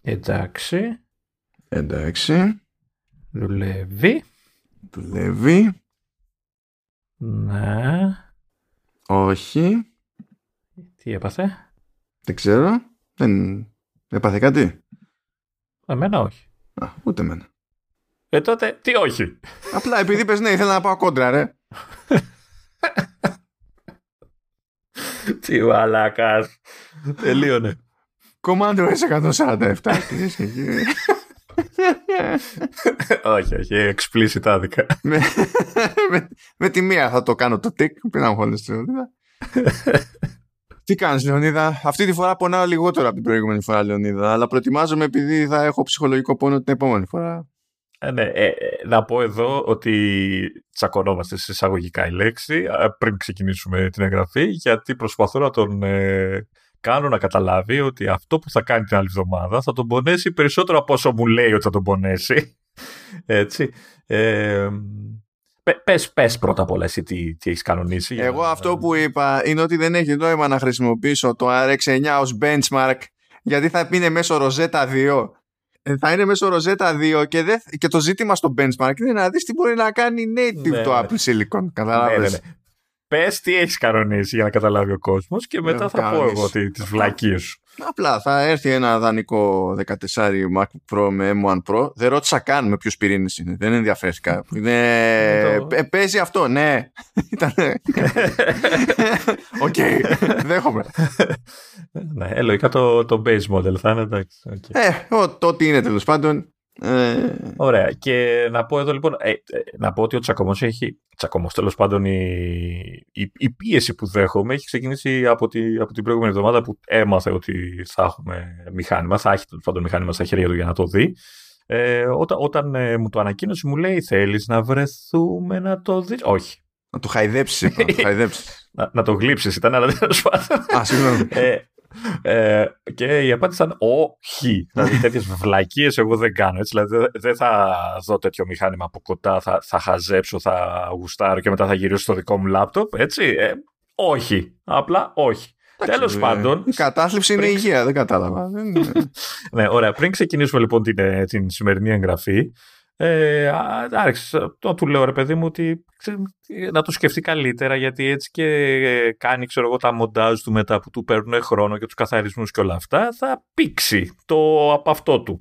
Εντάξει. Εντάξει. Δουλεύει. Δουλεύει. Ναι. Όχι. Τι έπαθε; Δεν ξέρω. Δεν έπαθε κάτι; Εμένα όχι. Α, ούτε εμένα. Ε, τότε τι όχι. Απλά επειδή πες ναι, ήθελα να πάω κόντρα, ρε. τι μαλάκας. Τελείωνε. Κομμάντο S147. κυρίες και κύριοι. όχι, όχι. Explicit άδικα. με, με, με τη μία θα το κάνω το τικ πριν να μου τη Λεωνίδα. Τι κάνεις Λεωνίδα, αυτή τη φορά πονάω λιγότερο από την προηγούμενη φορά Λεωνίδα, αλλά προετοιμάζομαι επειδή θα έχω ψυχολογικό πόνο την επόμενη φορά. Ε, ναι, ε, ε, να πω εδώ ότι τσακωνόμαστε σε εισαγωγικά η λέξη πριν ξεκινήσουμε την εγγραφή γιατί προσπαθώ να τον ε, κάνω να καταλάβει ότι αυτό που θα κάνει την άλλη εβδομάδα θα τον πονέσει περισσότερο από όσο μου λέει ότι θα τον πονέσει. Έτσι. Ε, πες, πες πρώτα απ' όλα εσύ τι, τι έχεις κανονίσει. Εγώ αυτό που είπα είναι ότι δεν έχει νόημα να χρησιμοποιήσω το RX9 ως benchmark γιατί θα είναι μέσω Rosetta 2 ε, θα είναι μέσω Rosetta 2 και, δε, και το ζήτημα στο benchmark είναι να δεις τι μπορεί να κάνει native ναι, το ναι. Apple Silicon. Καταλάβες. Ναι, ναι, ναι. Πες τι έχεις κανονίσει για να καταλάβει ο κόσμος και μετά θα πω εγώ τις βλακείες σου. Απλά θα έρθει ένα δανεικό 14 MacBook Pro με M1 Pro. Δεν ρώτησα καν με ποιους πυρήνες είναι. Δεν ενδιαφέρθηκα. Είναι... Ε, παίζει αυτό, ναι. Οκ, δέχομαι. ναι, ε, λογικά το, το base model θα είναι εντάξει. Ε, το ότι είναι τέλος πάντων. Ε... Ωραία. Και να πω εδώ λοιπόν, ε, ε, να πω ότι ο Τσακωμός έχει, Τσακωμός τέλος πάντων η, η, η, πίεση που δέχομαι έχει ξεκινήσει από, τη, από την προηγούμενη εβδομάδα που έμαθε ότι θα έχουμε μηχάνημα, θα έχει τέλος πάντων μηχάνημα στα χέρια του για να το δει. Ε, όταν όταν ε, μου το ανακοίνωσε μου λέει θέλεις να βρεθούμε να το δεις. Όχι. Να το χαϊδέψεις, να το χαϊδέψεις. να, να το γλύψεις ήταν, αλλά δεν πάντων. Α, συγγνώμη. Ε, ε, και η απάντηση ήταν όχι. Δηλαδή τέτοιες βλακίες εγώ δεν κάνω. Έτσι, δηλαδή δεν θα δω τέτοιο μηχάνημα από κοντά, θα, θα χαζέψω, θα γουστάρω και μετά θα γυρίσω στο δικό μου λάπτοπ. Έτσι. Ε, όχι. Απλά όχι. Τέλος πάντων. Η κατάθλιψη είναι υγεία, δεν κατάλαβα. ναι, ωραία. Πριν ξεκινήσουμε λοιπόν την, ε, την σημερινή εγγραφή, ε, άρχισε το του λέω ρε παιδί μου ότι να το σκεφτεί καλύτερα γιατί έτσι και κάνει ξέρω εγώ τα μοντάζ του μετά που του παίρνουν χρόνο και τους καθαρισμούς και όλα αυτά θα πήξει το από αυτό του.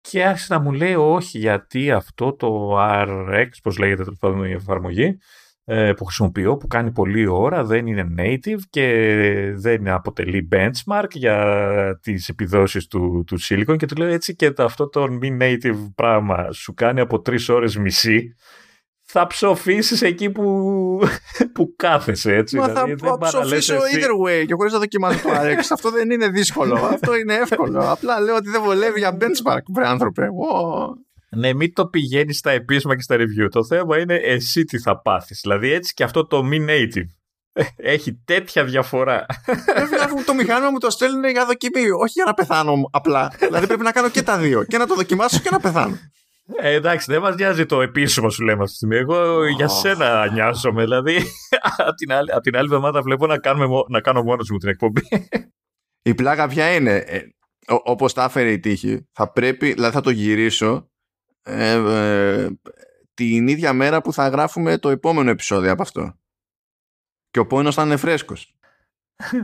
Και άρχισε να μου λέει όχι γιατί αυτό το RX, πώς λέγεται το η εφαρμογή, ε, που χρησιμοποιώ, που κάνει πολλή ώρα, δεν είναι native και δεν αποτελεί benchmark για τις επιδόσεις του, του Silicon και του λέω έτσι και αυτό το μη native πράγμα σου κάνει από τρεις ώρες μισή θα ψοφήσεις εκεί που, που κάθεσαι έτσι. Μα δηλαδή, θα δεν ψοφήσω either way και χωρίς να δοκιμάσω το RX. αυτό δεν είναι δύσκολο, αυτό είναι εύκολο. Απλά λέω ότι δεν βολεύει για benchmark, βρε άνθρωπε. Ναι, μην το πηγαίνεις στα επίσημα και στα review. Το θέμα είναι εσύ τι θα πάθεις. Δηλαδή έτσι και αυτό το μη native. Έχει τέτοια διαφορά. Βέβαια, το μηχάνημα μου το στέλνουν για δοκιμή. Όχι για να πεθάνω απλά. δηλαδή πρέπει να κάνω και τα δύο. Και να το δοκιμάσω και να πεθάνω. Ε, εντάξει, δεν μας νοιάζει το επίσημο σου λέμε αυτή τη στιγμή. Εγώ για σένα νοιάζομαι. Δηλαδή, από την, άλλη, την άλλη εβδομάδα βλέπω να, κάνουμε, να κάνω μόνος μου την εκπομπή. Η πλάκα ποια είναι. Ε, Όπως τα έφερε η τύχη, θα πρέπει, δηλαδή θα το γυρίσω ε, ε, την ίδια μέρα που θα γράφουμε το επόμενο επεισόδιο από αυτό. Και ο πόνος θα είναι φρέσκος.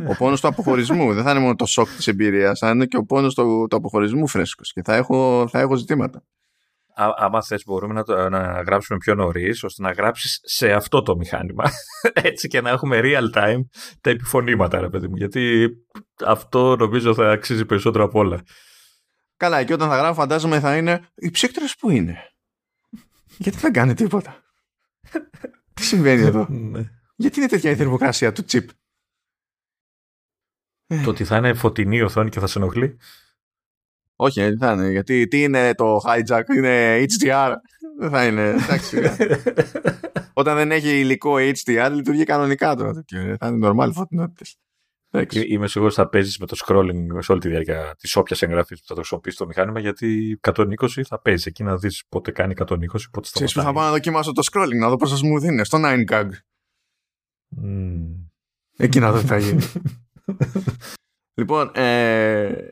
ο πόνος του αποχωρισμού. Δεν θα είναι μόνο το σοκ της εμπειρίας, θα είναι και ο πόνος του, του αποχωρισμού φρέσκος. Και θα έχω, θα έχω ζητήματα. Α, άμα θες μπορούμε να, να γράψουμε πιο νωρίς, ώστε να γράψεις σε αυτό το μηχάνημα. Έτσι και να έχουμε real time τα επιφωνήματα, ρε παιδί μου. Γιατί αυτό νομίζω θα αξίζει περισσότερο από όλα. Καλά, και όταν θα γράφω φαντάζομαι θα είναι οι ψύκτρες που είναι; Γιατί δεν κάνει τίποτα. Τι συμβαίνει εδώ; Ναι. Γιατί είναι τέτοια η θερμοκρασία του chip. Το ότι θα είναι φωτεινή οθόνη και θα σε ενοχλεί; Όχι, δεν θα είναι. Γιατί τι είναι το hijack, είναι HDR. Δεν θα είναι. Εντάξει. Όταν δεν έχει υλικό HDR, λειτουργεί κανονικά το. Θα είναι normal φωτεινότητες. Είμαι σίγουρος ότι θα παίζεις με το scrolling σε όλη τη διάρκεια της όποιας εγγραφής που θα το χρησιμοποιήσεις το μηχάνημα, γιατί 120 θα παίζει εκεί να δεις πότε κάνει 120, πότε σταματάει. θα πάω να δοκιμάσω το scrolling, να δω πώ θα μου δίνει στο 9gag. Mm. Εκεί να δω τι θα γίνει. λοιπόν, ε,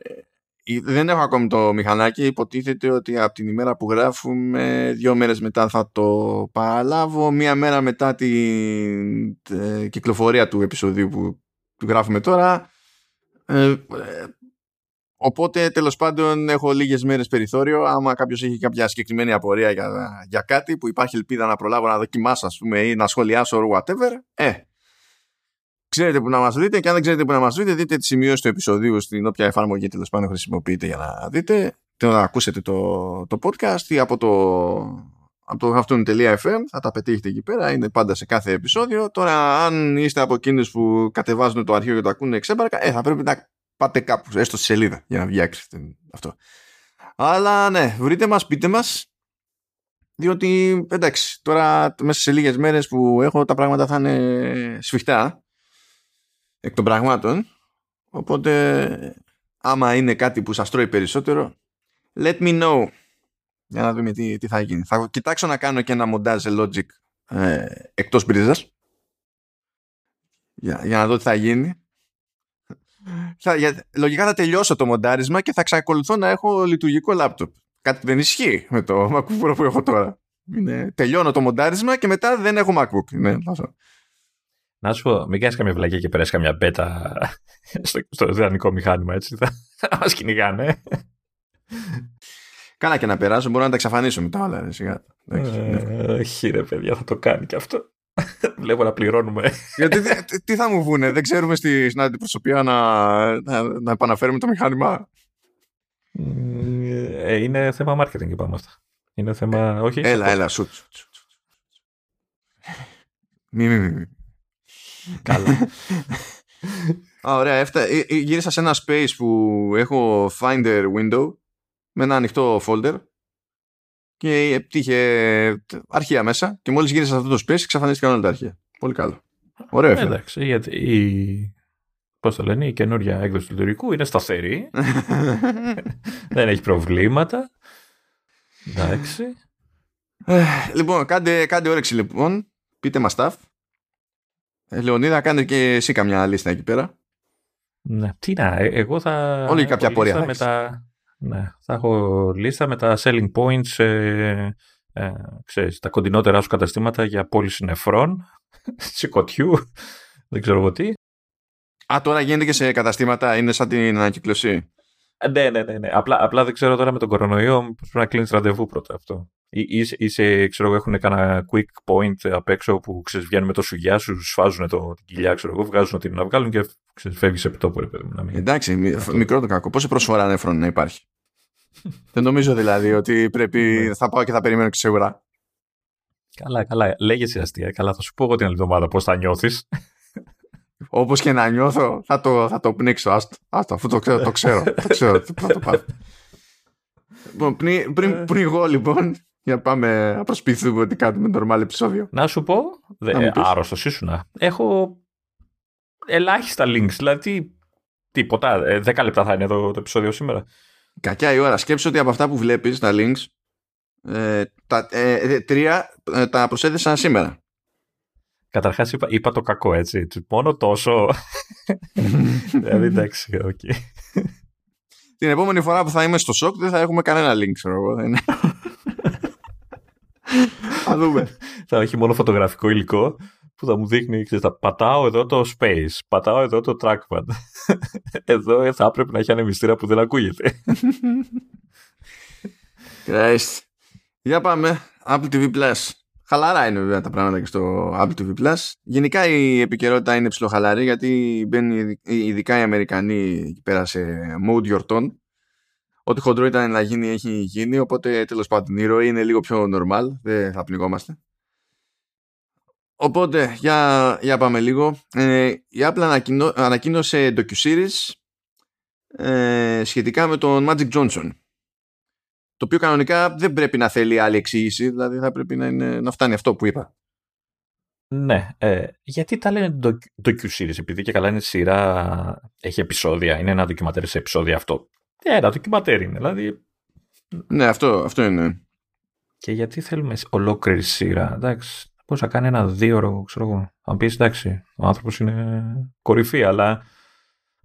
δεν έχω ακόμη το μηχανάκι. Υποτίθεται ότι από την ημέρα που γράφουμε, δύο μέρες μετά θα το παραλάβω. Μία μέρα μετά την ε, κυκλοφορία του επεισοδίου που του γράφουμε τώρα. Ε, ε, οπότε τέλος πάντων έχω λίγες μέρες περιθώριο. Άμα κάποιος έχει κάποια συγκεκριμένη απορία για, για κάτι που υπάρχει ελπίδα να προλάβω να δοκιμάσω ας πούμε, ή να σχολιάσω or whatever, ε, ξέρετε που να μας βρείτε και αν δεν ξέρετε που να μας βρείτε δείτε τη σημείωση του επεισοδίου στην όποια εφαρμογή τέλος πάντων χρησιμοποιείτε για να δείτε να ακούσετε το, το podcast ή από το, από το haftoon.fm θα τα πετύχετε εκεί πέρα είναι πάντα σε κάθε επεισόδιο τώρα αν είστε από εκείνους που κατεβάζουν το αρχείο και το ακούνε εξέμπαρκα ε, θα πρέπει να πάτε κάπου έστω στη σελίδα για να βιάξετε αυτό αλλά ναι βρείτε μας πείτε μας διότι εντάξει τώρα μέσα σε λίγες μέρες που έχω τα πράγματα θα είναι σφιχτά εκ των πραγμάτων. Οπότε, άμα είναι κάτι που σας τρώει περισσότερο, let me know. Για να δούμε τι, τι θα γίνει. Θα κοιτάξω να κάνω και ένα μοντάζ logic ε, εκτός μπρίζας. Για, για να δω τι θα γίνει. Θα, για, λογικά θα τελειώσω το μοντάρισμα και θα εξακολουθώ να έχω λειτουργικό λάπτοπ. Κάτι που δεν ισχύει με το MacBook που έχω τώρα. Είναι, τελειώνω το μοντάρισμα και μετά δεν έχω MacBook. Ναι, να σου πω, μην κάνεις καμία βλακία και περάσεις καμιά μπέτα στο, στο ιδανικό μηχάνημα, έτσι. Θα, θα μας κυνηγάνε. Καλά και να περάσω, μπορώ να τα εξαφανίσω μετά όλα. Σιγά. Όχι, ρε παιδιά, θα το κάνει και αυτό. Βλέπω να πληρώνουμε. Γιατί τι θα μου βούνε, δεν ξέρουμε στην αντιπροσωπεία να, να, να επαναφέρουμε το μηχάνημα. Ε, είναι θέμα marketing, είπαμε αυτά. Είναι θέμα. όχι. Έλα, έλα, σουτ. Μη, μη, μη. Καλά. ωραία, έφτα... Ε, ε, γύρισα σε ένα space που έχω Finder window με ένα ανοιχτό folder και είχε αρχεία μέσα και μόλις γύρισα σε αυτό το space εξαφανίστηκαν όλα τα αρχεία. Πολύ καλό. Ωραίο έφερε. Εντάξει, γιατί η... Πώς το λένε, η καινούργια έκδοση του λειτουργικού είναι σταθερή. Δεν έχει προβλήματα. Εντάξει. Ε, λοιπόν, κάντε, κάντε όρεξη λοιπόν. Πείτε μας stuff. Ε, Λεωνίδα, κάνε και εσύ καμιά λίστα εκεί πέρα. Ναι. Τι να, ε, εγώ θα. Όλοι κάποια πορεία. Με τα... Ναι, θα έχω λίστα με τα selling points, ε, ε, ξέρεις, τα κοντινότερα σου καταστήματα για πώληση νεφρών, σηκωτιού, δεν ξέρω εγώ τι. Α, τώρα γίνεται και σε καταστήματα, είναι σαν την ανακύκλωση. Ε, ναι, ναι, ναι, ναι. Απλά, απλά δεν ξέρω τώρα με τον κορονοϊό πώς πρέπει να κλείνεις ραντεβού πρώτα αυτό. Ή, σε, ξέρω εγώ, έχουν κανένα quick point απ' έξω που ξέρεις, βγαίνουν με το σουγιά σου, σφάζουν το, την κοιλιά, ξέρω εγώ, βγάζουν την να βγάλουν και ξέρεις, φεύγεις επί τόπο, ρε παιδί μου. Εντάξει, μικρό το κακό. Πόση προσφορά νεφρών να υπάρχει; Δεν νομίζω δηλαδή ότι πρέπει. Ναι. θα πάω και θα περιμένω και σίγουρα. Καλά, καλά. Λέγεσαι αστεία. Καλά, θα σου πω εγώ την άλλη εβδομάδα πώς θα νιώθεις. Όπως και να νιώθω, θα το, θα το πνίξω. Άστο, άστο αφού το ξέρω. Το ξέρω, το ξέρω θα το πάρω. Λοιπόν, πριν, πριν, πριν εγώ λοιπόν, για να πάμε να προσποιηθούμε ότι κάνουμε νορμάλ επεισόδιο. Να σου πω, δε, άρρωστος ήσουνα. Έχω ελάχιστα links, δηλαδή τίποτα. 10 ε, λεπτά θα είναι το, το επεισόδιο σήμερα. Κακιά η ώρα. Σκέψου ότι από αυτά που βλέπεις, τα links, ε, τα ε, ε τρία ε, τα προσέθεσα σήμερα. Καταρχάς είπα, είπα το κακό έτσι. Μόνο τόσο. δηλαδή εντάξει, OK. Okay. Την επόμενη φορά που θα είμαι στο σοκ δεν θα έχουμε κανένα link, ξέρω εγώ. Θα δούμε. θα έχει μόνο φωτογραφικό υλικό που θα μου δείχνει, ξέρεις, θα πατάω εδώ το space, πατάω εδώ το trackpad. εδώ θα έπρεπε να έχει ανεμιστήρα που δεν ακούγεται. Christ. Για πάμε. Apple TV Plus. Χαλαρά είναι βέβαια τα πράγματα και στο Apple TV Plus. Γενικά η επικαιρότητα είναι ψηλοχαλαρή γιατί μπαίνουν ειδικά οι Αμερικανοί εκεί πέρα σε mode γιορτών Ό,τι χοντρό ήταν να γίνει έχει γίνει, οπότε τέλος πάντων η ροή είναι λίγο πιο normal, δεν θα πνιγόμαστε. Οπότε, για, για πάμε λίγο. Ε, η Apple ανακοινώ, ανακοίνωσε docu-series ε, σχετικά με τον Magic Johnson. Το οποίο κανονικά δεν πρέπει να θέλει άλλη εξήγηση, δηλαδή θα πρέπει να, είναι, να φτάνει αυτό που είπα. Ναι, ε, γιατί τα λένε docu-series, επειδή και καλά είναι σειρά, έχει επεισόδια, είναι ένα ντοκιματέρ σε επεισόδια αυτό. Ένα ντοκιμαντέρ είναι, δηλαδή. Ναι, αυτό, αυτό είναι. Και γιατί θέλουμε ολόκληρη σειρά, εντάξει. Πώς θα κάνει ένα δίωρο, ξέρω εγώ. Αν πεις εντάξει, ο άνθρωπος είναι κορυφή, αλλά.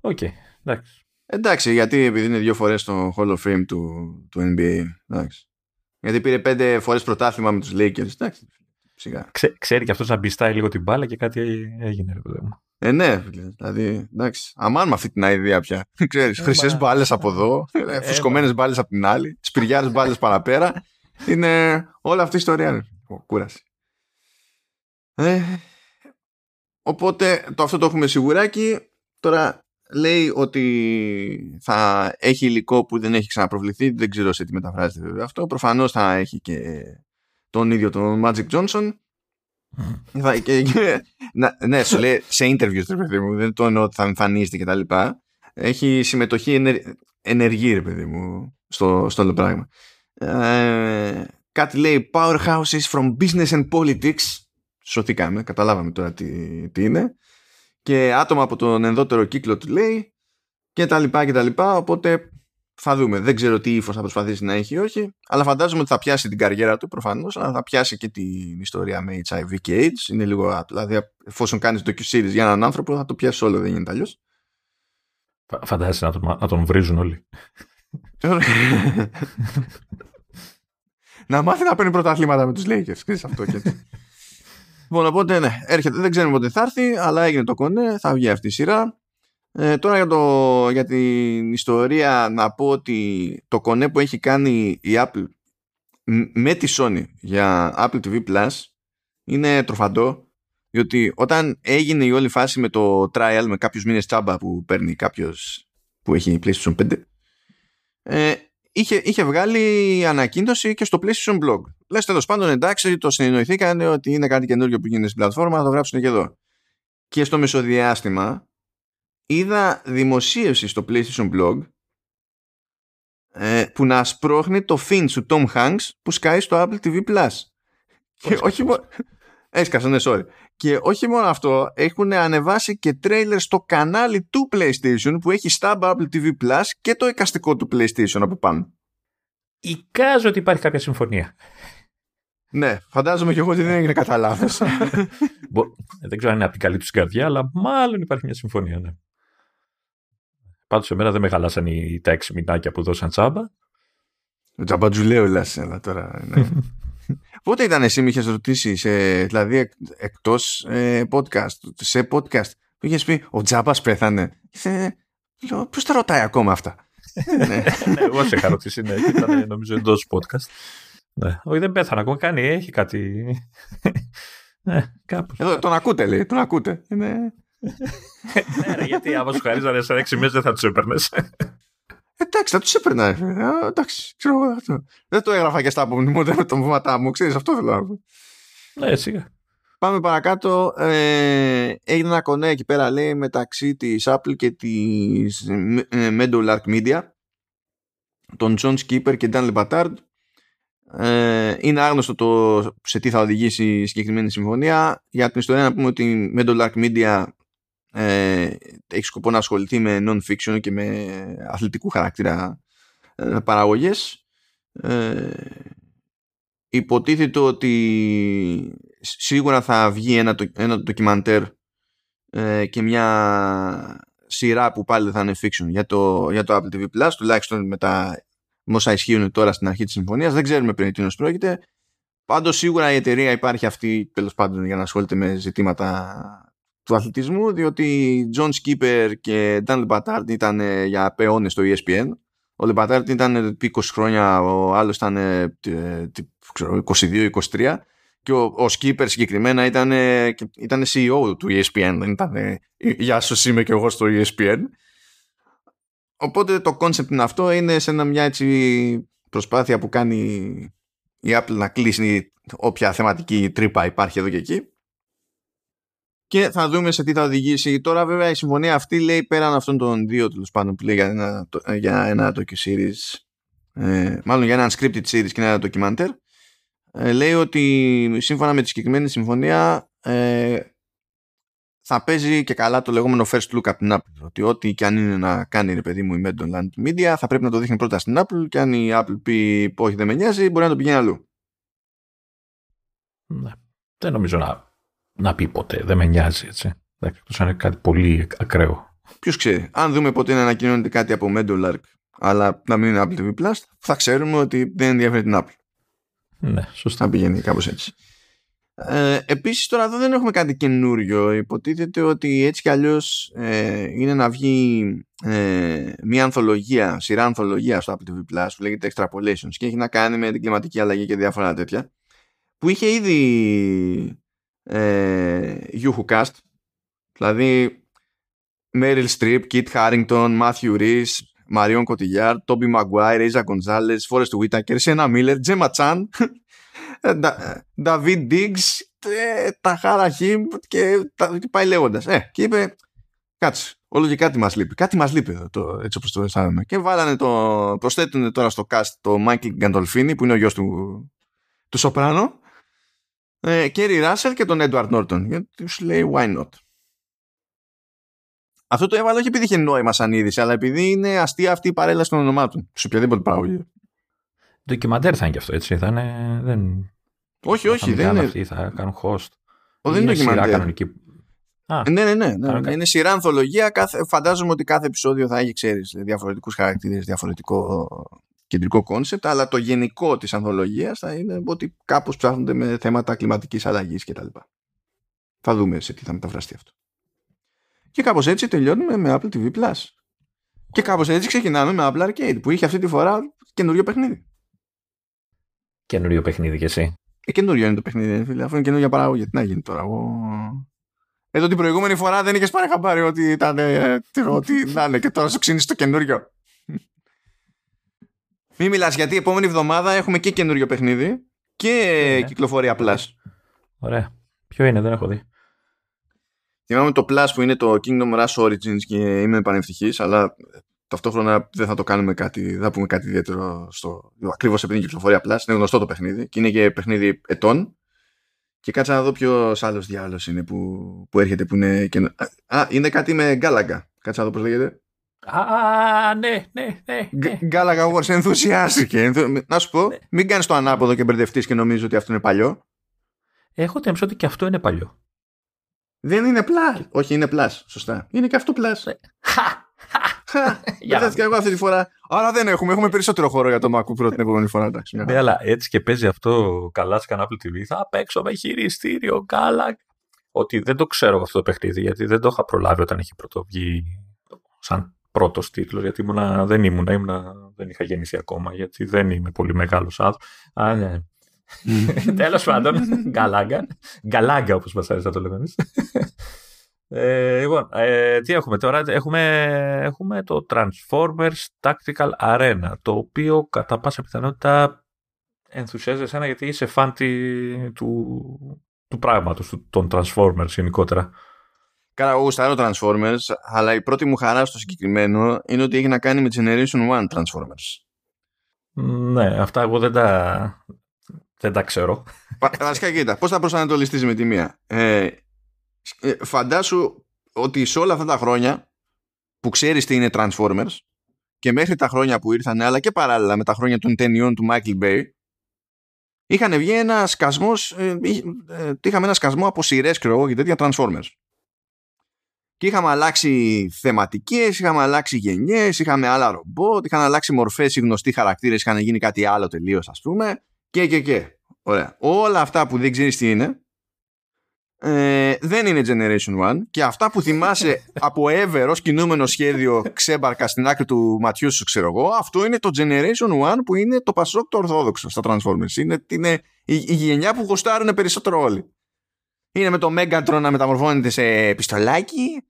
OK, okay, εντάξει. Εντάξει, γιατί επειδή είναι δύο φορές στο Hall of Fame του, του NBA. Εντάξει. Γιατί πήρε πέντε φορές πρωτάθλημα με τους Lakers. Εντάξει. Σιγά. Ξέ, ξέρει και αυτός να μπιστάει λίγο την μπάλα και κάτι έγινε, ρε παιδί μου. Ε, ναι, δηλαδή, εντάξει. Αμάν με αυτή την ιδέα πια. Ξέρεις, ε, χρυσές μπάλες από εδώ, ε, ε φουσκωμένες μπάλες από την άλλη, σπυριάρες μπάλες παραπέρα. Είναι όλη αυτή η ιστορία. Κούραση. Ε, οπότε το αυτό το έχουμε σιγουράκι. Τώρα λέει ότι θα έχει υλικό που δεν έχει ξαναπροβληθεί. Δεν ξέρω σε τι μεταφράζεται βέβαια αυτό. Προφανώς θα έχει και τον ίδιο τον Magic Johnson. Mm. και, και, ναι, σου λέει σε interviews, ρε παιδί μου, δεν το εννοώ ότι θα εμφανίζεται και τα λοιπά. Έχει συμμετοχή ενεργ, ενεργή, ρε παιδί μου, στο, στο όλο πράγμα. Ε, κάτι λέει powerhouses from business and politics. Σωθήκαμε, καταλάβαμε τώρα τι, τι είναι. Και άτομα από τον ενδότερο κύκλο του λέει και τα λοιπά και τα λοιπά. Οπότε θα δούμε. Δεν ξέρω τι ύφος θα προσπαθήσει να έχει ή όχι, αλλά φαντάζομαι ότι θα πιάσει την καριέρα του προφανώς, αλλά θα πιάσει και την ιστορία με HIV και AIDS. Είναι λίγο. Δηλαδή, εφόσον κάνεις το series για έναν άνθρωπο, θα το πιάσει όλο, δεν γίνεται αλλιώς. Φαντάζεσαι να τον, να τον βρίζουν όλοι. να μάθει να παίρνει πρωταθλήματα με τους Lakers. Ξέρεις αυτό και Λοιπόν, οπότε ναι, έρχεται. Δεν ξέρουμε πότε θα έρθει, αλλά έγινε το κονέ. Θα βγει αυτή η σειρά. Ε, τώρα για, το, για την ιστορία να πω ότι το κονέ που έχει κάνει η Apple με τη Sony για Apple TV Plus είναι τροφαντό διότι όταν έγινε η όλη φάση με το trial με κάποιους μήνες τσάμπα που παίρνει κάποιος που έχει PlayStation 5 ε, είχε, είχε βγάλει ανακοίνωση και στο PlayStation Blog. Λες τέλος πάντων εντάξει το συνεννοηθήκανε ότι είναι κάτι καινούργιο που γίνεται στην πλατφόρμα θα το γράψουν και εδώ. Και στο μεσοδιάστημα είδα δημοσίευση στο PlayStation Blog ε, που να σπρώχνει το fin του Tom Hanks που σκάει στο Apple TV Plus. Και όχι μόνο... Έσκασα, ναι, sorry. Και όχι μόνο αυτό, έχουν ανεβάσει και τρέιλερ στο κανάλι του PlayStation που έχει stab Apple TV Plus και το εικαστικό του PlayStation από πάνω. Εικάζω ότι υπάρχει κάποια συμφωνία. Ναι, φαντάζομαι και εγώ ότι δεν έγινε κατά λάθος. δεν ξέρω αν είναι από την καλή τους καρδιά, αλλά μάλλον υπάρχει μια συμφωνία. Ναι. Πάντως εμένα δεν με χαλάσαν οι, τα έξι μηνάκια που δώσαν τσάμπα. Τζαμπατζουλέο λες, αλλά τώρα. Ναι. Πότε ήταν εσύ με είχες ρωτήσει, σε, δηλαδή εκ, εκτός ε, podcast, σε podcast, που είχες πει Ο Τζάμπας πέθανε. Ποιος τα ρωτάει ακόμα αυτά; ναι. ναι, εγώ σε είχα ρωτήσει, ναι, ήταν νομίζω εντός podcast. Ναι. Όχι, δεν πέθανε ακόμα. Κάνει, έχει κάτι. ναι, κάπως. Εδώ, τον ακούτε, λέει. Τον ακούτε. Είναι ναι, ρε, γιατί άμα σου χαρίζανε σε έξι μήνες δεν θα τους έπαιρνες. Εντάξει, θα τους έπαιρνα. Εντάξει, ξέρω εγώ αυτό. Δεν το έγραφα και στα απομνημόνια με τον βήματά μου, ξέρεις, αυτό θέλω να πω. Ναι, σιγά. Πάμε παρακάτω. Ε, έγινε ένα κονέ εκεί πέρα, λέει, μεταξύ της Apple και της ε, Meadowlark Media, τον John Skipper και Dan Lebatard. Ε, είναι άγνωστο το σε τι θα οδηγήσει η συγκεκριμένη συμφωνία. Για την ιστορία να πούμε ότι η Meadowlark Media ε, έχει σκοπό να ασχοληθεί με non-fiction και με αθλητικού χαρακτήρα ε, παραγωγές. Ε, υποτίθεται ότι σίγουρα θα βγει ένα, ένα ντοκιμαντέρ ε, και μια σειρά που πάλι θα είναι fiction για το, για το Apple TV Plus τουλάχιστον με τα όσα ισχύουν τώρα στην αρχή της συμφωνίας. Δεν ξέρουμε πριν τι πρόκειται. Πάντως σίγουρα η εταιρεία υπάρχει αυτή τέλος πάντων για να ασχολείται με ζητήματα του αθλητισμού διότι John Skipper και Dan Lebatard ήταν για πεώνες στο ESPN ο Lebatard ήταν 20 χρόνια ο άλλος ήταν 22-23 και ο, ο Skipper συγκεκριμένα ήταν, ήταν CEO του ESPN δεν ήταν γεια σου είμαι και εγώ στο ESPN οπότε το concept είναι αυτό είναι σε μια έτσι προσπάθεια που κάνει η Apple να κλείσει όποια θεματική τρύπα υπάρχει εδώ και εκεί και θα δούμε σε τι θα οδηγήσει. Τώρα βέβαια η συμφωνία αυτή λέει πέραν αυτών των δύο τέλος πάντων που λέει για ένα, για ένα series ε, μάλλον για ένα scripted series και ένα documenter ε, λέει ότι σύμφωνα με τη συγκεκριμένη συμφωνία ε, θα παίζει και καλά το λεγόμενο first look από την Apple. Ότι ό,τι και αν είναι να κάνει ρε παιδί μου η Meadowland Media θα πρέπει να το δείχνει πρώτα στην Apple και αν η Apple πει όχι δεν με νοιάζει μπορεί να το πηγαίνει αλλού. Ναι. Δεν νομίζω να να πει ποτέ. Δεν με νοιάζει, έτσι. Εκτός είναι κάτι πολύ ακραίο. Ποιος ξέρει. Αν δούμε ποτέ να ανακοινώνεται κάτι από Meadowlark, αλλά να μην είναι Apple TV Plus, θα ξέρουμε ότι δεν ενδιαφέρει την Apple. Ναι, σωστά. Θα πηγαίνει κάπως έτσι. Ε, επίσης τώρα εδώ δεν έχουμε κάτι καινούριο υποτίθεται ότι έτσι κι αλλιώς ε, είναι να βγει ε, μια ανθολογία, σειρά ανθολογίας στο Apple TV Plus που λέγεται Extrapolations και έχει να κάνει με την κλιματική αλλαγή και διάφορα τέτοια που είχε ήδη ε, Yuhu Cast δηλαδή Meryl Streep, Kit Harington, Matthew Rhys, Marion Cotillard, Toby Maguire, Isa Gonzalez, Forrest Whitaker, Sena Miller, Gemma Chan David Diggs, Ταχάρα Χιμ και πάει λέγοντας. Ε, και είπε, κάτσε, όλο και κάτι μας λείπει. Κάτι μας λείπει εδώ, το, έτσι όπως το αισθάνομαι. Και βάλανε το, προσθέτουν τώρα στο cast το Michael Gandolfini, που είναι ο γιος του, του Σοπράνο, ε, Κέρι Ράσελ και τον Edward Norton. Γιατί σου λέει, why not; Αυτό το έβαλα όχι επειδή είχε νόημα σαν είδηση, αλλά επειδή είναι αστεία αυτή η παρέλαση των ονομάτων. Σε οποιαδήποτε παραγωγή. Ντοκιμαντέρ θα είναι και αυτό, έτσι. Θα είναι, δεν... Όχι, όχι, δεν είναι. Αυτοί, θα κάνουν host. Ο, δεν είναι σειρά κανονική. Α, ναι, ναι, ναι. ναι, ναι. Είναι σειρά ανθολογία. Κάθε, φαντάζομαι ότι κάθε επεισόδιο θα έχει, ξέρεις, διαφορετικούς χαρακτήρες, διαφορετικό κεντρικό concept, αλλά το γενικό της ανθολογίας θα είναι ότι κάπως ψάχνονται με θέματα κλιματικής αλλαγής κτλ. Θα δούμε σε τι θα μεταφραστεί αυτό. Και κάπως έτσι τελειώνουμε με Apple TV Plus. Και κάπως έτσι ξεκινάμε με Apple Arcade που είχε αυτή τη φορά καινούριο παιχνίδι καινούριο παιχνίδι κι εσύ. Ε, καινούριο είναι το παιχνίδι, φίλε. Αφού είναι καινούργια παραγωγή, τι να γίνει τώρα. Εγώ... Εδώ την προηγούμενη φορά δεν είχες πάρει χαμπάρι ότι ήταν. Ε, ότι να είναι και τώρα σου ξύνεις το καινούριο. Μην μιλάς γιατί επόμενη εβδομάδα έχουμε και καινούριο παιχνίδι και ναι. κυκλοφορία Plus. Ωραία. Ποιο είναι, δεν έχω δει. Θυμάμαι το Plus που είναι το Kingdom Rush Origins και είμαι πανευτυχής, αλλά ταυτόχρονα δεν θα το κάνουμε κάτι, δεν θα πούμε κάτι ιδιαίτερο στο. Ακριβώς επειδή είναι κυκλοφορία Plus, είναι γνωστό το παιχνίδι και είναι και παιχνίδι ετών. Και κάτσα να δω ποιος άλλος διάλογο είναι που, που έρχεται που είναι. Και... Α, είναι κάτι με γκάλαγκα. Κάτσα να δω πώς λέγεται. Α, ναι, ναι, ναι. ναι. Γκάλαγκα Wars, ενθουσιάστηκε. Να σου πω, ναι. μην κάνεις το ανάποδο και μπερδευτείς και νομίζεις ότι αυτό είναι παλιό. Έχω την ότι και αυτό είναι παλιό. Δεν είναι Plus. Όχι, είναι Plus. Σωστά. Είναι και αυτό Plus. Ναι. και εγώ αυτή τη φορά. Άρα δεν έχουμε. Έχουμε περισσότερο χώρο για το MacBook Pro την επόμενη φορά. Ναι, αλλά έτσι και παίζει αυτό καλά σε Apple TV. Θα παίξω με χειριστήριο, καλά. Ότι δεν το ξέρω αυτό το παιχνίδι, γιατί δεν το είχα προλάβει όταν είχε πρωτοβγεί σαν πρώτος τίτλος. Γιατί ήμουνα, δεν ήμουνα, ήμουνα, δεν είχα γεννηθεί ακόμα, γιατί δεν είμαι πολύ μεγάλος άνθρωπο. Α, ναι. Τέλος πάντων, γκαλάγκα. Γκαλάγκα, όπως μας αρέσει να το λέμε εμείς. Ε, λοιπόν, ε, τι έχουμε τώρα, έχουμε, έχουμε το Transformers Tactical Arena, το οποίο κατά πάσα πιθανότητα ενθουσιάζει εσένα γιατί είσαι φαν του, του πράγματος, του, των Transformers γενικότερα. Καλά, εγώ γουστάρω Transformers, αλλά η πρώτη μου χαρά στο συγκεκριμένο είναι ότι έχει να κάνει με Generation 1 Transformers. Ναι, αυτά εγώ δεν τα, δεν τα ξέρω. Βασικά, κοίτα, πώς θα προσανατολιστείς με τη μία; Ε, ε, φαντάσου ότι σε όλα αυτά τα χρόνια που ξέρεις τι είναι Transformers και μέχρι τα χρόνια που ήρθαν αλλά και παράλληλα με τα χρόνια των ταινιών του Michael Bay είχαν βγει ένα σκασμός ε, ε, είχαμε ένα σκασμό από σειρές και τέτοια Transformers και είχαμε αλλάξει θεματικές, είχαμε αλλάξει γενιές, είχαμε άλλα ρομπότ, είχαν αλλάξει μορφές οι γνωστοί χαρακτήρες, είχαν γίνει κάτι άλλο τελείως ας πούμε και και και. Ωραία. Όλα αυτά που δεν ξέρεις τι είναι ε, δεν είναι Generation 1 και αυτά που θυμάσαι από ever ως κινούμενο σχέδιο ξέμπαρκα στην άκρη του ματιού σου ξέρω εγώ αυτό είναι το Generation 1 που είναι το Πασόκ το Ορθόδοξο στα Transformers είναι, είναι η, η γενιά που γοστάρουν περισσότερο όλοι είναι με το Megatron να μεταμορφώνεται σε πιστολάκι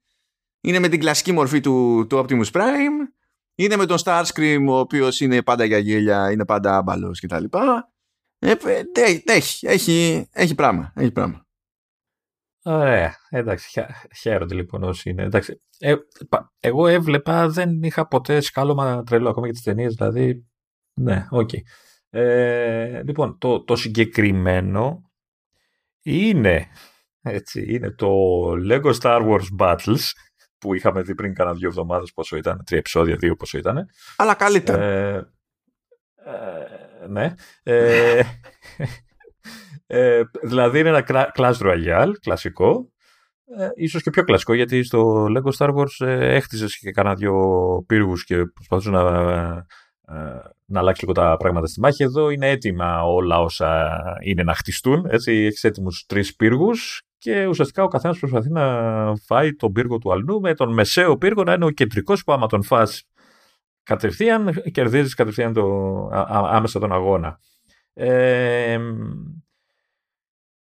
είναι με την κλασική μορφή του, του Optimus Prime είναι με τον Starscream ο οποίος είναι πάντα για γέλια είναι πάντα άμπαλος κτλ ε, ε, έχει, έχει, έχει πράγμα έχει πράγμα Ωραία. Εντάξει, χαίρονται λοιπόν όσοι είναι. Εντάξει, ε, εγώ έβλεπα, δεν είχα ποτέ σκάλωμα τρελό ακόμα για τις ταινίες, δηλαδή, ναι, OK. Okay. Ε, λοιπόν, το, το συγκεκριμένο είναι, έτσι, είναι το Lego Star Wars Battles, που είχαμε δει πριν κάνα δύο εβδομάδες πόσο ήταν, τρία επεισόδια, δύο πόσο ήταν. Αλλά καλύτερα. Ε, ε, ναι. Ε, ε, δηλαδή είναι ένα Clash Royale, κλασικό, ε, ίσως και πιο κλασικό, γιατί στο Lego Star Wars ε, έχτιζες και κάνα δυο πύργους και προσπαθούσες να, ε, να αλλάξει λίγο τα πράγματα στη μάχη. Εδώ είναι έτοιμα όλα όσα είναι να χτιστούν. Έτσι, έχεις έτοιμους τρεις πύργους και ουσιαστικά ο καθένας προσπαθεί να φάει τον πύργο του αλλού με τον μεσαίο πύργο να είναι ο κεντρικός που άμα τον φας κατευθείαν κερδίζεις κατευθείαν το, άμεσα τον αγώνα. Ε,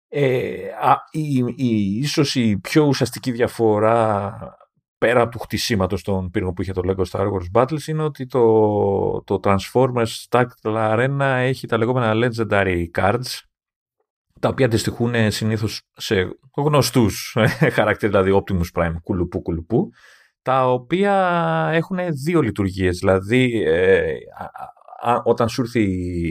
ε, η, η, ίσως η πιο ουσιαστική διαφορά πέρα από του χτισήματος των πύργων που είχε το Lego Star Wars Battles είναι ότι το, το Transformers Tactical Arena έχει τα λεγόμενα Legendary Cards τα οποία αντιστοιχούν συνήθως σε γνωστούς χαρακτήρες, δηλαδή Optimus Prime, κουλουπού κουλουπού, τα οποία έχουν δύο λειτουργίες. Δηλαδή, ε, όταν σου έρθει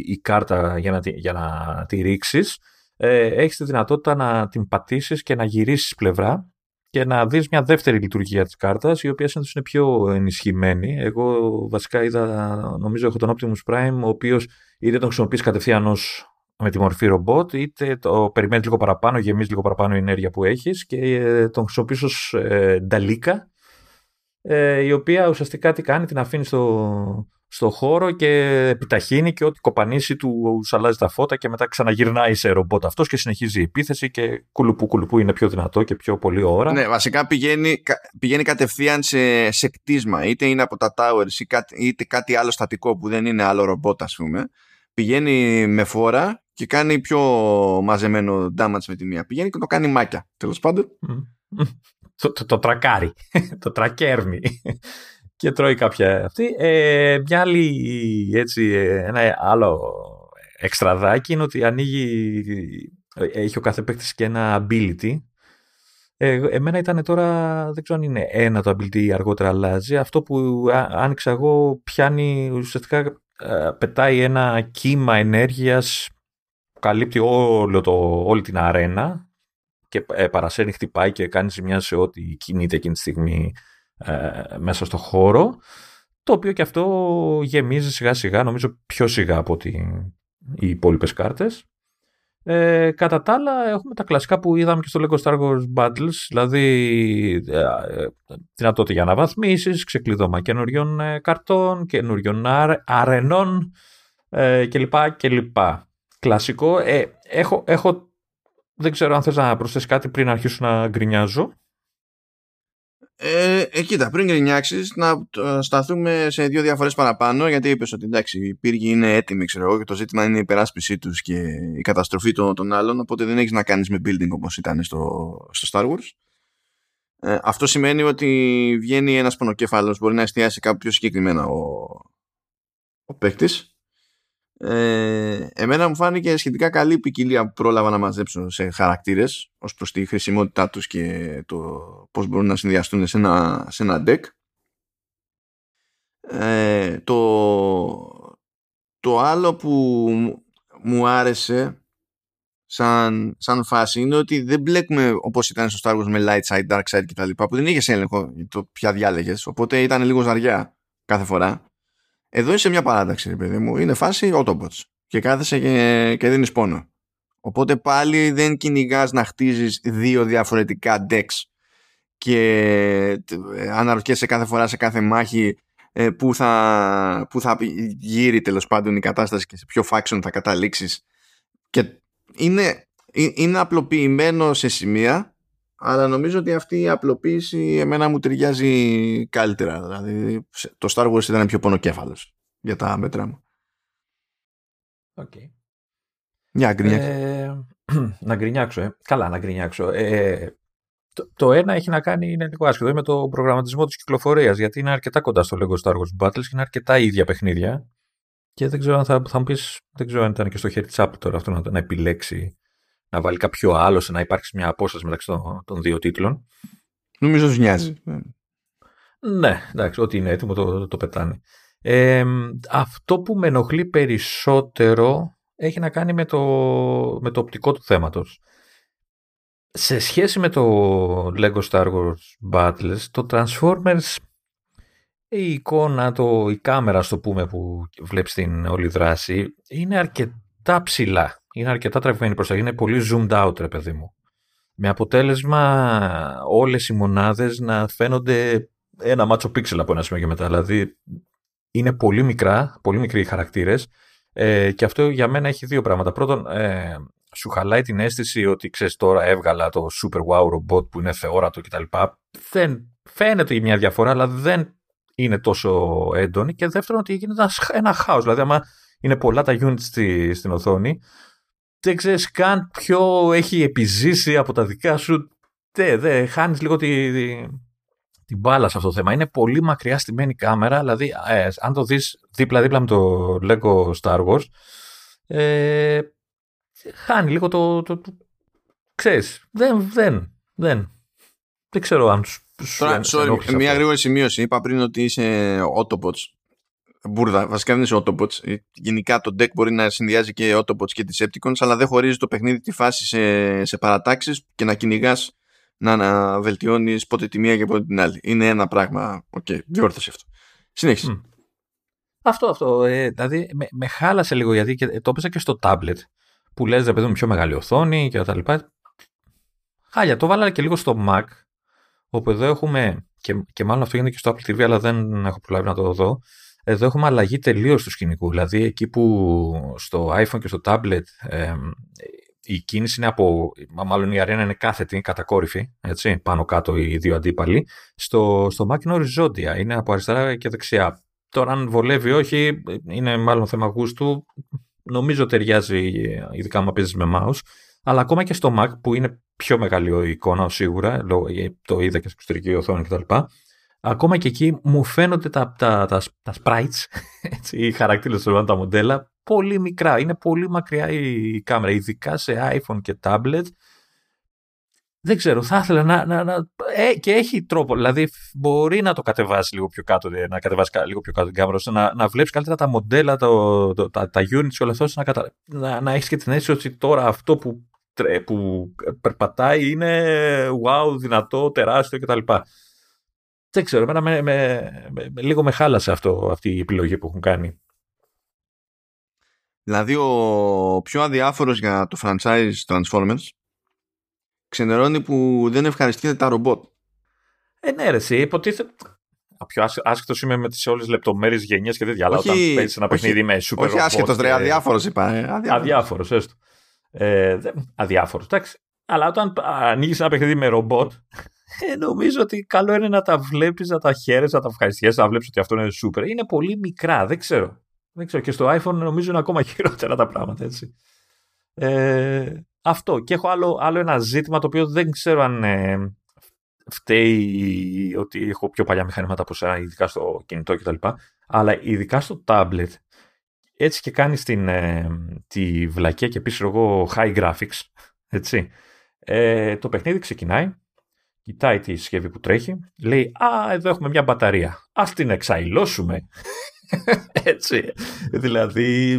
η, κάρτα για να, για να τη ρίξεις, ε, έχεις τη δυνατότητα να την πατήσεις και να γυρίσεις πλευρά και να δεις μια δεύτερη λειτουργία της κάρτας, η οποία συνήθως είναι πιο ενισχυμένη. Εγώ βασικά είδα, νομίζω έχω τον Optimus Prime, ο οποίος είτε τον χρησιμοποιείς κατευθείαν ως με τη μορφή ρομπότ, είτε το περιμένεις λίγο παραπάνω, γεμίζεις λίγο παραπάνω η ενέργεια που έχεις και ε, τον χρησιμοποιείς ως ε, νταλίκα, ε, η οποία ουσιαστικά τι κάνει, την αφήνει στο, στο χώρο και επιταχύνει και ό,τι κοπανίσει του αλλάζει τα φώτα και μετά ξαναγυρνάει σε ρομπότ αυτός και συνεχίζει η επίθεση και κουλουπού κουλουπού είναι πιο δυνατό και πιο πολύ ώρα. Ναι, βασικά πηγαίνει, πηγαίνει κατευθείαν σε, σε κτίσμα, είτε είναι από τα towers είτε κάτι άλλο στατικό που δεν είναι άλλο ρομπότ ας πούμε. Πηγαίνει με φόρα και κάνει πιο μαζεμένο damage με τη μία. Πηγαίνει και το κάνει μάκια, τέλος πάντων. το, το, το τρακάρει, το τρακέρνει και τρώει κάποια αυτή. Ε, μια άλλη, έτσι, ένα άλλο εξτραδάκι είναι ότι ανοίγει, έχει ο κάθε παίκτης και ένα ability. Ε, εμένα ήταν τώρα, δεν ξέρω αν είναι ένα το ability ή αργότερα αλλάζει. Αυτό που άνοιξα εγώ πιάνει ουσιαστικά ε, πετάει ένα κύμα ενέργειας που καλύπτει όλο το, όλη την αρένα και ε, παρασένει, χτυπάει και κάνει ζημιά σε ό,τι κινείται εκείνη τη στιγμή ε, μέσα στο χώρο, το οποίο και αυτό γεμίζει σιγά σιγά, νομίζω πιο σιγά από ότι οι υπόλοιπες κάρτες. Ε, κατά τα άλλα έχουμε τα κλασικά που είδαμε και στο Lego Star Wars Battles, δηλαδή ε, ε δυνατότητα για αναβαθμίσεις, ξεκλειδώμα καινούριων ε, καρτών, καινούριων αρενών ε, κλπ. κλπ. Κλασικό. Ε, έχω, έχω, δεν ξέρω αν θες να προσθέσεις κάτι πριν αρχίσω να γκρινιάζω. Ε, ε, κοίτα, πριν γκρινιάξεις, να σταθούμε σε δύο διαφορές παραπάνω, γιατί είπες ότι εντάξει, οι πύργοι είναι έτοιμοι, ξέρω εγώ, και το ζήτημα είναι η υπεράσπιση τους και η καταστροφή των, των άλλων. Οπότε δεν έχεις να κάνεις με building όπως ήταν στο, στο Star Wars. Ε, αυτό σημαίνει ότι βγαίνει ένας πονοκέφαλος, μπορεί να εστιάσει κάπου πιο συγκεκριμένα ο, ο παίκτης ε, εμένα μου φάνηκε σχετικά καλή ποικιλία που πρόλαβα να μαζέψω σε χαρακτήρες ως προς τη χρησιμότητά τους και το πώς μπορούν να συνδυαστούν σε ένα, σε ένα deck. Ε, το, το άλλο που μου άρεσε σαν, σαν φάση είναι ότι δεν μπλέκουμε όπως ήταν στο Star Wars με light side, dark side κτλ. που δεν είχε έλεγχο το ποια διάλεγες οπότε ήταν λίγο ζαριά κάθε φορά εδώ είσαι μια παράταξη, ρε παιδί μου. Είναι φάση Autobots. Και κάθεσαι και, και δίνεις πόνο. Οπότε πάλι δεν κυνηγάς να χτίζεις δύο διαφορετικά decks και ε, αναρωτιέσαι κάθε φορά σε κάθε μάχη ε, που θα, που θα γύρει τέλος πάντων η κατάσταση και σε ποιο faction θα καταλήξεις και είναι, ε, είναι απλοποιημένο σε σημεία αλλά νομίζω ότι αυτή η απλοποίηση εμένα μου ταιριάζει καλύτερα. Δηλαδή το Star Wars ήταν πιο πονοκέφαλος για τα μέτρα μου. OK. Okay. Μια ε, να γκρινιάξω, ε. Καλά να γκρινιάξω. Ε, το, το, ένα έχει να κάνει, είναι λίγο άσχετο, με το προγραμματισμό της κυκλοφορίας, γιατί είναι αρκετά κοντά στο Lego Star Wars Battles και είναι αρκετά ίδια παιχνίδια. Και δεν ξέρω αν θα, θα μου πεις, δεν ξέρω αν ήταν και στο χέρι της Apple τώρα αυτό να, να επιλέξει να βάλει κάποιο άλλο, σε να υπάρξει μια απόσταση μεταξύ των, των δύο τίτλων. Νομίζω ότι νοιάζει. Ναι, εντάξει, ό,τι είναι έτοιμο το, το, το πετάνε. Ε, αυτό που με ενοχλεί περισσότερο έχει να κάνει με το, με το οπτικό του θέματος. Σε σχέση με το Lego Star Wars Battles, το Transformers, η εικόνα, το, η κάμερα, στο πούμε, που βλέπεις την όλη δράση, είναι αρκετά ψηλά είναι αρκετά τραβημένη προς τα είναι πολύ zoomed out ρε παιδί μου. με αποτέλεσμα όλες οι μονάδες να φαίνονται ένα μάτσο πίξελ από ένα σημείο και μετά. Δηλαδή είναι πολύ μικρά, πολύ μικροί οι χαρακτήρες ε, και αυτό για μένα έχει δύο πράγματα. Πρώτον, ε, σου χαλάει την αίσθηση ότι ξέρεις τώρα έβγαλα το super wow robot που είναι θεόρατο κτλ. Δεν φαίνεται μια διαφορά, αλλά δεν είναι τόσο έντονη. Και δεύτερον, ότι γίνεται ένα χάος. Δηλαδή, άμα είναι πολλά τα units στη, στην οθόνη, δεν ξέρεις καν ποιο έχει επιζήσει από τα δικά σου. Δεν, δε, χάνεις λίγο τη, την μπάλα σε αυτό το θέμα. Είναι πολύ μακριά στημένη κάμερα, δηλαδή ε, αν το δεις δίπλα-δίπλα με το Lego Star Wars, ε, χάνει λίγο το, το, το, ξέρεις, δεν, δεν, δεν, δεν ξέρω αν σου Τώρα, sorry, μια γρήγορη σημείωση. Είπα πριν ότι είσαι Autobots. Μπούρδα, βασικά δεν είσαι Autobots. Γενικά το deck μπορεί να συνδυάζει και Autobots και Decepticons, αλλά δεν χωρίζει το παιχνίδι τη φάση σε, σε παρατάξεις και να κυνηγάς να, να βελτιώνεις πότε τη μία και πότε την άλλη. Είναι ένα πράγμα. OK, okay, διόρθωση αυτό. Συνέχισε. Αυτό, αυτό. Ε, δηλαδή με, με, χάλασε λίγο γιατί και, το έπαιζα και στο tablet που λες ρε παιδί μου πιο μεγάλη οθόνη και τα λοιπά. Χάλια, το 'βαλα και λίγο στο Mac όπου εδώ έχουμε, και, και μάλλον αυτό γίνεται και στο Apple TV αλλά δεν έχω προλάβει να το δω, εδώ έχουμε αλλαγή τελείως του σκηνικού. Δηλαδή εκεί που στο iPhone και στο tablet ε, η κίνηση είναι από, μάλλον η αρένα είναι κάθετη, κατακόρυφη, έτσι, πάνω κάτω οι δύο αντίπαλοι. Στο, στο Mac είναι οριζόντια, είναι από αριστερά και δεξιά. Τώρα αν βολεύει όχι, είναι μάλλον θέμα γούστου. Νομίζω ταιριάζει, ειδικά μου παίζεις με mouse. Αλλά ακόμα και στο Mac που είναι πιο μεγάλη η εικόνα σίγουρα, το είδα και στην εξωτερική οθόνη κτλ. Ακόμα και εκεί μου φαίνονται τα, τα, τα, τα sprites, έτσι, οι χαρακτήρες τα μοντέλα, πολύ μικρά. Είναι πολύ μακριά η κάμερα, ειδικά σε iPhone και tablet. Δεν ξέρω, θα ήθελα να. να, να ε, και έχει τρόπο. Δηλαδή, μπορεί να το κατεβάσει λίγο πιο κάτω, να κατεβάσει λίγο πιο κάτω την κάμερα, ώστε να, να βλέπεις καλύτερα τα μοντέλα, το, το, τα, τα units και όλα αυτά, να, κατα... να, να έχεις και την αίσθηση ότι τώρα αυτό που, που περπατάει είναι wow, δυνατό, τεράστιο κτλ. Δεν ξέρω, εμένα με, με, με, με, λίγο με χάλασε αυτό, αυτή η επιλογή που έχουν κάνει. Δηλαδή ο πιο αδιάφορος για το franchise Transformers ξενερώνει που δεν ευχαριστείται τα ρομπότ. Ε, ναι, ρε, εσύ, υποτίθεται. Πιο άσχετος είμαι με τις όλες λεπτομέρειες γενιές και τέτοια. Αλλά όταν παίζεις ένα παιχνίδι με super Όχι άσχετος, ρε, αδιάφορος είπα. Ε, αδιάφορος, έστω. Ε, αδιάφορος, εντάξει. Αλλά όταν ανοίγεις ένα παιχνίδι με ρομπότ, ε, νομίζω ότι καλό είναι να τα βλέπεις, να τα χαίρεσαι, να τα ευχαριστιέσαι, να βλέπεις ότι αυτό είναι super. Είναι πολύ μικρά, δεν ξέρω. Δεν ξέρω. Και στο iPhone νομίζω είναι ακόμα χειρότερα τα πράγματα, έτσι. Ε, αυτό. Και έχω άλλο, άλλο ένα ζήτημα το οποίο δεν ξέρω αν ε, φταίει ότι έχω πιο παλιά μηχανήματα από εσένα, ειδικά στο κινητό κτλ. Αλλά ειδικά στο tablet, έτσι και κάνει την, ε, τη βλακία και πίσω εγώ high graphics, έτσι. Ε, το παιχνίδι ξεκινάει, κοιτάει τη συσκευή που τρέχει, λέει «Α, εδώ έχουμε μια μπαταρία, ας την εξαϊλώσουμε». Έτσι. Δηλαδή,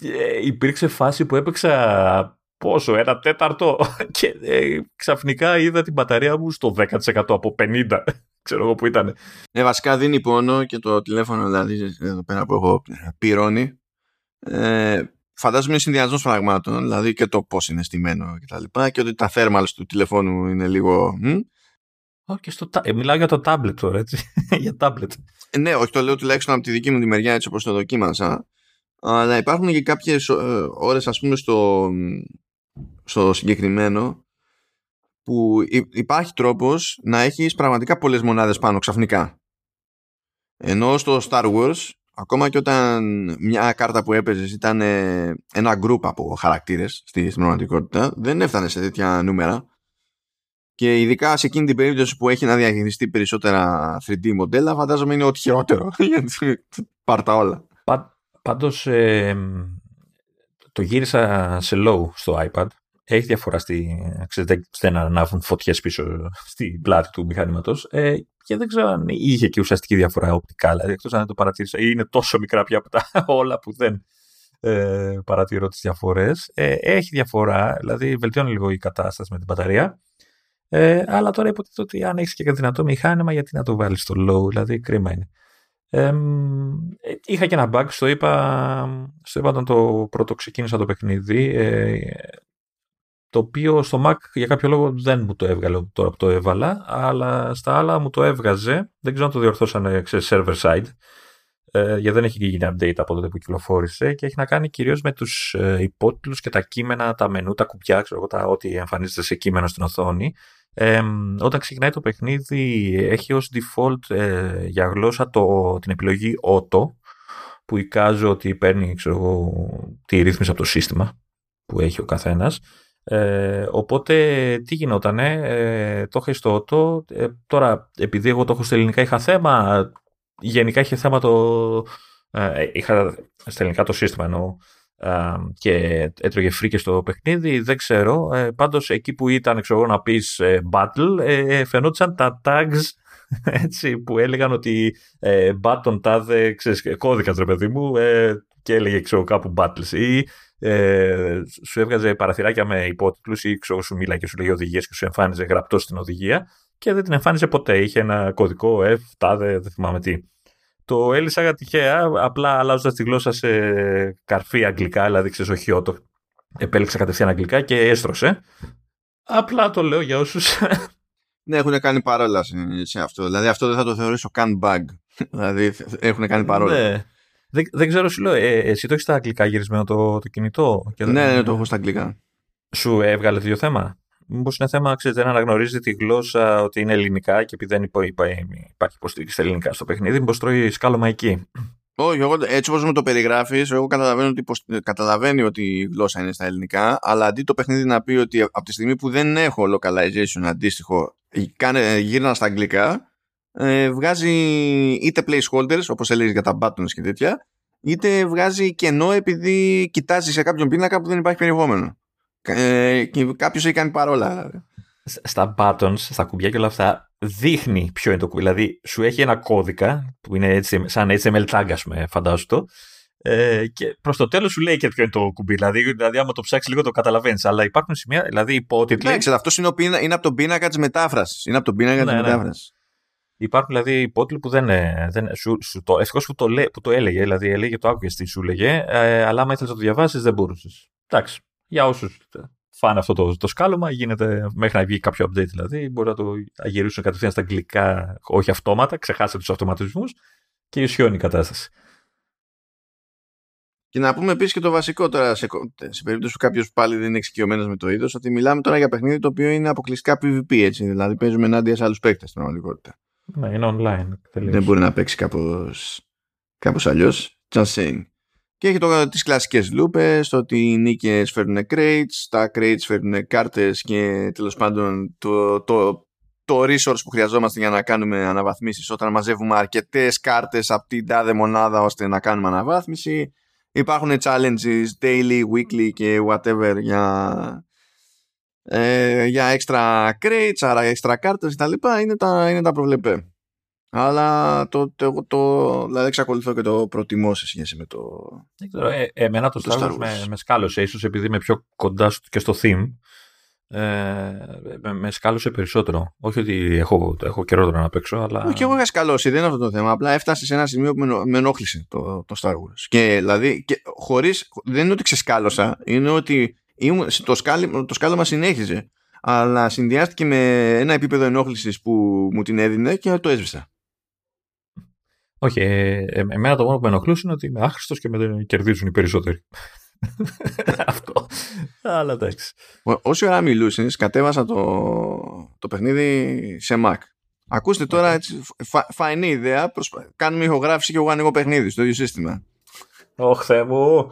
ε, υπήρξε φάση που έπαιξα πόσο, ένα τέταρτο και ε, ξαφνικά είδα την μπαταρία μου στο 10% από 50. Ξέρω εγώ που ήταν. Ναι, βασικά δίνει πόνο και το τηλέφωνο, δηλαδή, εδώ πέρα που έχω πυρώνει. Ε, φαντάζομαι είναι συνδυασμός πραγμάτων, δηλαδή και το πώς είναι στημένο και τα λοιπά και ότι τα thermals του τηλεφώνου είναι λίγο. και στο, ε, μιλάω για το tablet τώρα, έτσι. για tablet. Ε, ναι, όχι το λέω τουλάχιστον από τη δική μου τη μεριά έτσι όπως το δοκίμασα. Αλλά υπάρχουν και κάποιες ε, ώρες ας πούμε στο, στο συγκεκριμένο που υπάρχει τρόπος να έχεις πραγματικά πολλές μονάδες πάνω ξαφνικά. Ενώ στο Star Wars ακόμα και όταν μια κάρτα που έπαιζες ήταν ένα group από χαρακτήρες στη πραγματικότητα δεν έφτανε σε τέτοια νούμερα και ειδικά σε εκείνη την περίπτωση που έχει να διαχειριστεί περισσότερα 3D μοντέλα, φαντάζομαι είναι ό,τι χειρότερο. Γιατί πάρτα όλα. Πα, Πάντως ε, το γύρισα σε low στο iPad. Έχει διαφορά στη. Ξέρετε, δεν ανάβουν φωτιές πίσω στην πλάτη του μηχανήματος. Ε, και δεν ξέρω αν είχε και ουσιαστική διαφορά οπτικά. Δηλαδή, εκτός αν το παρατήρησα. Είναι τόσο μικρά πια από τα όλα που δεν ε, παρατηρώ τις διαφορές. Ε, έχει διαφορά. Δηλαδή, βελτιώνει λίγο η κατάσταση με την μπαταρία. Ε, αλλά τώρα υποτίθεται ότι αν έχεις και δυνατό μηχάνημα, γιατί να το βάλεις στο low, δηλαδή κρίμα είναι. Ε, είχα και ένα bug, στο είπα, στο είπα όταν το πρώτο ξεκίνησα το παιχνίδι. Ε, το οποίο στο Mac για κάποιο λόγο δεν μου το έβγαλε τώρα που το έβαλα, αλλά στα άλλα μου το έβγαζε. Δεν ξέρω αν το διορθώσανε ξέρεις, server side, ε, γιατί δεν έχει γίνει update από τότε που κυκλοφόρησε και έχει να κάνει κυρίως με τους ε, υπότιτλους και τα κείμενα, τα μενού, τα κουμπιά, ξέρω τα ό,τι εμφανίζεται σε κείμενο στην οθόνη. Ε, όταν ξεκινάει το παιχνίδι έχει ως default ε, για γλώσσα το, την επιλογή auto που εικάζω ότι παίρνει ξέρω, τη ρύθμιση από το σύστημα που έχει ο καθένας. Ε, οπότε τι γινότανε, ε, το είχε στο auto, ε, τώρα επειδή εγώ το έχω στα ελληνικά είχα θέμα, γενικά είχε θέμα το, ε, είχα στα ελληνικά το σύστημα εννοώ, και έτρωγε φρίκες στο παιχνίδι, δεν ξέρω. Ε, πάντως εκεί που ήταν ξέρω, να πεις ε, battle, ε, φαινόταν τα tags έτσι, που έλεγαν ότι ε, button τάδε, ξέρεις, κώδικα ρε παιδί μου ε, και έλεγε ξέρω, κάπου battles ή ε, σου έβγαζε παραθυράκια με υπότιτλους ή ξέρω, σου μίλα και σου λέει οδηγίες και σου εμφάνιζε γραπτό στην οδηγία και δεν την εμφάνιζε ποτέ. Είχε ένα κωδικό F, τάδε, δεν θυμάμαι τι. Το έλυσα τυχαία, απλά αλλάζοντας τη γλώσσα σε καρφί αγγλικά, δηλαδή ξέρεις, όχι ότο. Επέλεξα κατευθείαν αγγλικά και έστρωσε. Απλά το λέω για όσους. Ναι, έχουν κάνει παρόλα σε αυτό. Δηλαδή αυτό δεν θα το θεωρήσω καν bug. δηλαδή έχουν κάνει παρόλα. Ναι. Δεν, δεν ξέρω, σου λέω, ε, εσύ το έχεις στα αγγλικά γυρισμένο το, το κινητό. Και ναι, ναι, το έχω στα αγγλικά. Σου έβγαλε δύο θέμα; Μήπως είναι θέμα, ξέρετε, να αναγνωρίζει τη γλώσσα ότι είναι ελληνικά και επειδή δεν υπάρχει υποστήριξη στα ελληνικά στο παιχνίδι, μήπως τρώει σκάλωμα εκεί; Όχι, εγώ, έτσι όπως μου το περιγράφεις, εγώ καταλαβαίνω ότι καταλαβαίνει ότι η γλώσσα είναι στα ελληνικά, αλλά αντί το παιχνίδι να πει ότι από τη στιγμή που δεν έχω localization αντίστοιχο, κάνε, γύρνα στα αγγλικά, ε, βγάζει είτε placeholders, όπως έλεγες για τα buttons και τέτοια, είτε βγάζει κενό επειδή κοιτάζει σε κάποιον πίνακα που δεν υπάρχει περιεχόμενο. Ε, και κάποιος έχει κάνει παρόλα. Στα buttons, στα κουμπιά και όλα αυτά, δείχνει ποιο είναι το κουμπί. Δηλαδή, σου έχει ένα κώδικα που είναι έτσι, σαν HTML tag, ας πούμε, φαντάζομαι το. Ε, και προς το τέλος σου λέει και ποιο είναι το κουμπί. Δηλαδή, δηλαδή άμα το ψάξεις λίγο το καταλαβαίνεις. Αλλά υπάρχουν σημεία, δηλαδή υπότιτλοι. Ναι, ξέρω, αυτός είναι, είναι από τον πίνακα της μετάφρασης. Είναι από τον πίνακα ναι, τη ναι. μετάφρασης. Υπάρχουν δηλαδή υπότιτλοι που δεν. δεν σου, σου το, ευτυχώς που, το, που το έλεγε, δηλαδή έλεγε το άκουγες τι σου έλεγε, ε, αλλά άμα ήθελες να το διαβάσεις δεν μπορούσες. Εντάξει για όσους φάνε αυτό το, το σκάλωμα, γίνεται μέχρι να βγει κάποιο update δηλαδή, μπορεί να το αγυρίσουν κατευθείαν στα αγγλικά, όχι αυτόματα, ξεχάσετε τους αυτοματισμούς και ισιώνει η κατάσταση. Και να πούμε επίσης και το βασικό τώρα, σε, σε περίπτωση που κάποιος πάλι δεν είναι εξοικειωμένος με το είδος, ότι μιλάμε τώρα για παιχνίδι το οποίο είναι αποκλειστικά PvP, έτσι. Δηλαδή παίζουμε ενάντια σε άλλους παίκτες στην πραγματικότητα. Ναι, είναι online. Δεν μπορεί να παίξει κάπως κάπως αλλιώς. Just saying. Και έχει το, τις κλασικές λούπες, το ότι οι νίκες φέρνουν crates, τα crates φέρνουν κάρτες και τέλος πάντων το, το, το resource που χρειαζόμαστε για να κάνουμε αναβαθμίσεις όταν μαζεύουμε αρκετές κάρτες από την τάδε μονάδα ώστε να κάνουμε αναβάθμιση. Υπάρχουν challenges daily, weekly και whatever για, ε, για extra crates, άρα extra κάρτες κτλ. Είναι τα, είναι τα προβλεπέ. Αλλά το, το, το, δηλαδή εξακολουθώ και το προτιμώ σε σχέση με το. Δεν ξέρω, ε, εμένα το, το Star με, με σκάλωσε, ίσως επειδή είμαι πιο κοντά και στο theme. Ε, με, με σκάλωσε περισσότερο. Όχι ότι έχω, έχω καιρό τώρα να παίξω, αλλά. Όχι, εγώ είχα σκαλώσει, δεν είναι αυτό το θέμα. Απλά έφτασε σε ένα σημείο που με, με ενόχλησε το, το Star Wars. Και δηλαδή, και χωρίς, δεν είναι ότι ξεσκάλωσα, είναι ότι ήμουν, το, σκάλι, το σκάλωμα συνέχιζε. Αλλά συνδυάστηκε με ένα επίπεδο ενόχλησης που μου την έδινε και το έσβησα. Όχι, ε, ε, εμένα το μόνο που με ενοχλούσε είναι ότι είμαι άχρηστος και με κερδίζουν οι περισσότεροι. Αυτό. Αλλά εντάξει. Όση ώρα μιλούσες, κατέβασα το, το παιχνίδι σε Mac. Ακούστε τώρα, έτσι, φα, φανή ιδέα. Προσπα... Κάνουμε ηχογράφηση και εγώ ανοίγω παιχνίδι στο ίδιο σύστημα. Ωχ, Θεέ μου.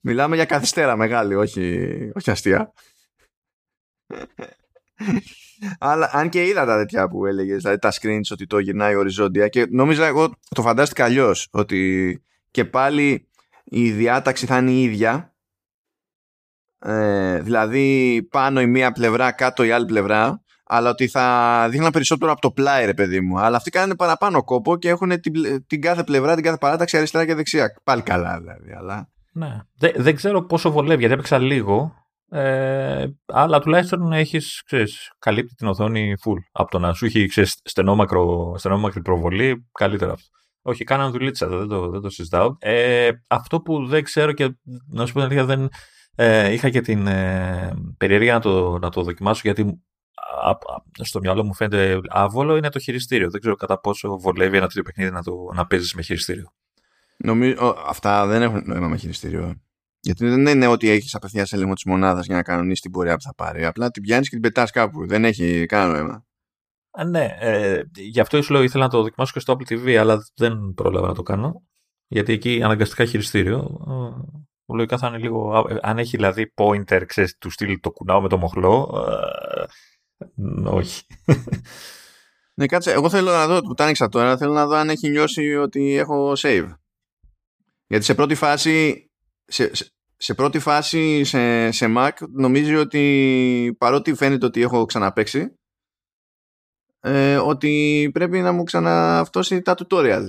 Μιλάμε για καθυστέρα μεγάλη, όχι, όχι αστεία. Αλλά αν και είδα τα τέτοια που έλεγες, δηλαδή τα screens ότι το γυρνάει οριζόντια και νόμιζα εγώ το φαντάστηκα αλλιώς ότι και πάλι η διάταξη θα είναι η ίδια. Ε, δηλαδή πάνω η μία πλευρά, κάτω η άλλη πλευρά, αλλά ότι θα δείχναν περισσότερο από το πλάι, ρε παιδί μου. Αλλά αυτοί κάνουν παραπάνω κόπο και έχουν την, την κάθε πλευρά, την κάθε παράταξη αριστερά και δεξιά. Πάλι καλά, δηλαδή. Αλλά... Ναι. Δεν, δεν ξέρω πόσο βολεύει, γιατί έπαιξα λίγο ε, αλλά τουλάχιστον έχεις καλύπτει την οθόνη full. Από το να σου έχει στενόμακρη προβολή, καλύτερα αυτό. Όχι, κάναν δουλίτσα, δεν το, δεν το συζητάω. Ε, αυτό που δεν ξέρω και να σου πω την αλήθεια δεν, Ε, είχα και την ε, περιέργεια να το, να το δοκιμάσω γιατί στο μυαλό μου φαίνεται άβολο είναι το χειριστήριο. Δεν ξέρω κατά πόσο βολεύει ένα τέτοιο παιχνίδι να, το, να παίζεις με χειριστήριο. Νομίζω, αυτά δεν έχουν νόημα με χειριστήριο. Γιατί δεν είναι ότι έχεις απευθεία έλεγχο της μονάδας για να κανονίσεις την πορεία που θα πάρει. Απλά την πιάνεις και την πετάς κάπου. Δεν έχει κανένα νόημα. Α, ναι, ε, γι' αυτό ίσως ήθελα να το δοκιμάσω και στο Apple TV, αλλά δεν πρόλαβα να το κάνω. Γιατί εκεί αναγκαστικά χειριστήριο. Λογικά θα είναι λίγο. Αν έχει δηλαδή pointer, ξέρεις, του στυλ το κουνάω με το μοχλό. Ε, όχι. Ναι, κάτσε. Εγώ θέλω να δω, που τα άνοιξα τώρα, θέλω να δω αν έχει νιώσει ότι έχω save. Γιατί σε πρώτη φάση, σε, σε, πρώτη φάση σε, σε Mac νομίζει ότι παρότι φαίνεται ότι έχω ξαναπέξει, ε, ότι πρέπει να μου ξαναυτώσει τα tutorial.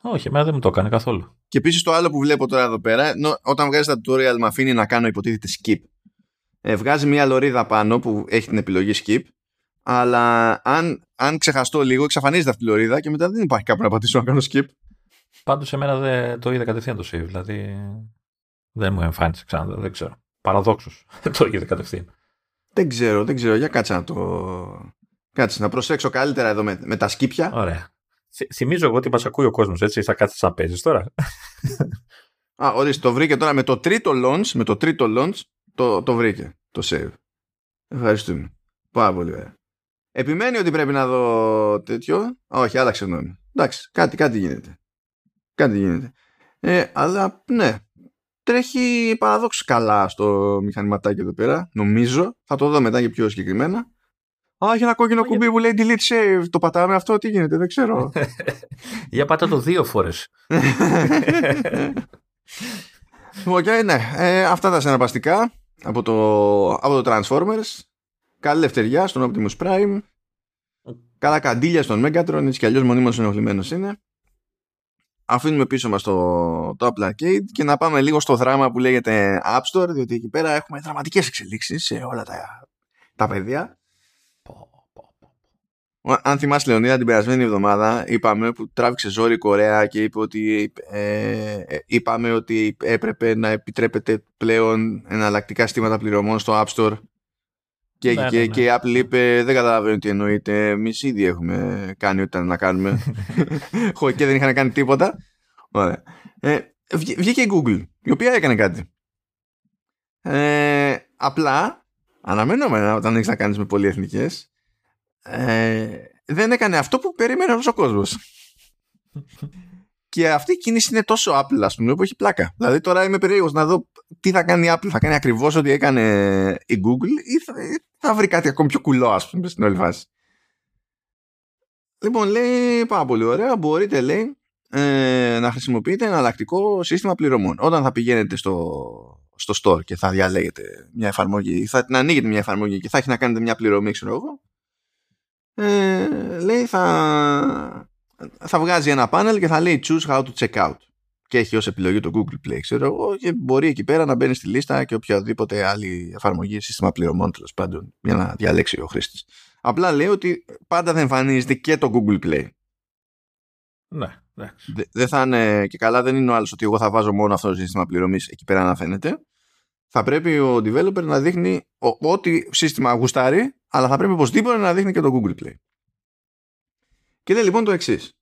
Όχι, εμένα δεν μου το έκανε καθόλου. Και επίσης το άλλο που βλέπω τώρα εδώ πέρα, όταν βγάζει τα tutorial με αφήνει να κάνω υποτίθεται skip. Ε, βγάζει μια λωρίδα πάνω που έχει την επιλογή skip, αλλά αν, αν ξεχαστώ λίγο, εξαφανίζεται αυτή η λωρίδα και μετά δεν υπάρχει κάπου να πατήσω να κάνω skip. Πάντως εμένα δεν το είδα κατευθείαν το save, δηλαδή δεν μου εμφάνισε ξανά, δεν ξέρω. Παραδόξως το είδε κατευθείαν. Δεν ξέρω, δεν ξέρω. Για κάτσε να το. Κάτσε να προσέξω καλύτερα εδώ με, με τα σκύπια. Ωραία. Θυμίζω εγώ ότι μας ακούει ο κόσμος, έτσι. Θα κάθεσαι να παίζεις τώρα. Α, ορίστε, το βρήκε τώρα με το τρίτο launch, με το τρίτο launch το, το βρήκε το save. Ευχαριστούμε. Πάρα πολύ ωραία. Επιμένει ότι πρέπει να δω τέτοιο. Όχι, άλλαξε γνώμη. Εντάξει, κάτι, κάτι γίνεται. Κάτι γίνεται. Ε, αλλά ναι, τρέχει παραδόξως καλά στο μηχανηματάκι εδώ πέρα. Νομίζω. Θα το δω μετά και πιο συγκεκριμένα. Α, έχει ένα κόκκινο κουμπί που λέει delete save. Το πατάμε αυτό, τι γίνεται, δεν ξέρω. Για πατά το δύο φορές. okay, ναι. Ε, αυτά τα συναρπαστικά από το, από το Transformers. Καλή ελευθεριά στον Optimus Prime. Καλά καντήλια στον Megatron, έτσι κι αλλιώς μονίμως ενοχλημένος είναι. Αφήνουμε πίσω μας το, το Apple Arcade και να πάμε λίγο στο δράμα που λέγεται App Store, διότι εκεί πέρα έχουμε δραματικές εξελίξεις σε όλα τα, τα παιδιά. Αν θυμάσαι Λεωνίδα την περασμένη εβδομάδα είπαμε που τράβηξε ζόρι η Κορέα και είπε ότι ε, ε, είπαμε ότι έπρεπε να επιτρέπεται πλέον εναλλακτικά στήματα πληρωμών στο App Store. Και, ναι, και, ναι, ναι. και η Apple είπε δεν καταλαβαίνω τι εννοείται. Εμείς ήδη έχουμε κάνει ό,τι ήταν να κάνουμε και δεν είχαν κάνει τίποτα. Ωραία. Ε, βγήκε η Google η οποία έκανε κάτι. Ε, απλά αναμενόμενα όταν έχεις να κάνεις με πολυεθνικές ε, δεν έκανε αυτό που περίμενε όλος ο κόσμος. και αυτή η κίνηση είναι τόσο Apple, ας πούμε, που έχει πλάκα. Δηλαδή τώρα είμαι περίεργος να δω τι θα κάνει η Apple. Θα κάνει ακριβώς ό,τι έκανε η Google ή θα, θα βρει κάτι ακόμη πιο κουλό, ας πούμε, στην όλη φάση. Λοιπόν, λέει πάρα πολύ ωραία. Μπορείτε, λέει, ε, να χρησιμοποιείτε ένα εναλλακτικό σύστημα πληρωμών. Όταν θα πηγαίνετε στο, στο store και θα διαλέγετε μια εφαρμογή, θα την ανοίγετε μια εφαρμογή και θα έχει να κάνετε μια πληρωμή, ξέρω εγώ, ε, λέει θα, θα βγάζει ένα πάνελ και θα λέει choose how to check out και έχει ως επιλογή το Google Play ξέρω εγώ και μπορεί εκεί πέρα να μπαίνει στη λίστα και οποιαδήποτε άλλη εφαρμογή σύστημα πληρωμών τέλος πάντων για να διαλέξει ο χρήστης. Απλά λέει ότι πάντα θα εμφανίζεται και το Google Play. Ναι, Δεν θα είναι και καλά, δεν είναι ο άλλος ότι εγώ θα βάζω μόνο αυτό το σύστημα πληρωμής εκεί πέρα να φαίνεται. Θα πρέπει ο developer να δείχνει ό,τι σύστημα γουστάρει αλλά θα πρέπει οπωσδήποτε να δείχνει και το Google Play. Και λέει λοιπόν το εξής.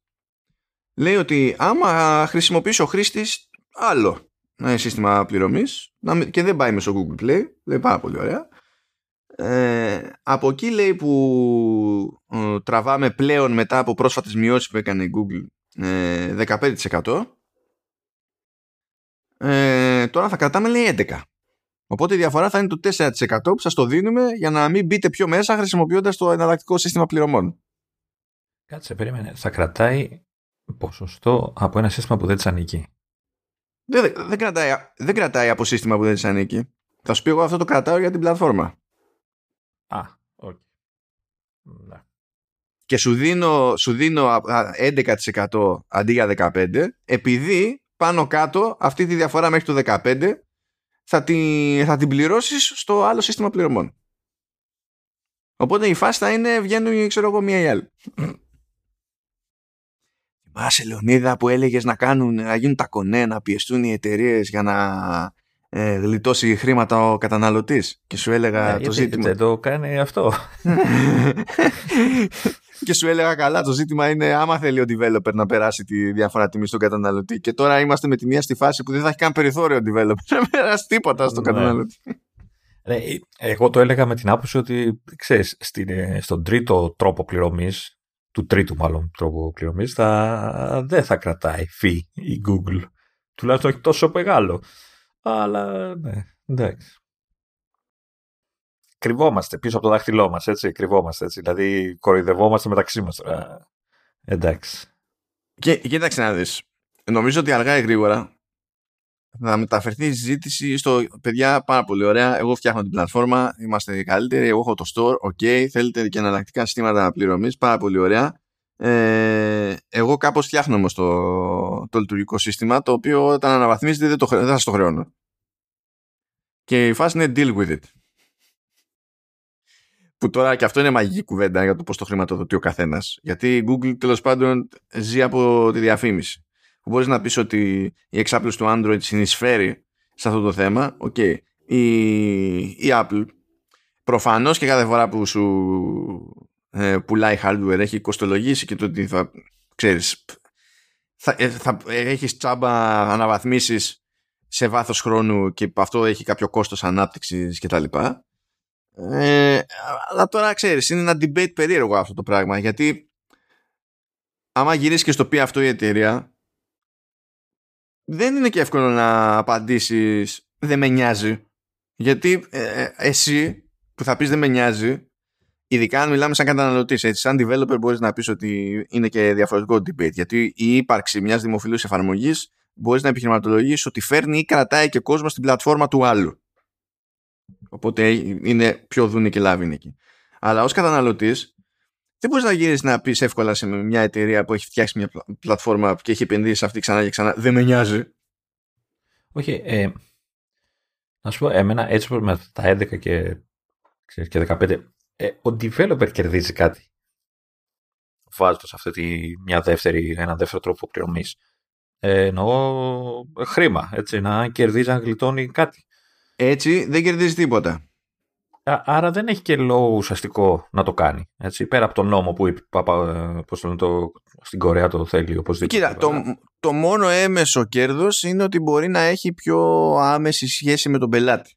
Λέει ότι άμα χρησιμοποιήσει ο χρήστης άλλο ένα σύστημα πληρωμής και δεν πάει μέσω Google Play, λέει πάρα πολύ ωραία. Ε, από εκεί λέει που ε, τραβάμε πλέον μετά από πρόσφατες μειώσεις που έκανε η Google ε, 15% ε, τώρα θα κρατάμε λέει 11% Οπότε η διαφορά θα είναι το 4% που σας το δίνουμε για να μην μπείτε πιο μέσα χρησιμοποιώντας το εναλλακτικό σύστημα πληρωμών. Κάτσε, περίμενε. Θα κρατάει ποσοστό από ένα σύστημα που δεν της ανήκει. Δεν, δεν, κρατάει, δεν κρατάει από σύστημα που δεν της ανήκει. Θα σου πει εγώ αυτό το κρατάω για την πλατφόρμα. Α, οκ. Ναι. Και σου δίνω, σου δίνω 11% αντί για 15% επειδή πάνω κάτω αυτή τη διαφορά μέχρι το 15% θα την, θα την πληρώσεις στο άλλο σύστημα πληρωμών. Οπότε η φάση θα είναι βγαίνουν ξέρω εγώ μία ή άλλη. Θυμάσαι Λεωνίδα που έλεγες να, κάνουν, να γίνουν τα κονέ, να πιεστούν οι εταιρείες για να ε, γλιτώσει χρήματα ο καταναλωτής και σου έλεγα Ναι, το ζήτημα. Δεν το κάνει αυτό. και σου έλεγα καλά, το ζήτημα είναι άμα θέλει ο developer να περάσει τη διαφορά τιμή στον καταναλωτή. Και τώρα είμαστε με τη μία στη φάση που δεν θα έχει καν περιθώριο ο developer να περάσει τίποτα στον Ναι. καταναλωτή. Ναι, εγώ το έλεγα με την άποψη ότι, ξέρεις, στην, ε, στον τρίτο τρόπο πληρωμής, του τρίτου μάλλον τρόπο πληρωμής, θα, δεν θα κρατάει fee η Google. Τουλάχιστον όχι τόσο μεγάλο. Αλλά, ναι, εντάξει. Κρυβόμαστε πίσω από το δάχτυλό μας, έτσι, κρυβόμαστε, έτσι. Δηλαδή, κοροϊδευόμαστε μεταξύ μας. τώρα. εντάξει. Και κοίταξε να δεις. Νομίζω ότι αργά ή γρήγορα θα μεταφερθεί η συζήτηση στο παιδιά πάρα πολύ ωραία. Εγώ φτιάχνω την πλατφόρμα, είμαστε οι καλύτεροι. Εγώ έχω το store, ok. Θέλετε και εναλλακτικά συστήματα πληρωμής, πάρα πολύ ωραία. Ε, εγώ κάπως φτιάχνω όμως το, το λειτουργικό σύστημα το οποίο όταν αναβαθμίζεται δεν, το, χρε- δεν θα σας το χρεώνω. Και η φάση είναι deal with it. Που τώρα και αυτό είναι μαγική κουβέντα για το πώς το χρηματοδοτεί ο καθένας. Γιατί η Google τέλος πάντων ζει από τη διαφήμιση. Που μπορείς να πεις ότι η εξάπλωση του Android συνεισφέρει σε αυτό το θέμα. Οκ. Η, η Apple προφανώς και κάθε φορά που σου ε, πουλάει hardware έχει κοστολογήσει και το ότι θα ξέρεις θα, ε, θα έχεις τσάμπα αναβαθμίσεις σε βάθος χρόνου και αυτό έχει κάποιο κόστος ανάπτυξης κτλ. Ε, αλλά τώρα ξέρεις είναι ένα debate περίεργο αυτό το πράγμα γιατί άμα γυρίσεις και στο πει αυτό η εταιρεία δεν είναι και εύκολο να απαντήσεις δεν με νοιάζει γιατί ε, ε, εσύ που θα πεις δεν με νοιάζει ειδικά αν μιλάμε σαν καταναλωτής έτσι, σαν developer μπορείς να πεις ότι είναι και διαφορετικό debate γιατί η ύπαρξη μιας δημοφιλούς εφαρμογής μπορείς να επιχειρηματολογήσεις ότι φέρνει ή κρατάει και κόσμο στην πλατφόρμα του άλλου οπότε είναι πιο δούνε και λάβει είναι εκεί αλλά ως καταναλωτής δεν μπορείς να γυρίσεις να πεις εύκολα σε μια εταιρεία που έχει φτιάξει μια πλα- πλατφόρμα και έχει επενδύσει σε αυτή ξανά και ξανά. Δεν με νοιάζει. Όχι, ε, να σου πω, εμένα έτσι όπως με τα 11 και, ξέρεις, και 15, ε, ο developer κερδίζει κάτι. Βάζοντας αυτή τη, μια δεύτερη, ένα δεύτερο τρόπο πληρωμής. Ε, εννοώ ε, χρήμα, έτσι, να κερδίζει, να γλιτώνει κάτι. Έτσι δεν κερδίζει τίποτα. Α- Άρα δεν έχει και λόγο ουσιαστικό να το κάνει. Έτσι, πέρα από τον νόμο που είπε, παπα, ε, πώς το λένε, το, στην Κορέα το θέλει οπωσδήποτε. Κοίτα, το, το μόνο έμεσο κέρδος είναι ότι μπορεί να έχει πιο άμεση σχέση με τον πελάτη.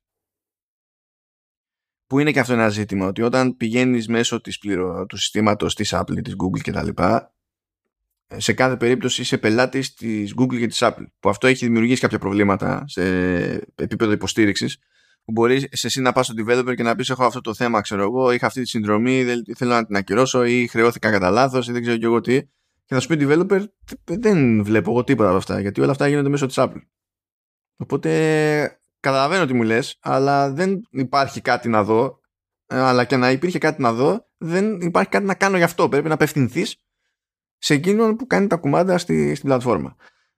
Που είναι και αυτό ένα ζήτημα, ότι όταν πηγαίνεις μέσω της πληρο... του συστήματος της Apple, της Google κτλ. Σε κάθε περίπτωση είσαι πελάτης της Google και της Apple. Που αυτό έχει δημιουργήσει κάποια προβλήματα σε επίπεδο υποστήριξης. Που μπορείς εσύ να πας στο developer και να πεις έχω αυτό το θέμα, ξέρω εγώ, είχα αυτή τη συνδρομή, δεν θέλω να την ακυρώσω ή χρεώθηκα κατά λάθος ή δεν ξέρω και εγώ τι. Και θα σου πει developer, δεν βλέπω εγώ τίποτα από αυτά, γιατί όλα αυτά γίνονται μέσω της Apple. Οπότε καταλαβαίνω τι μου λες, αλλά δεν υπάρχει κάτι να δω, ε, αλλά και να υπήρχε κάτι να δω, δεν υπάρχει κάτι να κάνω γι' αυτό. Πρέπει να απευθυνθείς σε εκείνον που κάνει τα κουμάντα στη, στην πλατφόρμα.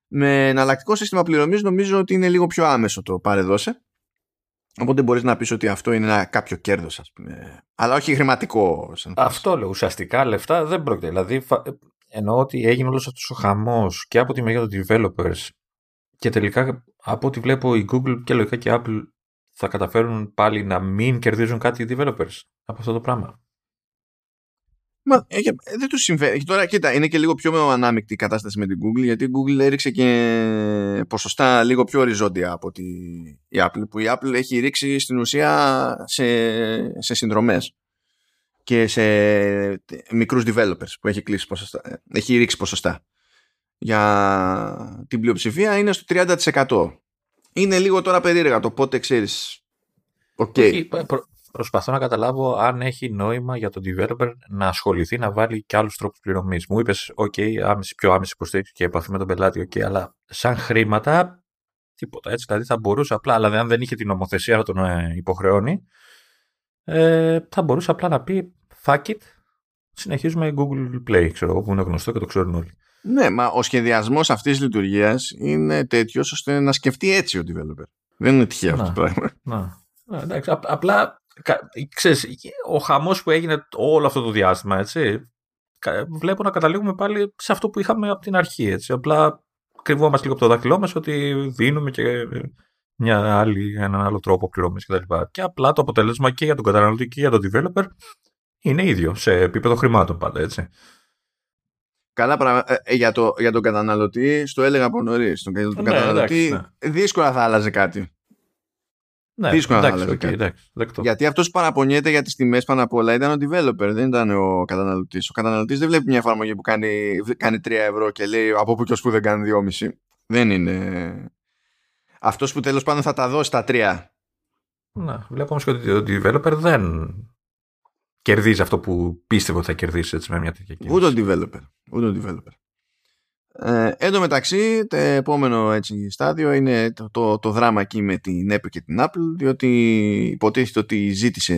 Με εναλλακτικό σύστημα πληρωμής νομίζω ότι είναι λίγο πιο άμεσο το πάρε-δώσε. Οπότε μπορείς να πεις ότι αυτό είναι ένα κάποιο κέρδος, ας πούμε. Αλλά όχι χρηματικό. σαν φάση. Αυτό λέω. Ουσιαστικά λεφτά δεν πρόκειται. Δηλαδή, φα- εννοώ ότι έγινε όλος αυτός ο χαμός και από τη μεριά των developers και τελικά από ό,τι βλέπω η Google και λογικά και η Apple θα καταφέρουν πάλι να μην κερδίζουν κάτι οι developers από αυτό το πράγμα. Μα, ε, ε, δεν τους συμφέρει. Και Τώρα, κοίτα, είναι και λίγο πιο ανάμεικτη η κατάσταση με την Google, γιατί η Google έριξε και ποσοστά λίγο πιο οριζόντια από τη, η Apple, που η Apple έχει ρίξει στην ουσία σε, σε συνδρομές και σε μικρούς developers που έχει, κλείσει ποσοστά, ε, έχει ρίξει ποσοστά. Για την πλειοψηφία είναι στο 30%. Είναι λίγο τώρα περίεργα το πότε ξέρεις. Οκ. Όχι, προ- προσπαθώ να καταλάβω αν έχει νόημα για τον developer να ασχοληθεί να βάλει και άλλους τρόπους πληρωμής. Μου είπες, OK, άμεση, πιο άμεση υποστήριξη και επαφή με τον πελάτη, OK, αλλά σαν χρήματα τίποτα έτσι. Δηλαδή θα μπορούσε απλά, αλλά αν δεν είχε την νομοθεσία να τον ε, υποχρεώνει, ε, θα μπορούσε απλά να πει fuck it, συνεχίζουμε Google Play, ξέρω εγώ, που είναι γνωστό και το ξέρουν όλοι. Ναι, μα ο σχεδιασμός αυτής της λειτουργίας είναι τέτοιος ώστε να σκεφτεί έτσι ο developer. Δεν είναι τυχαίο αυτό Να. το πράγμα. Να, να, εντάξει, απ- απλά, κα- ξέρεις, ο χαμός που έγινε όλο αυτό το διάστημα, έτσι, κα- βλέπω να καταλήγουμε πάλι σε αυτό που είχαμε από την αρχή, έτσι. Απλά κρυβόμαστε λίγο από το δάχτυλό μας ότι δίνουμε και μια άλλη, έναν άλλο τρόπο πληρωμής κτλ. Και απλά το αποτέλεσμα και για τον καταναλωτή και για τον developer είναι ίδιο σε επίπεδο χρημάτων πάντα, έτσι. Καλά πράγματα. Ε, ε, για, το, για τον καταναλωτή, στο έλεγα από νωρίς. Τον ναι, καταναλωτή εντάξει, ναι. δύσκολα θα άλλαζε κάτι. Ναι, δύσκολα εντάξει, θα άλλαζε okay, κάτι. Εντάξει, Γιατί αυτός που παραπονιέται για τις τιμές πάνω απ' όλα ήταν ο developer, δεν ήταν ο καταναλωτής. Ο καταναλωτής δεν βλέπει μια εφαρμογή που κάνει, κάνει 3 ευρώ και λέει από πού και ως που δεν κάνει 2,5. Δεν είναι. Αυτός που τέλος πάντων θα τα δώσει τα 3. Ναι, βλέπω όμω ότι ο developer δεν κερδίζει αυτό που πίστευε ότι θα κερδίσει έτσι, με μια τέτοια κίνηση. Ούτε ο developer. Ούτε ο developer. Ε, εν τω μεταξύ, το επόμενο έτσι, στάδιο είναι το, το, το, δράμα εκεί με την Apple και την Apple, διότι υποτίθεται ότι ζήτησε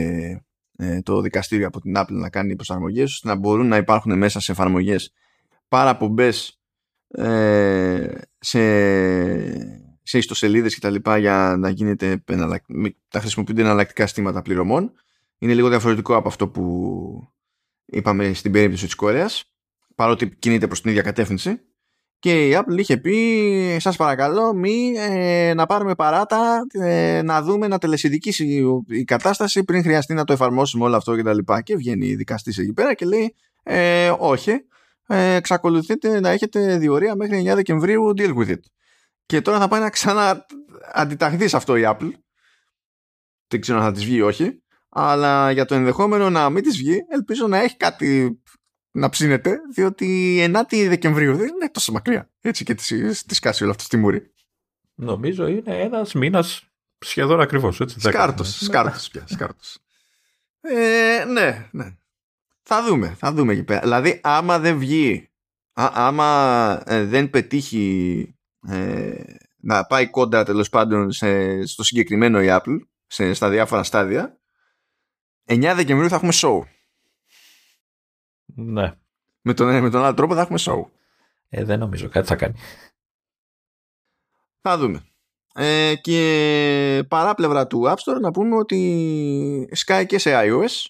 ε, το δικαστήριο από την Apple να κάνει προσαρμογές ώστε να μπορούν να υπάρχουν μέσα σε εφαρμογές παραπομπές ε, σε, σε ιστοσελίδες και τα λοιπά για να γίνεται τα χρησιμοποιούνται εναλλακτικά στήματα πληρωμών. Είναι λίγο διαφορετικό από αυτό που είπαμε στην περίπτωση της Κορέας παρότι κινείται προς την ίδια κατεύθυνση και η Apple είχε πει σας παρακαλώ μη ε, να πάρουμε παράτα ε, να δούμε να τελεσυδικήσει η κατάσταση πριν χρειαστεί να το εφαρμόσουμε όλο αυτό και τα λοιπά. Και βγαίνει η δικαστής εκεί πέρα και λέει ε, όχι. Ε, εξακολουθείτε να έχετε διορία μέχρι 9 Δεκεμβρίου deal with it. Και τώρα θα πάει να ξανά αντιταχθεί σε αυτό η Apple. Δεν ξέρω αν θα της βγει ή όχι αλλά για το ενδεχόμενο να μην της βγει ελπίζω να έχει κάτι να ψήνεται διότι 9η Δεκεμβρίου δεν είναι τόσο μακριά. Έτσι και τη σκάσει όλο αυτό στη μούρη. Νομίζω είναι ένας μήνας σχεδόν ακριβώς έτσι, σκάρτος, σκάρτος πια σκάρτος. Ε, ναι, ναι. Θα δούμε, θα δούμε εκεί πέρα. Δηλαδή άμα δεν βγει α, άμα ε, δεν πετύχει ε, να πάει κοντά τέλος πάντων σε, στο συγκεκριμένο η Apple σε, στα διάφορα στάδια 9 Δεκεμβρίου θα έχουμε show. Ναι. Με τον, με τον άλλο τρόπο θα έχουμε show. Ε, δεν νομίζω κάτι θα κάνει. Θα δούμε. Ε, και παράπλευρα του App Store να πούμε ότι Sky και σε iOS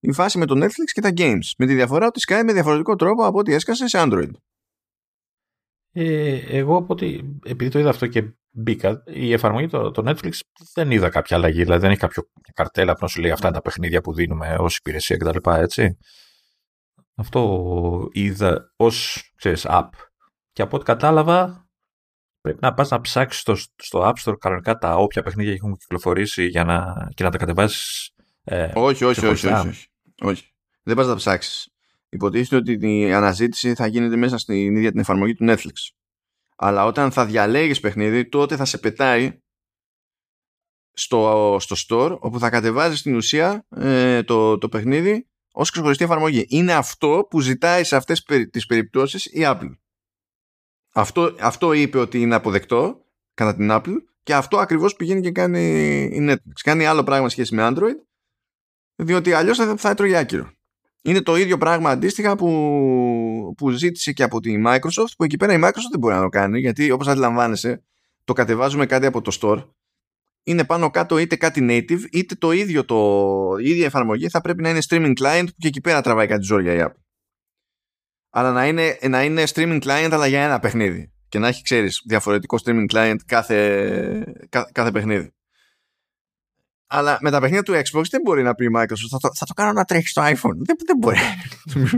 η φάση με το Netflix και τα games. Με τη διαφορά ότι Sky με διαφορετικό τρόπο από ό,τι έσκασε σε Android. Ε, εγώ από ότι, επειδή το είδα αυτό και μπήκα, η εφαρμογή το, το Netflix δεν είδα κάποια αλλαγή. Δηλαδή δεν έχει κάποιο καρτέλα που να σου λέει αυτά είναι τα παιχνίδια που δίνουμε ως υπηρεσία κτλ. Έτσι. Αυτό είδα ως app. Και από ό,τι κατάλαβα, πρέπει να πας να ψάξεις στο, στο App Store κανονικά τα όποια παιχνίδια έχουν κυκλοφορήσει για να, και να τα κατεβάσεις. Ε, όχι, όχι, όχι, όχι, όχι, όχι. Δεν πας να ψάξεις υποτίθεται ότι η αναζήτηση θα γίνεται μέσα στην ίδια την εφαρμογή του Netflix. Αλλά όταν θα διαλέγεις παιχνίδι, τότε θα σε πετάει στο, στο store, όπου θα κατεβάζεις στην ουσία ε, το, το παιχνίδι ως ξεχωριστή εφαρμογή. Είναι αυτό που ζητάει σε αυτές τις περιπτώσεις η Apple. Αυτό, αυτό είπε ότι είναι αποδεκτό κατά την Apple και αυτό ακριβώς πηγαίνει και κάνει η Netflix. Κάνει άλλο πράγμα σχέση με Android διότι αλλιώς θα, θα έτρωγε άκυρο. Είναι το ίδιο πράγμα αντίστοιχα που, που ζήτησε και από τη Microsoft που εκεί πέρα η Microsoft δεν μπορεί να το κάνει γιατί όπως αντιλαμβάνεσαι το κατεβάζουμε κάτι από το store είναι πάνω κάτω είτε κάτι native είτε το ίδιο το, η ίδια εφαρμογή θα πρέπει να είναι streaming client που και εκεί πέρα τραβάει κάτι ζόρια η App. Αλλά να είναι, να είναι streaming client αλλά για ένα παιχνίδι και να έχει ξέρεις διαφορετικό streaming client κάθε, κάθε παιχνίδι. Αλλά με τα παιχνίδια του Xbox δεν μπορεί να πει η Microsoft θα το, θα το κάνω να τρέχει στο iPhone. Δεν, δεν μπορεί.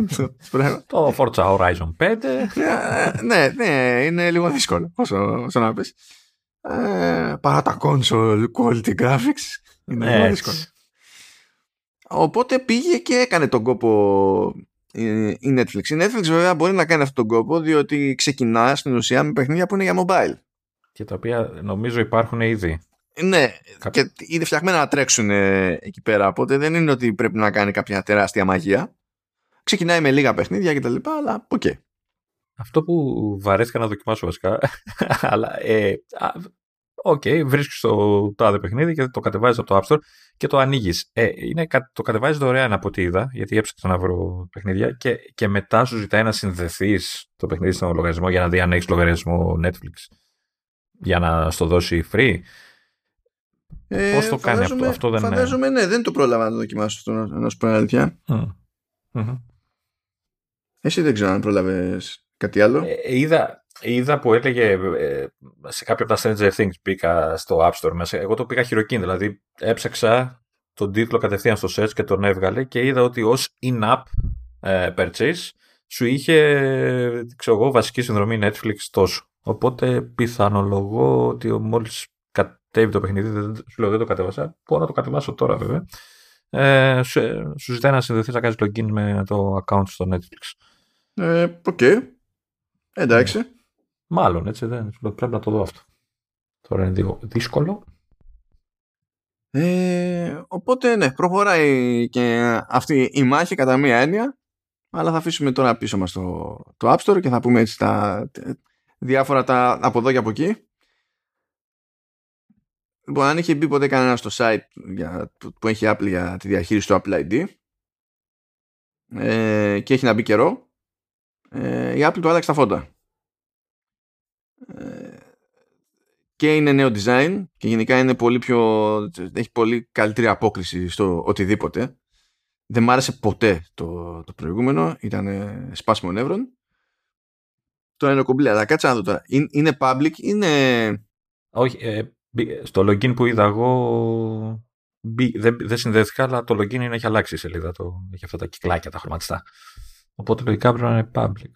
το Forza Horizon 5. Ε, ναι, ναι, είναι λίγο δύσκολο. Όσο, όσο να πεις. Ε, παρά τα console quality graphics. Είναι λίγο δύσκολο. Οπότε πήγε και έκανε τον κόπο η Netflix. Η Netflix βέβαια μπορεί να κάνει αυτόν τον κόπο διότι ξεκινά στην ουσία με παιχνίδια που είναι για mobile. Και τα οποία νομίζω υπάρχουν ήδη. Ναι, και είναι φτιαγμένα να τρέξουν ε, εκεί πέρα. Οπότε δεν είναι ότι πρέπει να κάνει κάποια τεράστια μαγεία. Ξεκινάει με λίγα παιχνίδια και τα λοιπά, αλλά OK. Okay. Αυτό που βαρέθηκα να δοκιμάσω βασικά, αλλά ε, OK, okay, βρίσκεις το τάδε παιχνίδι και το κατεβάζεις από το App Store και το ανοίγεις. Ε, το κατεβάζεις δωρεάν από ό,τι είδα, γιατί έψαξα να βρω παιχνίδια και, και μετά σου ζητάει να συνδεθείς το παιχνίδι στον λογαριασμό για να δει αν έχεις λογαριασμό Netflix για να στο δώσει free. Ε, Πώς το κάνει αυτό, αυτό δεν Φαντάζομαι, ναι, δεν το πρόλαβα να το δοκιμάσω αυτό, να σου πω αλήθεια. Mm. Mm-hmm. Εσύ δεν ξέρω αν πρόλαβες κάτι άλλο. Ε, είδα, είδα που έλεγε ε, σε κάποια από τα Stranger Things πήγα στο App Store μέσα. Εγώ το πήγα χειροκίνη, δηλαδή έψαξα τον τίτλο κατευθείαν στο search και τον έβγαλε και είδα ότι ως in-app ε, purchase σου είχε, ξέρω εγώ, βασική συνδρομή Netflix τόσο. Οπότε πιθανολογώ ότι μόλις κατέβει το παιχνίδι, δεν, σου λέω δεν το κατέβασα, μπορώ να το κατεβάσω τώρα βέβαια, ε, σου, σου ζητάει να συνδεθείς να κάνεις login με το account στο Netflix. Ε, OK. Okay. Εντάξει. Μάλλον έτσι δεν. Πρέπει να το δω αυτό. Τώρα είναι δύσκολο. Ε, οπότε ναι, προχωράει και αυτή η μάχη κατά μία έννοια. Αλλά θα αφήσουμε τώρα πίσω μας το, το App Store και θα πούμε έτσι τα διάφορα τα από εδώ και από εκεί. Λοιπόν, αν είχε μπει ποτέ κανένας στο site για, που έχει Apple για τη διαχείριση του Apple ID ε, και έχει να μπει καιρό, ε, η Apple του άλλαξε τα φώτα. Ε, και είναι νέο design και γενικά είναι πολύ πιο, έχει πολύ καλύτερη απόκριση στο οτιδήποτε. Δεν μ' άρεσε ποτέ το, το προηγούμενο, ήταν σπάσιμο νεύρων. Το είναι κομπλέ, αλλά κάτσε να δω τώρα. Είναι, public, είναι... Όχι, ε, στο login που είδα εγώ δεν, δεν συνδέθηκα, αλλά το login είναι, έχει αλλάξει η σελίδα. Το, έχει αυτά τα κυκλάκια, τα χρωματιστά. Οπότε λογικά πρέπει να είναι public.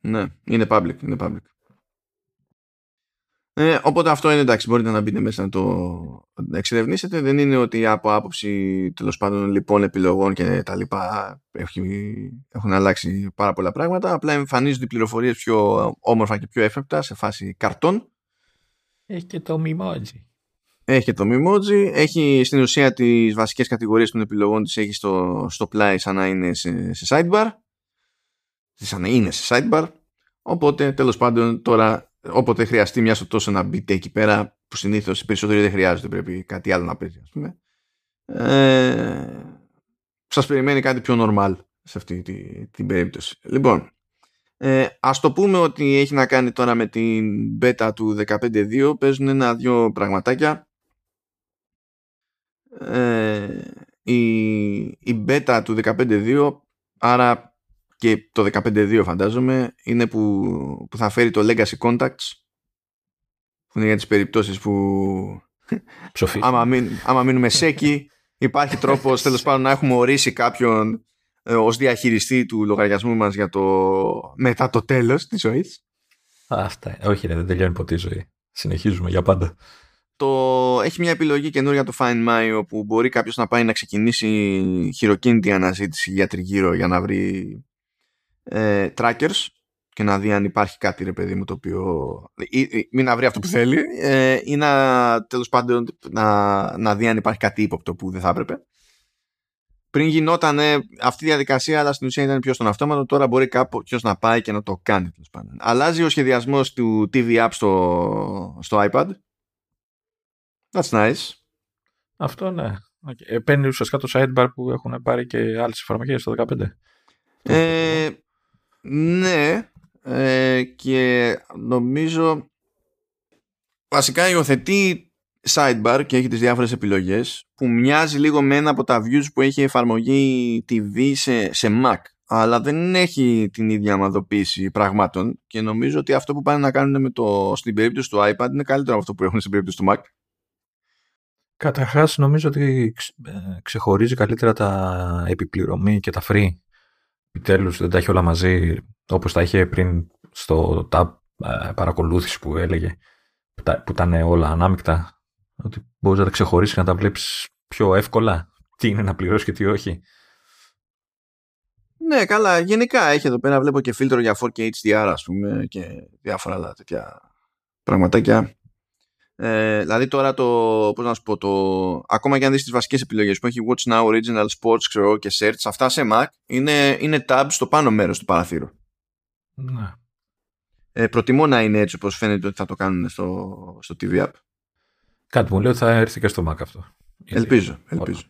Ναι, είναι public, είναι public. Ε, οπότε αυτό είναι εντάξει, μπορείτε να μπείτε μέσα να το εξερευνήσετε. Δεν είναι ότι από άποψη τέλος πάντων λοιπόν επιλογών και τα λοιπά έχουν αλλάξει πάρα πολλά πράγματα. Απλά εμφανίζονται οι πληροφορίες πιο όμορφα και πιο έφεπτα σε φάση καρτών. Έχει και το Mimoji. Έχει και το Mimoji. Έχει στην ουσία τις βασικές κατηγορίες των επιλογών της έχει στο, στο πλάι σαν να είναι σε, σε sidebar. Σαν να είναι σε sidebar. Οπότε τέλος πάντων τώρα όποτε χρειαστεί μια στο τόσο να μπείτε εκεί πέρα που συνήθως οι περισσότεροι δεν χρειάζεται πρέπει κάτι άλλο να παίζει ας πούμε. Ε, σας περιμένει κάτι πιο normal σε αυτή τη, την περίπτωση. Λοιπόν ε, ας το πούμε ότι έχει να κάνει τώρα με την beta του 15.2 παίζουν ένα-δυο πραγματάκια. Ε, η, η beta του 15.2 άρα και το 15.2 φαντάζομαι είναι που, που θα φέρει το Legacy Contacts που είναι για τις περιπτώσεις που άμα, μην, άμα μείνουμε σέκοι υπάρχει τρόπος τέλος πάντων να έχουμε ορίσει κάποιον ε, ως διαχειριστή του λογαριασμού μας για το μετά το τέλος της ζωής. Αυτά, όχι δεν τελειώνει ποτέ η ζωή. Συνεχίζουμε για πάντα. Το, έχει μια επιλογή καινούργια το Find My όπου μπορεί κάποιος να πάει να ξεκινήσει χειροκίνητη αναζήτηση για τριγύρω για να βρει ε, trackers και να δει αν υπάρχει κάτι ρε παιδί μου το οποίο ή, ή, μην να βρει αυτό που θέλει ε, ή να τέλος πάντων να, να δει αν υπάρχει κάτι ύποπτο που δεν θα έπρεπε πριν γινόταν αυτή η διαδικασία αλλά στην ουσία ήταν πιο στον αυτόματο τώρα μπορεί κάποιο να πάει και να το κάνει τέλος πάντων. αλλάζει ο σχεδιασμός του TV App στο, στο iPad that's nice αυτό ναι okay. παίρνει ουσιαστικά το sidebar που έχουν πάρει και άλλες εφαρμογές στο 15 ε, ναι, ε, και νομίζω βασικά υιοθετεί sidebar και έχει τις διάφορες επιλογές που μοιάζει λίγο με ένα από τα views που έχει εφαρμογή TV σε, σε Mac αλλά δεν έχει την ίδια αμαδοποίηση πραγμάτων και νομίζω ότι αυτό που πάνε να κάνουν με το, στην περίπτωση του iPad είναι καλύτερο από αυτό που έχουν στην περίπτωση του Mac. Καταρχάς νομίζω ότι ε, ξεχωρίζει καλύτερα τα επιπληρωμή και τα free επιτέλους δεν τα έχει όλα μαζί όπως τα είχε πριν στο tab ε, παρακολούθηση που έλεγε που ήταν όλα ανάμεικτα ότι μπορείς να τα ξεχωρίσεις και να τα βλέπεις πιο εύκολα τι είναι να πληρώσεις και τι όχι. Ναι, καλά. Γενικά έχει εδώ πέρα βλέπω και φίλτρο για 4K HDR ας πούμε και διάφορα άλλα τέτοια πραγματάκια. Ε, δηλαδή τώρα το, πώς να σου πω, το, ακόμα και αν δεις τις βασικές επιλογές που έχει Watch Now, Original Sports ξέρω, και Search, αυτά σε Mac είναι, είναι tabs στο πάνω μέρος του παραθύρου. Ναι. Ε, προτιμώ να είναι έτσι όπως φαίνεται ότι θα το κάνουν στο, στο TV App. Κάτι μου λέει ότι θα έρθει και στο Mac αυτό. Ελπίζω, ελπίζω.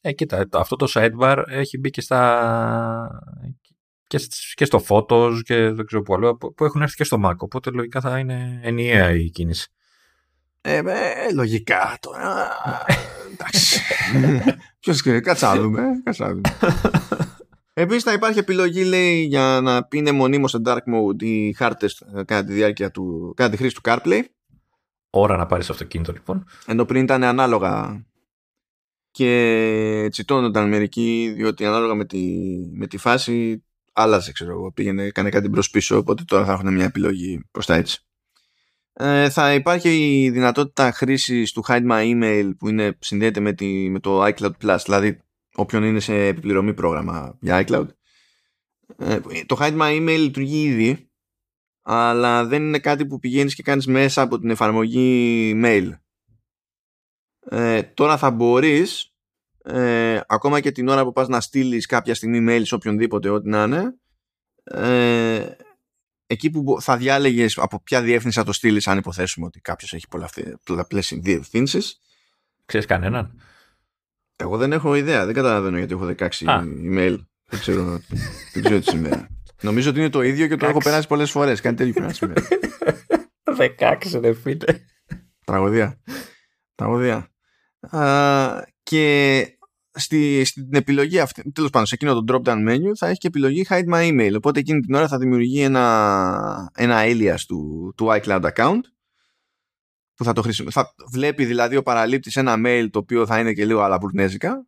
Ε, κοίτα, αυτό το sidebar έχει μπει και στα και, και στο Photos και δεν ξέρω που άλλο που έχουν έρθει και στο Mac οπότε λογικά θα είναι ενιαία η κίνηση. Ε, ε, λογικά τώρα. Εντάξει. Ποιος ξέρει, κάτσα δούμε. Επίσης θα υπάρχει επιλογή λέει για να είναι μονίμως σε dark mode οι χάρτες ε, κατά τη διάρκεια του, κατά τη χρήση του CarPlay. Ώρα να πάρεις αυτοκίνητο λοιπόν. Ενώ πριν ήταν ανάλογα και τσιτώνονταν μερικοί διότι ανάλογα με τη, με τη φάση άλλαζε ξέρω εγώ, πήγαινε, έκανε κάτι μπρος πίσω οπότε τώρα θα έχουν μια επιλογή προς τα έτσι. Ε, θα υπάρχει η δυνατότητα χρήσης του Hide My Email που είναι, συνδέεται με, τη, με το iCloud Plus δηλαδή όποιον είναι σε επιπληρωμή πρόγραμμα για iCloud. Ε, το Hide My Email λειτουργεί ήδη αλλά δεν είναι κάτι που πηγαίνεις και κάνεις μέσα από την εφαρμογή mail. Ε, τώρα θα μπορείς ε, ακόμα και την ώρα που πας να στείλεις κάποια στιγμή mail σε οποιονδήποτε ό,τι να είναι ε, εκεί που θα διάλεγες από ποια διεύθυνση θα το στείλεις αν υποθέσουμε ότι κάποιος έχει πολλαπλές διευθύνσεις Ξέρεις κανέναν; Εγώ δεν έχω ιδέα, δεν καταλαβαίνω γιατί έχω 16 email. Δεν ξέρω, δεν ξέρω τι σημαίνει. Νομίζω ότι είναι το ίδιο και το έχω περάσει πολλές φορές Κάτι τέτοιο πρέπει να σημαίνει. 16 ρε φίλε. Τραγωδία. Τραγωδία. Και στη, στην επιλογή αυτή, τέλος πάντων σε εκείνο το drop down menu θα έχει και επιλογή hide my email. Οπότε εκείνη την ώρα θα δημιουργεί ένα, ένα alias του, του iCloud account που θα το Θα βλέπει δηλαδή ο παραλήπτης ένα mail το οποίο θα είναι και λίγο αλαμπουρνέζικα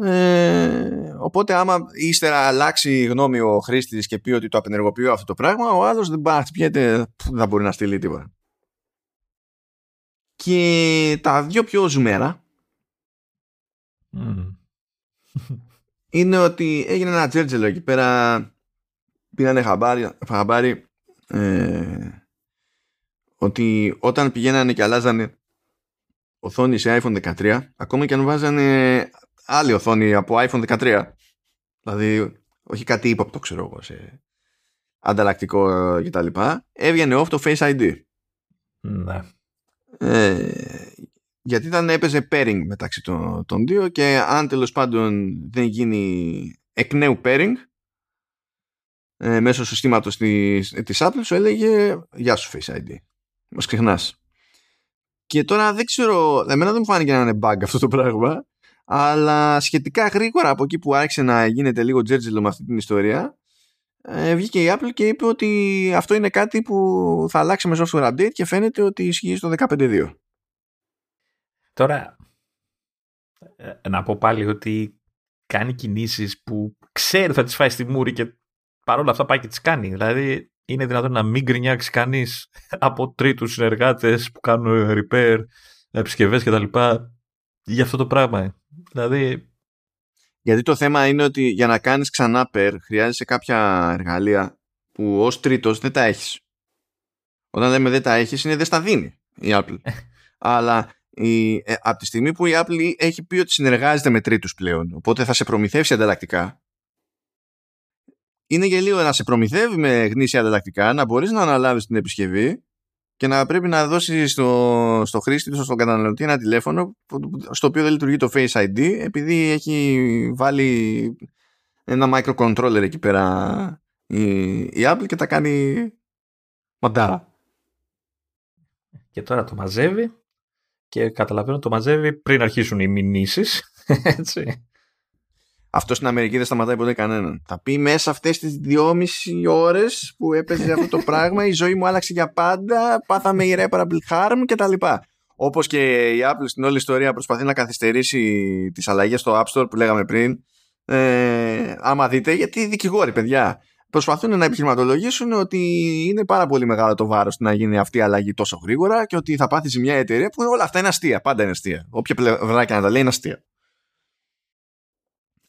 ε, οπότε άμα ύστερα αλλάξει γνώμη ο χρήστης και πει ότι το απενεργοποιώ αυτό το πράγμα ο άλλος δεν πάει δεν θα μπορεί να στείλει τίποτα. Και τα δύο πιο ζουμέρα είναι ότι έγινε ένα τζέρτζελο εκεί πέρα πήρανε χαμπάρι, χαμπάρι ε, ότι όταν πηγαίνανε και αλλάζανε οθόνη σε iPhone 13 ακόμα και αν βάζανε άλλη οθόνη από iPhone 13 δηλαδή όχι κάτι ύποπτο ξέρω εγώ σε ανταλλακτικό κτλ έβγαινε off το Face ID ναι. Ε, γιατί ήταν έπαιζε pairing μεταξύ των, των δύο και αν τέλος πάντων δεν γίνει εκ νέου pairing ε, μέσω συστήματος της, της Apple σου έλεγε γεια σου Face ID μας ξεχνάς και τώρα δεν ξέρω εμένα δεν μου φάνηκε να είναι bug αυτό το πράγμα αλλά σχετικά γρήγορα από εκεί που άρχισε να γίνεται λίγο τζέρτζελο με αυτή την ιστορία ε, βγήκε η Apple και είπε ότι αυτό είναι κάτι που θα αλλάξει με software update και φαίνεται ότι ισχύει στο 15.2. Τώρα, ε, να πω πάλι ότι κάνει κινήσεις που ξέρει θα τις φάει στη μούρη και παρόλα αυτά πάει και τις κάνει. Δηλαδή, είναι δυνατόν να μην γκρινιάξει κανείς από τρίτους συνεργάτες που κάνουν repair, επισκευές κτλ. για αυτό το πράγμα. Δηλαδή, γιατί το θέμα είναι ότι για να κάνεις ξανά PER χρειάζεσαι κάποια εργαλεία που ως τρίτος δεν τα έχεις. Όταν λέμε δεν τα έχεις είναι δεν στα δίνει η Apple. Αλλά η, ε, από τη στιγμή που η Apple έχει πει ότι συνεργάζεται με τρίτους πλέον οπότε θα σε προμηθεύσει ανταλλακτικά είναι γελίο να σε προμηθεύει με γνήσια ανταλλακτικά να μπορείς να αναλάβεις την επισκευή και να πρέπει να δώσεις στο, στο χρήστη στον καταναλωτή ένα τηλέφωνο στο οποίο δεν λειτουργεί το Face ID επειδή έχει βάλει ένα microcontroller εκεί πέρα η, η Apple και τα κάνει μαντάρα. Και τώρα το μαζεύει και καταλαβαίνω το μαζεύει πριν αρχίσουν οι μηνύσεις. Έτσι. Αυτό στην Αμερική δεν σταματάει ποτέ κανέναν. Θα πει μέσα αυτές τις δυόμιση ώρες που έπαιζε αυτό το πράγμα, η ζωή μου άλλαξε για πάντα, πάθαμε irreparable harm κτλ. Όπως και η Apple στην όλη ιστορία προσπαθεί να καθυστερήσει τις αλλαγές στο App Store που λέγαμε πριν. Ε, άμα δείτε, γιατί δικηγόροι, παιδιά, προσπαθούν να επιχειρηματολογήσουν ότι είναι πάρα πολύ μεγάλο το βάρος να γίνει αυτή η αλλαγή τόσο γρήγορα και ότι θα πάθεις μια εταιρεία που όλα αυτά είναι αστεία. Πάντα είναι αστεία. Όποια πλευρά και να τα λέει είναι αστεία.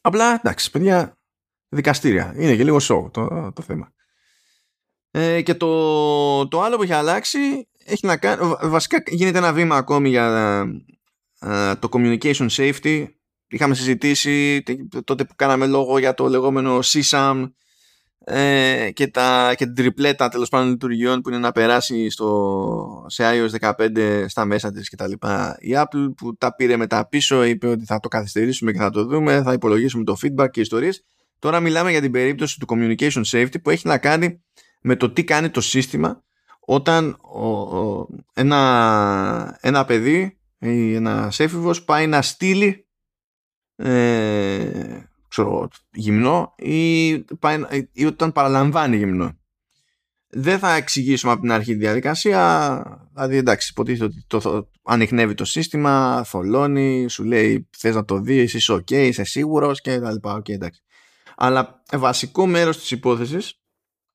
Απλά εντάξει, παιδιά, δικαστήρια. Είναι και λίγο show το, το θέμα. Ε, και το, το άλλο που έχει αλλάξει έχει να κάνει. Βασικά γίνεται ένα βήμα ακόμη για ε, το communication safety. Είχαμε συζητήσει τότε που κάναμε λόγο για το λεγόμενο CSAM ε, και, τα, και την τριπλέτα τέλος πάντων λειτουργιών που είναι να περάσει στο, σε iOS 15 στα μέσα της και τα λοιπά. Η Apple που τα πήρε μετά πίσω είπε ότι θα το καθυστερήσουμε και θα το δούμε, θα υπολογίσουμε το feedback και ιστορίες. Τώρα μιλάμε για την περίπτωση του communication safety που έχει να κάνει με το τι κάνει το σύστημα όταν ο, ένα, ένα παιδί ή ένα έφηβος πάει να στείλει ε, ξέρω, γυμνό ή, ή όταν παραλαμβάνει γυμνό. Δεν θα εξηγήσουμε από την αρχή τη διαδικασία. Δηλαδή, εντάξει, υποτίθεται ότι το, το, ανοιχνεύει το σύστημα, θολώνει, σου λέει θες να το δεις, είσαι OK, είσαι σίγουρος και τα λοιπά. Okay, εντάξει. Αλλά βασικό μέρος της υπόθεσης,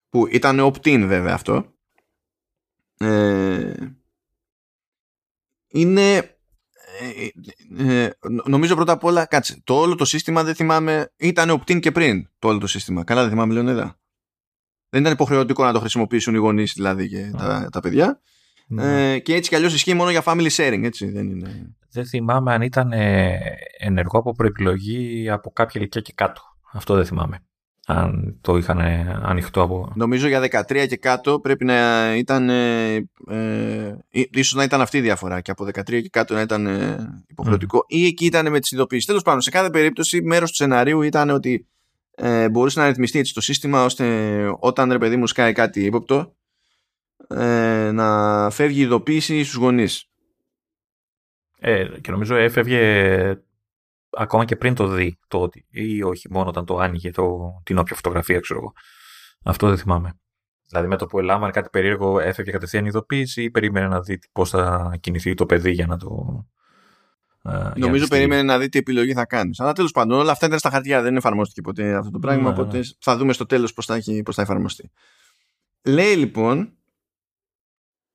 που ήταν opt-in βέβαια αυτό, ε, είναι ε, ε, ε, νομίζω πρώτα απ' όλα κάτσε. Το όλο το σύστημα δεν θυμάμαι ήταν opt-in και πριν το όλο το σύστημα. Καλά δεν θυμάμαι Λεωνίδα. Δεν ήταν υποχρεωτικό να το χρησιμοποιήσουν οι γονείς δηλαδή και τα, τα παιδιά. Ναι. ε, και έτσι κι αλλιώς ισχύει μόνο για family sharing έτσι δεν είναι. Δεν θυμάμαι αν ήταν ενεργό από προεπιλογή από κάποια ηλικία και κάτω. Αυτό δεν θυμάμαι αν το είχαν ανοιχτό από... Νομίζω για 13 και κάτω πρέπει να ήταν ε, ε, ίσως να ήταν αυτή η διαφορά και από 13 και κάτω να ήταν ε, υποχρεωτικό ή εκεί ήταν με τις ειδοποιήσεις. Τέλος πάντων, σε κάθε περίπτωση μέρος του σενάριου ήταν ότι ε, μπορούσε να ρυθμιστεί έτσι το σύστημα ώστε όταν ρε παιδί μου σκάει κάτι ύποπτο ε, να φεύγει η ειδοποίηση στους γονείς. Ε, και νομίζω έφευγε ακόμα και πριν το δει το ότι, ή όχι, μόνο όταν το άνοιγε το, την όποια φωτογραφία, ξέρω εγώ. Αυτό δεν θυμάμαι. Δηλαδή με το που ελάμβανε κάτι περίεργο έφευγε κατευθείαν ειδοποίηση ή περίμενε να δει πώς θα κινηθεί το παιδί για να το. Ε, Νομίζω περίμενε να δει τι επιλογή θα κάνει. Αλλά τέλος πάντων όλα αυτά ήταν στα χαρτιά, δεν εφαρμόστηκε ποτέ αυτό το πράγμα. Ναι, οπότε ναι. θα δούμε στο τέλος πώς θα, θα εφαρμοστεί. Λέει λοιπόν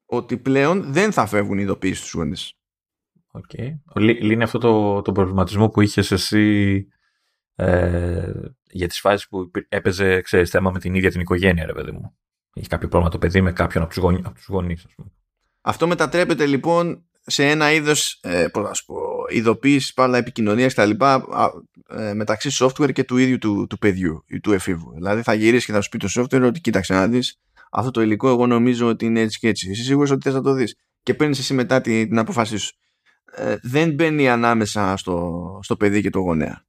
ότι πλέον δεν θα φεύγουν οι ειδοποιήσει στους γονείς. Okay. Λύνει αυτό το, το προβληματισμό που είχες εσύ ε, για τις φάσεις που έπαιζε ξέρεις, θέμα με την ίδια την οικογένεια, ρε παιδί μου. Έχει κάποιο πρόβλημα το παιδί με κάποιον από τους, γονεί, από τους γονείς, ας πούμε. Αυτό μετατρέπεται λοιπόν σε ένα είδος ε, πώς πω, ειδοποίησης, πάλα επικοινωνίας κτλ. Ε, μεταξύ software και του ίδιου του, του παιδιού ή του εφήβου. Δηλαδή θα γυρίσεις και θα σου πει το software ότι κοίταξε να δεις αυτό το υλικό εγώ νομίζω ότι είναι έτσι και έτσι. Είσαι σίγουρος ότι θες να το δεις. Και παίρνεις εσύ μετά την, την αποφάσή σου. Ε, δεν μπαίνει ανάμεσα στο, στο παιδί και το γονέα.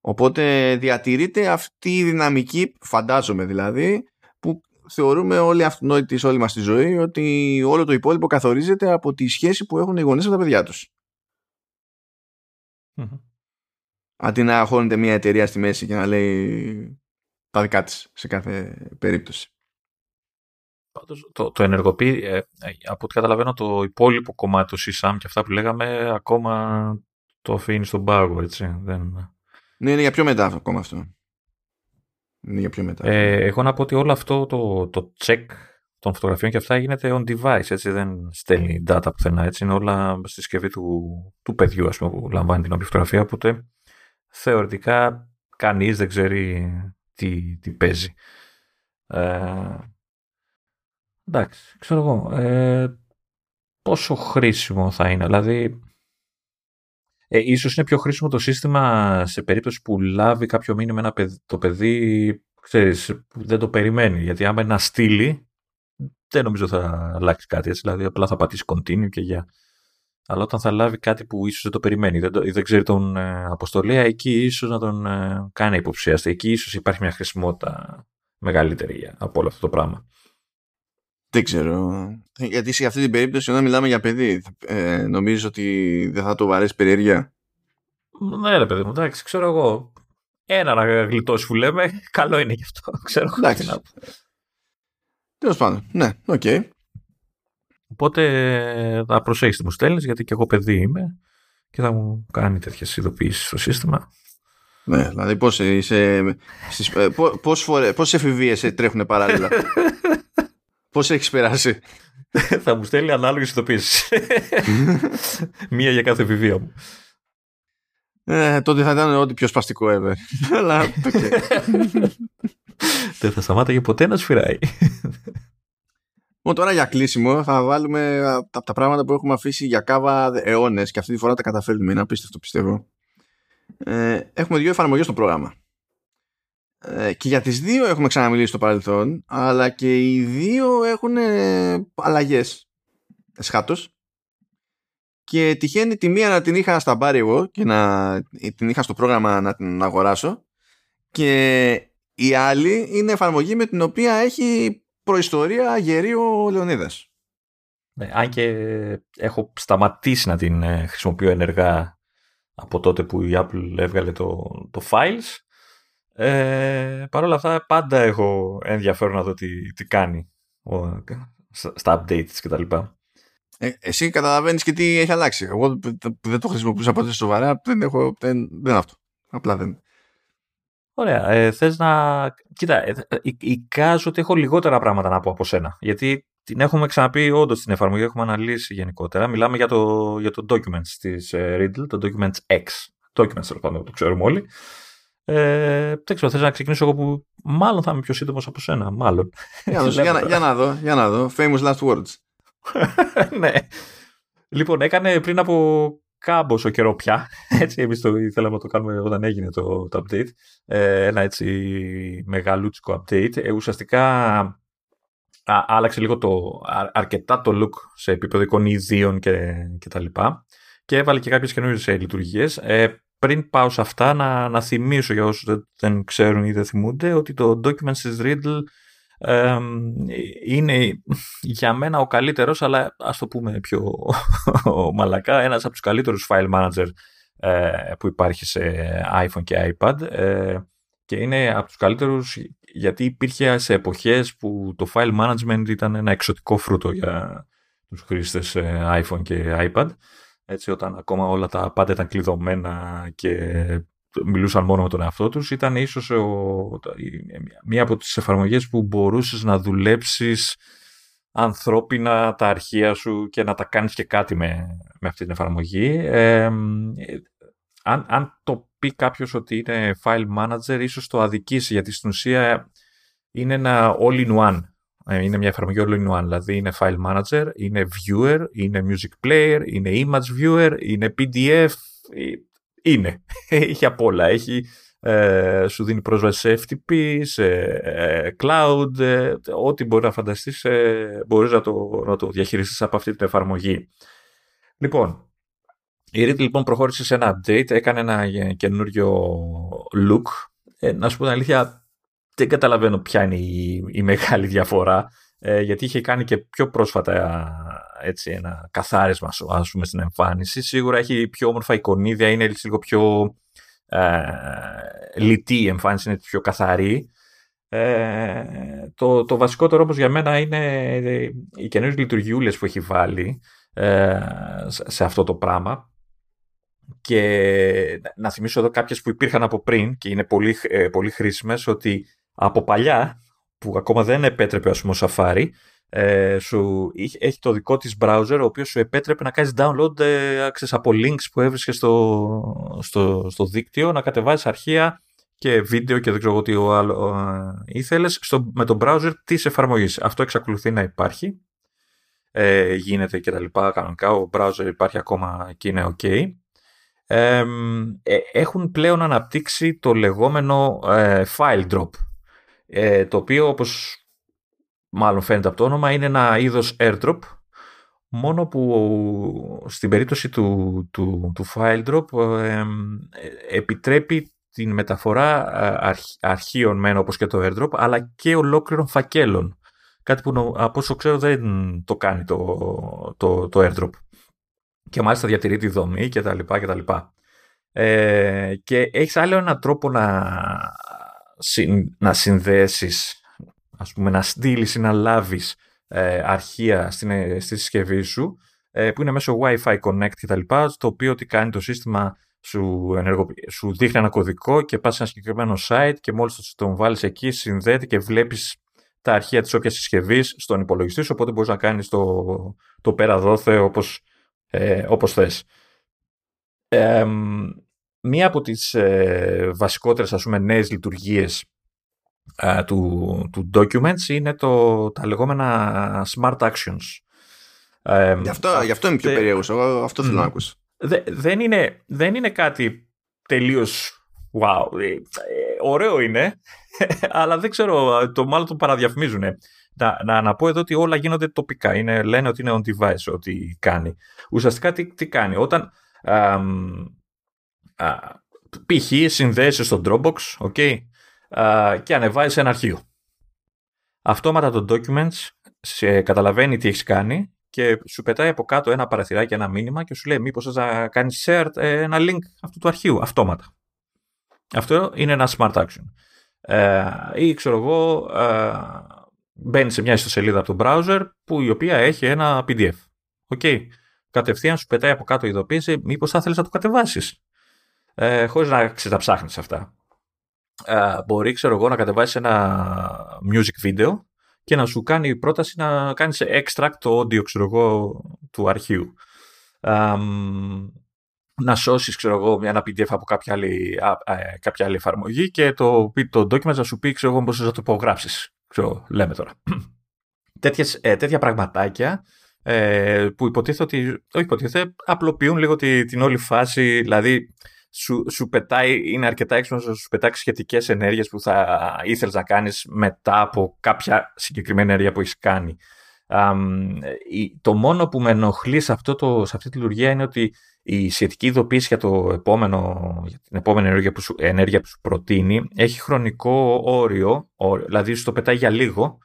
Οπότε διατηρείται αυτή η δυναμική, φαντάζομαι δηλαδή, που θεωρούμε όλοι αυτονόητοι σε όλη μας τη ζωή ότι όλο το υπόλοιπο καθορίζεται από τη σχέση που έχουν οι γονείς με τα παιδιά τους. Mm-hmm. Αντί να χώνεται μια εταιρεία στη μέση και να λέει τα δικά της σε κάθε περίπτωση. Πάντως, το, το ενεργοποιεί, ε, από ό,τι καταλαβαίνω, το υπόλοιπο κομμάτι του CSAM και αυτά που λέγαμε, ακόμα το αφήνει στον πάγο, έτσι. Δεν... Ναι, είναι για πιο μετά ακόμα αυτό. Είναι για πιο μετά. Ε, εγώ να πω ότι όλο αυτό το, το check των φωτογραφιών και αυτά γίνεται on device, έτσι. Δεν στέλνει data πουθενά, έτσι. Είναι όλα στη συσκευή του, του παιδιού, ας πούμε, που λαμβάνει την όποια φωτογραφία, οπότε θεωρητικά κανείς δεν ξέρει τι, τι παίζει. Ε, εντάξει, ξέρω εγώ, ε, πόσο χρήσιμο θα είναι. Δηλαδή, ε, ίσως είναι πιο χρήσιμο το σύστημα σε περίπτωση που λάβει κάποιο μήνυμα ένα παιδί, το παιδί, ξέρεις, που δεν το περιμένει. Γιατί άμα είναι να στείλει, δεν νομίζω θα αλλάξει κάτι έτσι. Δηλαδή, απλά θα πατήσει continue και για. Αλλά όταν θα λάβει κάτι που ίσως δεν το περιμένει, δεν, το, δεν ξέρει τον ε, αποστολέα, εκεί ίσως να τον ε, κάνει υποψιαστή. Εκεί ίσως υπάρχει μια χρησιμότητα μεγαλύτερη από όλο αυτό το πράγμα. Δεν ξέρω. Γιατί σε αυτή την περίπτωση όταν μιλάμε για παιδί, ε, νομίζω ότι δεν θα το βαρέσεις περιέργεια. Ναι, ρε παιδί μου, εντάξει, ξέρω εγώ. Ένα να γλιτώσεις που λέμε, καλό είναι γι' αυτό. Ξέρω εντάξει. να Τέλος πάντων, ναι, OK. Okay. Οπότε θα προσέχεις τι μου στέλνεις, γιατί και εγώ παιδί είμαι και θα μου κάνει τέτοιες ειδοποιήσεις στο σύστημα. Ναι, δηλαδή πώς, είσαι, στις, ε, πόσες εφηβείες τρέχουν παράλληλα; Πώς έχεις περάσει; θα μου στέλνει ανάλογες ειδοποιήσεις. Μία για κάθε βιβλίο μου. Ε, τότε θα ήταν ό,τι πιο σπαστικό ever. Αλλά Δεν θα σταμάταγε ποτέ να σφυράει. Μόνο τώρα για κλείσιμο θα βάλουμε τα, τα πράγματα που έχουμε αφήσει για κάβα αιώνες και αυτή τη φορά τα καταφέρνουμε. Είναι απίστευτο πιστεύω. Ε, έχουμε δύο εφαρμογές στο πρόγραμμα. Ε, και για τις δύο έχουμε ξαναμιλήσει στο παρελθόν αλλά και οι δύο έχουν ε, αλλαγές εσχάτως και τυχαίνει τη μία να την είχα στα μπάρι εγώ και να την είχα στο πρόγραμμα να την αγοράσω και η άλλη είναι εφαρμογή με την οποία έχει προϊστορία γερή ο Λεωνίδας. Ναι, αν και έχω σταματήσει να την ε, χρησιμοποιώ ενεργά από τότε που η Apple έβγαλε το, το Files. Ε, Παρ' όλα αυτά πάντα έχω ενδιαφέρον να δω τι, τι κάνει στα updates κτλ. Ε, εσύ καταλαβαίνεις και τι έχει αλλάξει. Εγώ που δεν το χρησιμοποιούσα ποτέ σοβαρά, δεν έχω. Δεν, δεν αυτό. Απλά δεν. Ωραία. Ε, Θες να. Κοίτα, ε, ε, εικάζω ότι έχω λιγότερα πράγματα να πω από σένα. Γιατί την έχουμε ξαναπεί όντως στην εφαρμογή, έχουμε αναλύσει γενικότερα. Μιλάμε για το, για το documents της ε, Riddle, το documents X. Documents, τέλος πάντων, το ξέρουμε όλοι. Ε, δεν ξέρω, θες να ξεκινήσω εγώ που μάλλον θα είμαι πιο σύντομος από σένα. Μάλλον. Για να, για, για να δω, για να δω. Famous last words. ναι. Λοιπόν, έκανε πριν από κάμποσο καιρό πια. Έτσι, εμείς το ήθελαμε να το κάνουμε όταν έγινε το, το update. Ε, ένα έτσι μεγαλούτσικο update. Ε, ουσιαστικά α, άλλαξε λίγο το, αρκετά το look σε επίπεδο εικονιδίων και, και τα λοιπά. Και έβαλε και κάποιες καινούριες λειτουργίες. Ε, πριν πάω σε αυτά, να, να θυμίσω για όσους δεν ξέρουν ή δεν θυμούνται ότι το Documents is Riddle ε, είναι για μένα ο καλύτερος, αλλά ας το πούμε πιο μαλακά, ένας από τους καλύτερους file manager ε, που υπάρχει σε iPhone και iPad ε, και είναι από τους καλύτερους γιατί υπήρχε σε εποχές που το file management ήταν ένα εξωτικό φρούτο για τους χρήστες ε, iPhone και iPad έτσι όταν ακόμα όλα τα πάντα ήταν κλειδωμένα και μιλούσαν μόνο με τον εαυτό τους ήταν ίσως ο, μία από τις εφαρμογές που μπορούσες να δουλέψεις ανθρώπινα τα αρχεία σου και να τα κάνεις και κάτι με, με αυτή την εφαρμογή. Ε, αν, αν το πει κάποιος ότι είναι file manager ίσως το αδικήσει γιατί στην ουσία είναι ένα all-in-one. Ε, είναι μια εφαρμογή all-in-one, δηλαδή είναι file manager, είναι viewer, είναι music player, είναι image viewer, είναι PDF, είναι. Έχει απ' όλα. Έχει, ε, σου δίνει πρόσβαση σε FTP, σε ε, cloud, ε, ό,τι μπορεί να φανταστείς ε, μπορείς να το, να το διαχειριστείς από αυτή την εφαρμογή. Λοιπόν, η Read λοιπόν προχώρησε σε ένα update, έκανε ένα καινούριο look. να σου πω την αλήθεια, δεν καταλαβαίνω ποια είναι η, η μεγάλη διαφορά, γιατί είχε κάνει και πιο πρόσφατα έτσι, ένα καθάρισμα ας πούμε, στην εμφάνιση. Σίγουρα έχει πιο όμορφα εικονίδια, είναι λίγο πιο ε, λιτή η εμφάνιση, είναι πιο καθαρή. Ε, το, το βασικότερο όμως για μένα είναι οι καινούριες λειτουργιούλες που έχει βάλει ε, σε αυτό το πράγμα και να θυμίσω εδώ κάποιες που υπήρχαν από πριν και είναι πολύ, ε, πολύ χρήσιμες ότι από παλιά που ακόμα δεν επέτρεπε ας πούμε ο Safari ε, σου έχει το δικό της browser ο οποίος σου επέτρεπε να κάνεις download ε, από links που έβρισκες στο, στο, στο δίκτυο να κατεβάζεις αρχεία και βίντεο και δεν ξέρω τι άλλο ε, ήθελες στο, με το browser της εφαρμογής. Αυτό εξακολουθεί να υπάρχει. Ε, γίνεται και τα λοιπά κανονικά. Ο browser υπάρχει ακόμα και είναι ok. Ε, έχουν πλέον αναπτύξει το λεγόμενο file drop το οποίο όπως μάλλον φαίνεται από το όνομα, είναι ένα είδος airdrop, μόνο που στην περίπτωση του, του, του file drop ε, επιτρέπει την μεταφορά ε, αρχείων μεν όπως και το airdrop, αλλά και ολόκληρων φακέλων. Κάτι που από όσο ξέρω δεν το κάνει το, το, το airdrop. Και μάλιστα διατηρεί τη δομή και τα λοιπά και τα λοιπά. Ε, και έχεις άλλο έναν τρόπο να, να συνδέσεις ας πούμε, να στείλεις ή να λάβεις ε, αρχεία στην, ε, στη συσκευή σου, ε, που είναι μέσω Wi-Fi Connect κτλ. Το οποίο τι κάνει το σύστημα σου, σου δείχνει ένα κωδικό και πας σε ένα συγκεκριμένο site και μόλις τον βάλεις εκεί συνδέεται και βλέπεις τα αρχεία της όποιας συσκευής στον υπολογιστή σου, οπότε μπορείς να κάνεις το, το πέρα δόθε όπως, ε, όπως θες. Μία από τις ε, βασικότερες ας πούμε, νέες λειτουργίες του, του documents είναι το, τα λεγόμενα smart actions. Ε, γι, αυτό, γι' αυτό είμαι πιο περίεργος, εγώ αυτό θέλω να ακούσω. δεν, είναι, δεν είναι κάτι τελείως wow. Ε, ωραίο είναι, αλλά δεν ξέρω, το μάλλον το παραδιαφημίζουν. Να, να, να, πω εδώ ότι όλα γίνονται τοπικά. Είναι, λένε ότι είναι on device ό,τι κάνει. Ουσιαστικά τι, τι κάνει. Όταν π.χ. συνδέεσαι στο Dropbox, okay, και ανεβάζει ένα αρχείο. Αυτόματα το documents σε καταλαβαίνει τι έχεις κάνει και σου πετάει από κάτω ένα παραθυράκι, ένα μήνυμα και σου λέει μήπως θα κάνεις share ε, ένα link αυτού του αρχείου, αυτόματα. Αυτό είναι ένα smart action. Ε, ή ξέρω εγώ, ε, μπαίνει σε μια ιστοσελίδα από το browser που η οποία έχει ένα PDF. Okay. Κατευθείαν σου πετάει από κάτω η ειδοποίηση μήπως θα θέλεις να το κατεβάσεις. Ε, χωρίς να ξεταψάχνεις αυτά. Ε, μπορεί, ξέρω εγώ, να κατεβάσεις ένα music video και να σου κάνει πρόταση να κάνεις extract το audio, ξέρω εγώ, του αρχείου. να σώσεις, ξέρω εγώ, ένα PDF από κάποια άλλη, ε, κάποια άλλη εφαρμογή και το, το document να σου πει, ξέρω εγώ, πώς θα το υπογράψεις. Ξέρω, λέμε τώρα. Τέτοιες, ε, τέτοια πραγματάκια ε, που υποτίθεται ότι, όχι υποτίθεται, απλοποιούν λίγο την όλη φάση, δηλαδή σου, σου πετάει, είναι αρκετά έξυπνος να σου πετάξει σχετικές ενέργειες που θα ήθελες να κάνεις μετά από κάποια συγκεκριμένη ενέργεια που έχεις κάνει. το μόνο που με ενοχλεί σε, αυτό το, σε αυτή τη λειτουργία είναι ότι η σχετική ειδοποίηση για, το επόμενο, για την επόμενη ενέργεια που, σου, ενέργεια που σου προτείνει έχει χρονικό όριο, όριο, δηλαδή σου το πετάει για λίγο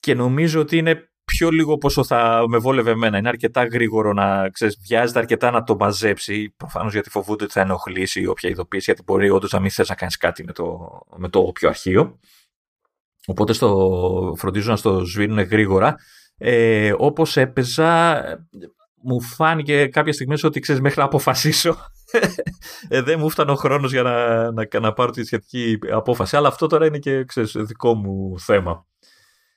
και νομίζω ότι είναι πιο λίγο πόσο θα με βόλευε εμένα. Είναι αρκετά γρήγορο να ξέρεις, βιάζεται αρκετά να το μαζέψει. Προφανώς γιατί φοβούνται ότι θα ενοχλήσει όποια ειδοποίηση, γιατί μπορεί όντως να μην θες να κάνεις κάτι με το, με το όποιο αρχείο. Οπότε στο, φροντίζω να στο σβήνουν γρήγορα. Ε, Όπως έπαιζα, μου φάνηκε κάποια στιγμή ότι ξέρεις, μέχρι να αποφασίσω. ε, δεν μου φτάνει ο χρόνος για να, να, να, πάρω τη σχετική απόφαση. Αλλά αυτό τώρα είναι και ξέρεις, δικό μου θέμα.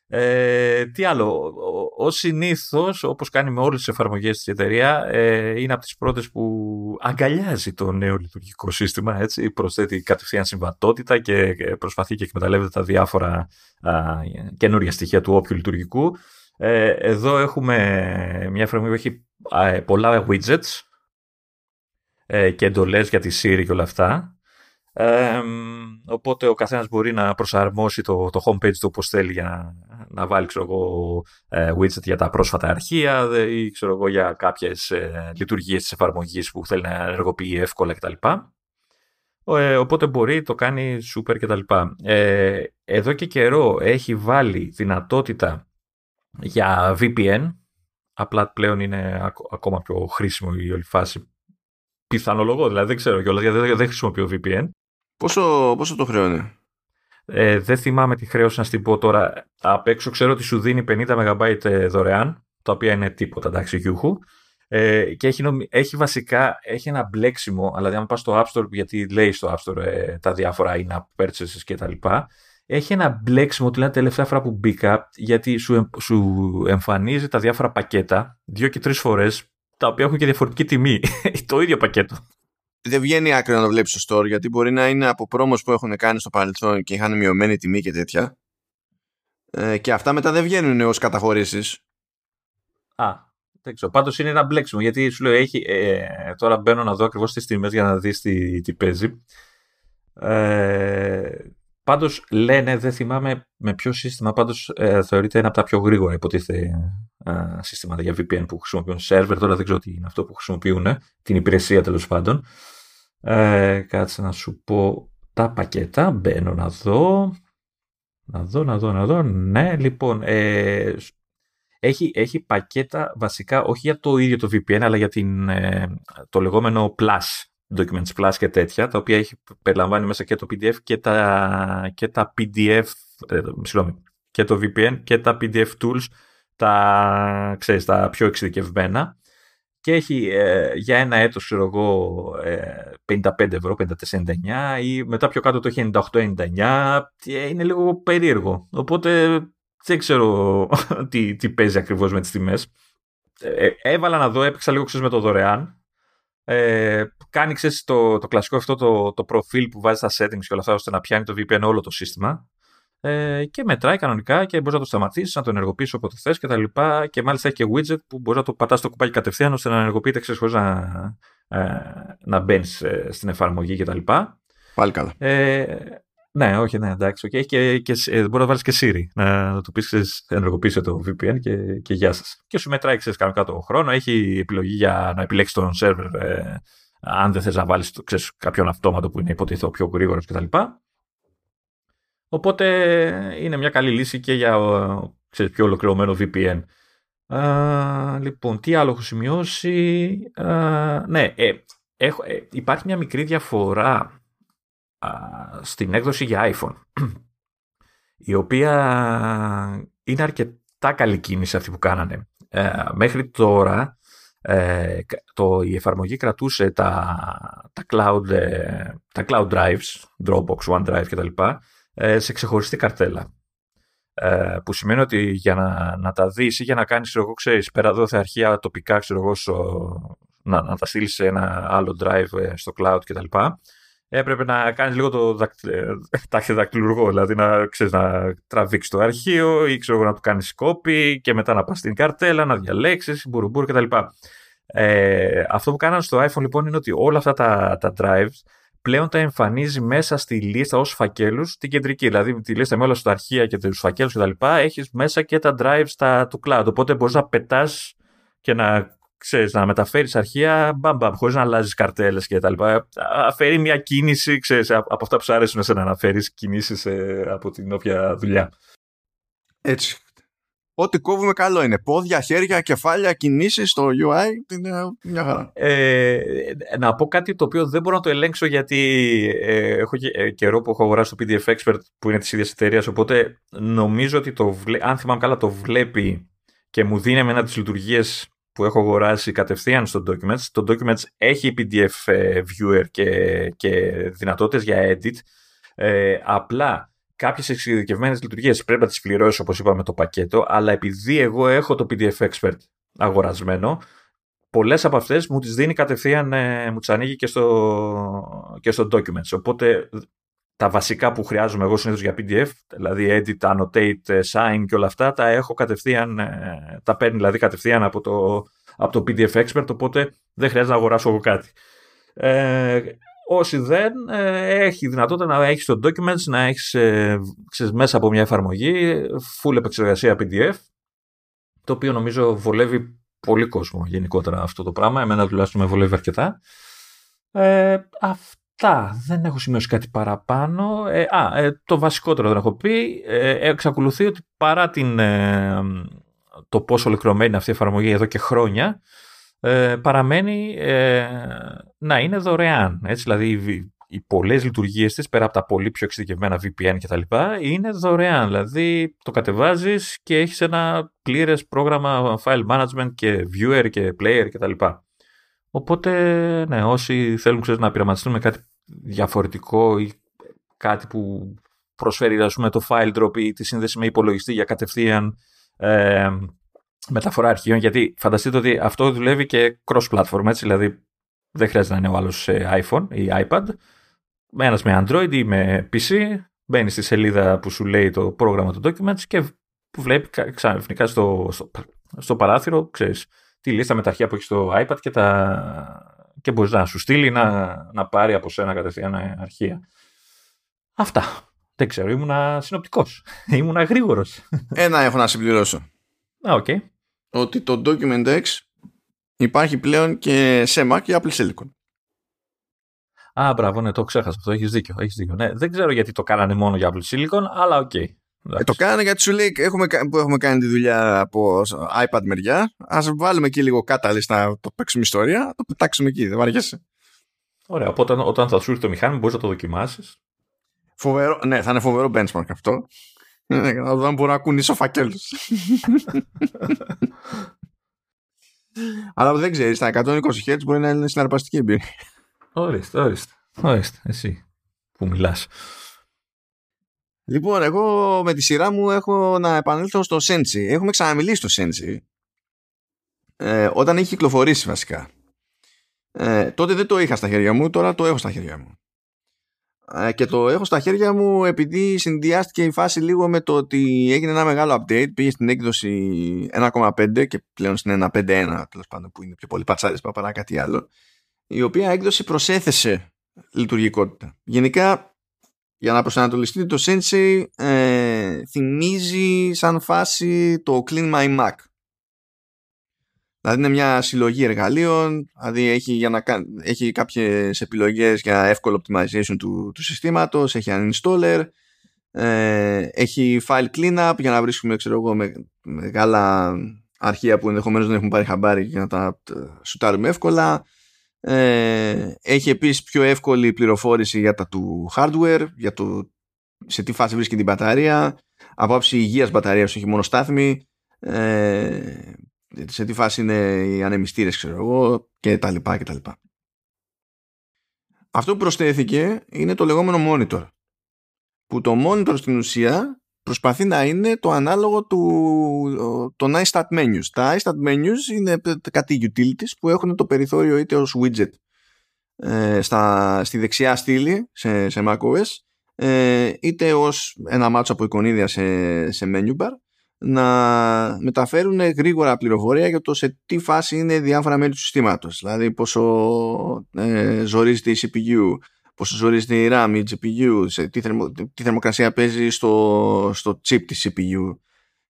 Ε, τι άλλο, ω συνήθως, όπως κάνει με όλες τις εφαρμογές της εταιρεία, ε, είναι από τις πρώτες που αγκαλιάζει το νέο λειτουργικό σύστημα. Έτσι, προσθέτει κατευθείαν συμβατότητα και προσπαθεί και εκμεταλλεύεται τα διάφορα α, καινούργια στοιχεία του όποιου λειτουργικού. Ε, εδώ έχουμε μια εφαρμογή που έχει α, πολλά widgets ε, και εντολές για τη Siri και όλα αυτά. Ε, οπότε ο καθένας μπορεί να προσαρμόσει το, το homepage του όπως θέλει για να, να βάλει ξέρω εγώ, ε, widget για τα πρόσφατα αρχεία ή ξέρω εγώ, για κάποιες ε, λειτουργίες της εφαρμογής που θέλει να ενεργοποιεί εύκολα κτλ. Ε, οπότε μπορεί, το κάνει super κτλ. Ε, εδώ και καιρό έχει βάλει δυνατότητα για VPN. Απλά πλέον είναι ακόμα πιο χρήσιμο η όλη φάση. Πιθανολογώ, δηλαδή δεν ξέρω κιόλας γιατί δεν χρησιμοποιώ VPN. Πόσο, πόσο το χρέωνε. Ε, δεν θυμάμαι τη χρέωση να στην πω τώρα. Απ' έξω ξέρω ότι σου δίνει 50 MB ε, δωρεάν, τα οποία είναι τίποτα, εντάξει, γιούχου. Ε, και έχει, έχει βασικά έχει ένα μπλέξιμο, δηλαδή αν πας στο App Store, γιατί λέει στο App Store ε, τα διάφορα in-app purchases και τα λοιπά, έχει ένα μπλέξιμο, τη τελευταία φορά που μπήκα, γιατί σου, σου εμφανίζει τα διάφορα πακέτα δύο και τρεις φορές, τα οποία έχουν και διαφορετική τιμή. το ίδιο πακέτο δεν βγαίνει άκρη να το βλέπεις στο store γιατί μπορεί να είναι από πρόμος που έχουν κάνει στο παρελθόν και είχαν μειωμένη τιμή και τέτοια. Ε, και αυτά μετά δεν βγαίνουν ως καταχωρήσεις. Α, δεν ξέρω. Πάντως είναι ένα μπλέξιμο γιατί σου λέω έχει. Ε, τώρα μπαίνω να δω ακριβώς τις τιμές για να δεις τι, τι παίζει. Ε, Πάντως λένε, δεν θυμάμαι με ποιο σύστημα, πάντως ε, θεωρείται ένα από τα πιο γρήγορα υποτίθεται ε, συστήματα για VPN που χρησιμοποιούν server. Τώρα δεν ξέρω τι είναι αυτό που χρησιμοποιούν, την υπηρεσία τέλος πάντων. Ε, κάτσε να σου πω τα πακέτα. Μπαίνω να δω. Να δω, να δω, να δω. Ναι, λοιπόν. Ε, έχει, έχει πακέτα βασικά όχι για το ίδιο το VPN, αλλά για την, ε, το λεγόμενο Plus. Documents Plus και τέτοια, τα οποία έχει, περιλαμβάνει μέσα και το PDF και τα, και τα PDF, ε, συγγνώμη, και το VPN και τα PDF tools, τα, ξέρεις, τα πιο εξειδικευμένα και έχει ε, για ένα έτος, ξέρω εγώ, 55 ε, ευρώ, 54,99 ή μετά πιο κάτω το έχει 98,99 είναι λίγο περίεργο. Οπότε δεν ξέρω τι, τι παίζει ακριβώς με τις τιμές. Ε, έβαλα να δω, έπαιξα λίγο ξέρεις, με το δωρεάν. Ε, κάνει ξέρεις, το, το κλασικό αυτό το, το προφίλ που βάζει στα settings και όλα αυτά ώστε να πιάνει το VPN όλο το σύστημα ε, και μετράει κανονικά και μπορείς να το σταματήσεις, να το ενεργοποιήσεις όποτε θες και τα λοιπά. Και μάλιστα έχει και widget που μπορείς να το πατάς στο κουπάκι κατευθείαν ώστε να ενεργοποιείται ξέρεις χωρίς να, ε, να μπαίνεις ε, στην εφαρμογή κτλ. Πάλι καλά. Ε, ναι, όχι, ναι, εντάξει. Okay. Και, και, ε, μπορείς να βάλεις και Siri να, να του πεις ενεργοποιήσει το VPN και, και γεια σας. Και σου μετράει ξέρεις, κανονικά το χρόνο. Έχει επιλογή για να επιλέξεις τον σερβερ ε, αν δεν θες να βάλεις κάποιον αυτόματο που είναι υποτίθεται πιο γρήγορος κτλ. Οπότε είναι μια καλή λύση και για ξέρεις, πιο ολοκληρωμένο VPN. Α, λοιπόν, τι άλλο έχω σημειώσει; Α, ναι, ε, έχω, ε, υπάρχει μια μικρή διαφορά α, στην έκδοση για iPhone η οποία είναι αρκετά καλή κίνηση αυτή που κάνανε. Ε, μέχρι τώρα ε, το, η εφαρμογή κρατούσε τα, τα, cloud, ε, τα cloud drives, Dropbox, OneDrive κτλ. Ε, σε ξεχωριστή καρτέλα. Ε, που σημαίνει ότι για να, να τα δεις ή για να κάνεις, εγώ ξέρεις, πέρα εδώ θα αρχεία τοπικά, ξέρω εγώ, να, να τα στείλεις σε ένα άλλο drive ε, στο cloud κτλ. Έπρεπε να κάνεις λίγο το δακτυλουργό, δηλαδή να, ξέρεις, να τραβήξεις το αρχείο ή ξέρω, να του κάνεις copy και μετά να πας στην καρτέλα, να διαλέξεις, μπουρμπούρ κτλ. Ε, αυτό που κάνανε στο iPhone λοιπόν είναι ότι όλα αυτά τα, τα drives πλέον τα εμφανίζει μέσα στη λίστα ως φακέλους την κεντρική. Δηλαδή τη λίστα με όλα στα αρχεία και τους φακέλους κτλ. Έχεις μέσα και τα drives τα, του cloud. Οπότε μπορείς να πετάς και να ξέρεις, να μεταφέρεις αρχεία μπαμ, μπαμ, χωρίς να αλλάζεις καρτέλες και τα λοιπά. Αφαιρεί μια κίνηση, ξέρεις, από αυτά που σου αρέσουν να αναφέρεις κινήσεις ε, από την όποια δουλειά. Έτσι. Ό,τι κόβουμε καλό είναι. Πόδια, χέρια, κεφάλια, κινήσεις στο UI, είναι μια χαρά. Ε, να πω κάτι το οποίο δεν μπορώ να το ελέγξω γιατί ε, έχω ε, καιρό που έχω αγοράσει το PDF Expert που είναι της ίδιας εταιρείας, οπότε νομίζω ότι το αν θυμάμαι καλά το βλέπει και μου δίνει με ένα τις λειτουργίες που έχω αγοράσει κατευθείαν στο Documents. Το Documents έχει PDF ε, viewer και, και δυνατότητες για edit. Ε, απλά κάποιες εξειδικευμένες λειτουργίες πρέπει να τις πληρώσεις όπως είπαμε το πακέτο, αλλά επειδή εγώ έχω το PDF Expert αγορασμένο, πολλές από αυτές μου τις δίνει κατευθείαν, ε, μου τις ανοίγει και στο, και στο Documents. Οπότε τα βασικά που χρειάζομαι εγώ συνήθως για PDF, δηλαδή edit, annotate, sign και όλα αυτά, τα έχω κατευθείαν, ε, τα παίρνει δηλαδή κατευθείαν από το, από το PDF Expert, οπότε δεν χρειάζεται να αγοράσω εγώ κάτι. Ε, όσοι δεν, ε, έχει δυνατότητα να έχεις το documents, να έχεις ε, μέσα από μια εφαρμογή, full επεξεργασία PDF, το οποίο νομίζω βολεύει πολύ κόσμο γενικότερα αυτό το πράγμα. Εμένα τουλάχιστον με βολεύει αρκετά. Ε, αυτά. Δεν έχω σημειώσει κάτι παραπάνω. Ε, α, ε, το βασικότερο δεν έχω πει. Ε, εξακολουθεί ότι παρά την, ε, το πόσο ολοκληρωμένη είναι αυτή η εφαρμογή εδώ και χρόνια, ε, παραμένει ε, να είναι δωρεάν. Έτσι, δηλαδή οι, οι πολλές λειτουργίες της, πέρα από τα πολύ πιο εξειδικευμένα VPN κτλ, είναι δωρεάν. Δηλαδή το κατεβάζεις και έχεις ένα πλήρες πρόγραμμα file management και viewer και player κτλ. Οπότε, ναι, όσοι θέλουν ξέρεις, να πειραματιστούν με κάτι διαφορετικό ή κάτι που προσφέρει ας πούμε, το file drop ή τη σύνδεση με υπολογιστή για κατευθείαν ε, μεταφορά αρχείων, γιατί φανταστείτε ότι αυτό δουλεύει και cross-platform, έτσι, δηλαδή δεν χρειάζεται να είναι ο άλλος σε iPhone ή iPad. Ένας με Android ή με PC, μπαίνει στη σελίδα που σου λέει το πρόγραμμα του Documents και βλέπει ξαφνικά στο, στο, στο παράθυρο, ξέρεις, τη λίστα με τα αρχεία που έχεις στο iPad και, τα... και μπορείς να σου στείλει να, να πάρει από σένα κατευθείαν αρχεία. Αυτά. Δεν ξέρω, ήμουνα συνοπτικός. ήμουνα γρήγορος. Ένα έχω να συμπληρώσω. Α, OK. Okay ότι το Document X υπάρχει πλέον και σε Mac και Apple Silicon. Α, μπράβο, ναι, το ξέχασα αυτό. Έχεις δίκιο. Έχεις δίκιο. Ναι, δεν ξέρω γιατί το κάνανε μόνο για Apple Silicon, αλλά OK. Okay. Ε, το κάνανε γιατί σου λέει έχουμε, που έχουμε κάνει τη δουλειά από iPad μεριά. Ας βάλουμε εκεί λίγο Catalyst να το παίξουμε ιστορία, το πετάξουμε εκεί. Δεν βαριέσαι. Ωραία. Οπότε όταν θα σου έρθει το μηχάνημα μπορείς να το δοκιμάσεις. Φοβερό, ναι, θα είναι φοβερό benchmark αυτό. Ναι, να δω αν μπορώ να κουνήσω φακέλους. Αλλά δεν ξέρεις, στα 120 Hz μπορεί να είναι συναρπαστική εμπειρία. Ορίστε, ορίστε. Ορίστε, εσύ που μιλάς. Λοιπόν, εγώ με τη σειρά μου έχω να επανέλθω στο Sensi. Έχουμε ξαναμιλήσει στο Sensi. Ε, όταν έχει κυκλοφορήσει βασικά. Ε, τότε δεν το είχα στα χέρια μου, τώρα το έχω στα χέρια μου. Ε, και το έχω στα χέρια μου επειδή συνδυάστηκε η φάση λίγο με το ότι έγινε ένα μεγάλο update πήγε στην έκδοση 1.5 και πλέον στην 1.5.1 τέλος πάντων που είναι πιο πολύ πατσάδες παρά κάτι άλλο η οποία έκδοση προσέθεσε λειτουργικότητα. Γενικά για να προσανατολιστείτε το Sensei ε, θυμίζει σαν φάση το Clean My Mac Δηλαδή είναι μια συλλογή εργαλείων, δηλαδή έχει, για να, έχει κάποιες επιλογές για εύκολο optimization του, του συστήματος, έχει uninstaller, ε, έχει file cleanup για να βρίσκουμε ξέρω εγώ, με, μεγάλα αρχεία που ενδεχομένως δεν έχουν πάρει χαμπάρι για να τα σουτάρουμε εύκολα. Ε, έχει επίσης πιο εύκολη πληροφόρηση για τα του hardware, για το σε τι φάση βρίσκεται την μπαταρία, από άψη υγείας μπαταρίας, όχι μόνο στάθμη, ε, σε τι φάση είναι οι ανεμιστήρες, ξέρω εγώ, και τα λοιπά και τα λοιπά. Αυτό που προσθέθηκε είναι το λεγόμενο monitor. Που το monitor στην ουσία προσπαθεί να είναι το ανάλογο του των iStat menus. Τα iStat menus είναι κάτι utilities που έχουν το περιθώριο είτε ως widget ε, στα, στη δεξιά στήλη σε, σε macOS ε, είτε ως ένα μάτσο από εικονίδια σε, σε menu bar να μεταφέρουν γρήγορα πληροφορία για το σε τι φάση είναι διάφορα μέλη του συστήματος. Δηλαδή πόσο ε, ζορίζεται η CPU, πόσο ζορίζεται η RAM, η GPU, σε τι, θερμο, τι θερμοκρασία παίζει στο, στο chip της CPU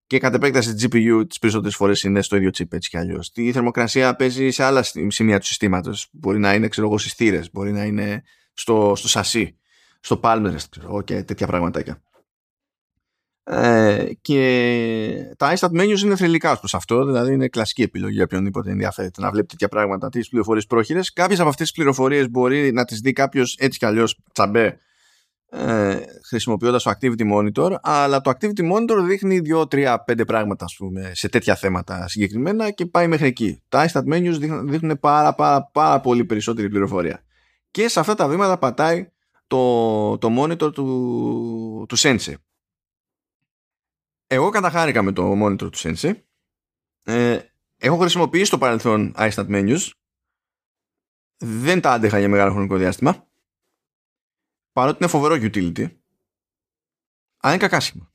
και κατ' επέκταση GPU τις περισσότερες φορές είναι στο ίδιο chip έτσι κι αλλιώς. Τι θερμοκρασία παίζει σε άλλα σημεία του συστήματος. Μπορεί να είναι ξέρω εγώ στις μπορεί να είναι στο, στο σασί, στο palm ξέρω και τέτοια πραγματάκια. Ε, και τα iStat menus είναι θρηλυκά ως προς αυτό, δηλαδή είναι κλασική επιλογή για οποιονδήποτε ενδιαφέρεται να βλέπει τέτοια πράγματα, τις πληροφορίες πρόχειρες. Κάποιες από αυτές τις πληροφορίες μπορεί να τις δει κάποιος έτσι κι αλλιώς τσαμπέ ε, χρησιμοποιώντας το Activity Monitor, αλλά το Activity Monitor δείχνει 2, 3, 5 πράγματα ας πούμε, σε τέτοια θέματα συγκεκριμένα και πάει μέχρι εκεί. Τα iStat menus δείχνουν, δείχνουν πάρα, πάρα, πάρα πολύ περισσότερη πληροφορία. Και σε αυτά τα βήματα πατάει το, το monitor του, του Sensei εγώ καταχάρηκα με το monitor του Sensei. Ε, έχω χρησιμοποιήσει στο παρελθόν iStat menus. Δεν τα άντεχα για μεγάλο χρονικό διάστημα. Παρότι είναι φοβερό utility. Αλλά είναι κακάσιμο.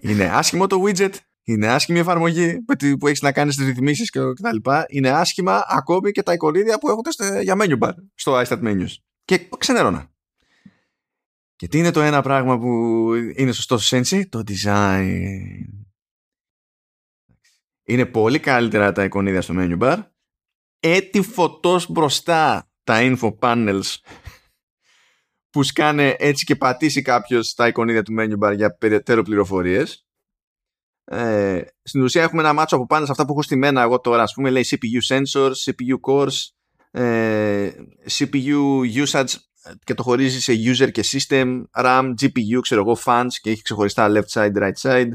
είναι άσχημο το widget. Είναι άσχημη η εφαρμογή που έχεις να κάνεις τις ρυθμίσεις και τα λοιπά. Είναι άσχημα ακόμη και τα εικονίδια που έχετε για menu bar στο iStat menus. Και ξενερώνα. Και τι είναι το ένα πράγμα που είναι σωστό στο Sensi? Το design. Είναι πολύ καλύτερα τα εικονίδια στο menu bar. Έτσι φωτός μπροστά τα info panels που σκάνε έτσι και πατήσει κάποιος τα εικονίδια του menu bar για περαιτέρω πληροφορίες. Ε, στην ουσία έχουμε ένα μάτσο από πάνω σε αυτά που έχω στη μένα εγώ τώρα. Ας πούμε λέει CPU sensors, CPU cores, ε, CPU usage και το χωρίζει σε user και system, RAM, GPU, ξέρω εγώ, fans και έχει ξεχωριστά left side, right side,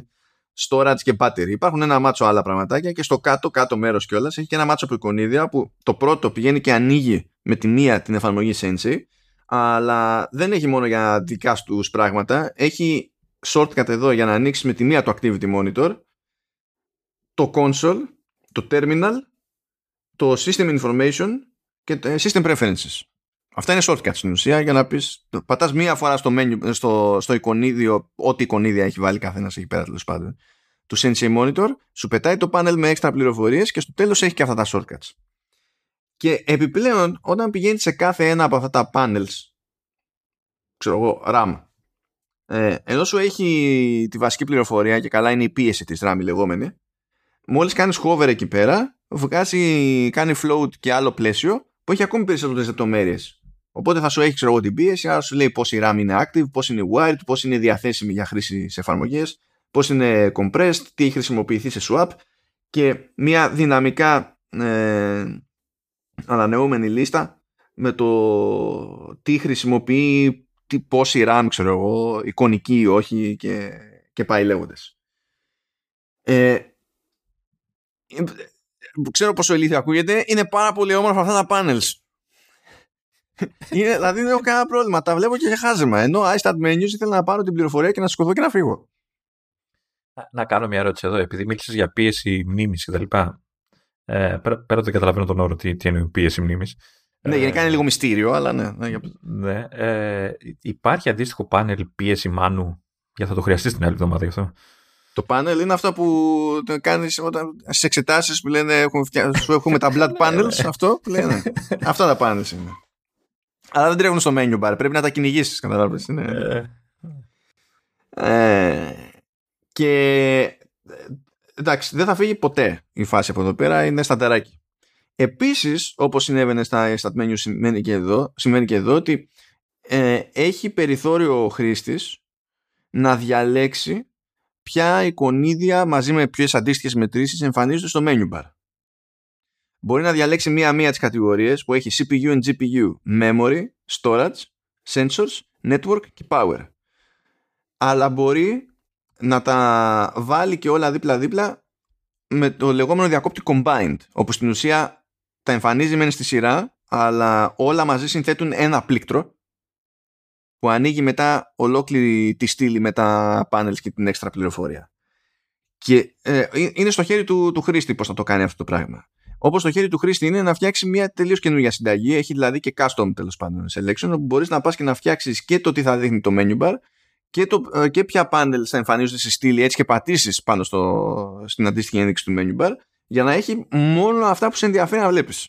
storage και battery. Υπάρχουν ένα μάτσο άλλα πραγματάκια και στο κάτω, κάτω μέρος κιόλας έχει και ένα μάτσο από εικονίδια που το πρώτο πηγαίνει και ανοίγει με τη μία την εφαρμογή Sensei, αλλά δεν έχει μόνο για δικά τους πράγματα, έχει shortcut εδώ για να ανοίξει με τη μία το Activity Monitor, το console, το terminal, το system information και system preferences. Αυτά είναι shortcuts στην ουσία για να πεις. Πατάς μία φορά στο, menu, στο, στο εικονίδιο, ό,τι εικονίδια έχει βάλει καθένας εκεί πέρα τέλος πάντων, του Sensei Monitor, σου πετάει το panel με έξτρα πληροφορίες και στο τέλος έχει και αυτά τα shortcuts. Και επιπλέον, όταν πηγαίνει σε κάθε ένα από αυτά τα panels, ξέρω εγώ, RAM, ε, ενώ σου έχει τη βασική πληροφορία και καλά είναι η πίεση της RAM η λεγόμενη, μόλις κάνεις hover εκεί πέρα, βγάζει, κάνει float και άλλο πλαίσιο που έχει ακόμη περισσότερες λεπτομέρειες Οπότε θα σου έχει ξέρω, την πίεση, άρα σου λέει πώς η RAM είναι active, πώς είναι wired, πώς είναι διαθέσιμη για χρήση σε εφαρμογές, πώς είναι compressed, τι έχει χρησιμοποιηθεί σε swap και μια δυναμικά ε, ανανεώμενη λίστα με το τι χρησιμοποιεί, τι, πόση RAM, ξέρω εγώ, εικονική ή όχι και, και πάει λέγοντας. Ε, ε ξέρω πόσο ηλίθιο ακούγεται, είναι πάρα πολύ όμορφα αυτά τα panels είναι, δηλαδή δεν έχω κανένα πρόβλημα. Τα βλέπω και για χάζεμα. Ενώ iStat menus ήθελα να πάρω την πληροφορία και να σηκωθώ και να φύγω. Να, να κάνω μια ερώτηση εδώ. Επειδή μίλησες για πίεση μνήμης κτλ. Ε, πέρα, πέρα το καταλαβαίνω τον όρο τι, τι είναι πίεση μνήμης. Ναι, ε, γενικά είναι λίγο μυστήριο, αλλά ναι. ναι, ναι ε, υπάρχει αντίστοιχο πάνελ πίεση μάνου; Για θα το χρειαστείς την άλλη εβδομάδα γι' αυτό. Το πάνελ είναι αυτό που το κάνεις όταν, στις εξετάσεις που λένε έχουμε, σου έχουμε τα blood panels αυτό που λένε. αυτά τα panels είναι. Αλλά δεν τρέχουν στο menu bar. Πρέπει να τα κυνηγήσεις, καταλάβει. Είναι... Ε. ε, και εντάξει, δεν θα φύγει ποτέ η φάση από εδώ πέρα. Είναι σταντεράκι. Επίσης, όπως συνέβαινε στα stat menu, σημαίνει και εδώ, σημαίνει και εδώ ότι ε, έχει περιθώριο ο χρήστης να διαλέξει ποια εικονίδια μαζί με ποιες αντίστοιχες μετρήσεις εμφανίζονται στο menu bar. Μπορεί να διαλέξει μία-μία τις κατηγορίες που έχει CPU and GPU, memory, storage, sensors, network και power. Αλλά μπορεί να τα βάλει και όλα δίπλα-δίπλα με το λεγόμενο διακόπτη combined, όπου στην ουσία τα εμφανίζει μεν στη σειρά, αλλά όλα μαζί συνθέτουν ένα πλήκτρο που ανοίγει μετά ολόκληρη τη στήλη με τα panels και την έξτρα πληροφορία. Και ε, ε, είναι στο χέρι του, του χρήστη πώς θα το κάνει αυτό το πράγμα. Όπως το χέρι του χρήστη είναι να φτιάξει μια τελείως καινούργια συνταγή, έχει δηλαδή και custom τέλος πάντων selection, όπου μπορείς να πας και να φτιάξεις και το τι θα δείχνει το menu bar και, το, ε, και ποια panels θα εμφανίζονται στη στήλη έτσι και πατήσεις πάνω στο, στην αντίστοιχη ένδειξη του menu bar για να έχει μόνο αυτά που σε ενδιαφέρει να βλέπεις.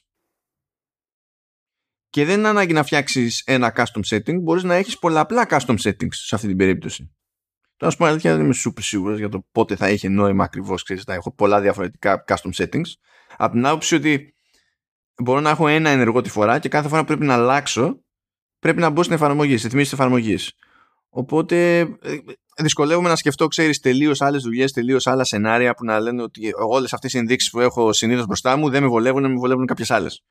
Και δεν είναι ανάγκη να φτιάξεις ένα custom setting, μπορείς να έχεις πολλαπλά custom settings σε αυτή την περίπτωση. Τώρα, α πούμε, αλήθεια δεν είμαι super σίγουρος για το πότε θα είχε νόημα ακριβώς. Θα έχω πολλά διαφορετικά custom settings. Από την άποψη ότι μπορώ να έχω ένα ενεργό τη φορά και κάθε φορά πρέπει να αλλάξω, πρέπει να μπω στην εφαρμογή, στη θυμίση της εφαρμογής. Οπότε ε, δυσκολεύομαι να σκεφτώ, ξέρεις, τελείως άλλες δουλειές, τελείως άλλα σενάρια που να λένε ότι όλες αυτές οι ενδείξεις που έχω συνήθως μπροστά μου δεν με βολεύουν, με βολεύουν κάποιες άλλες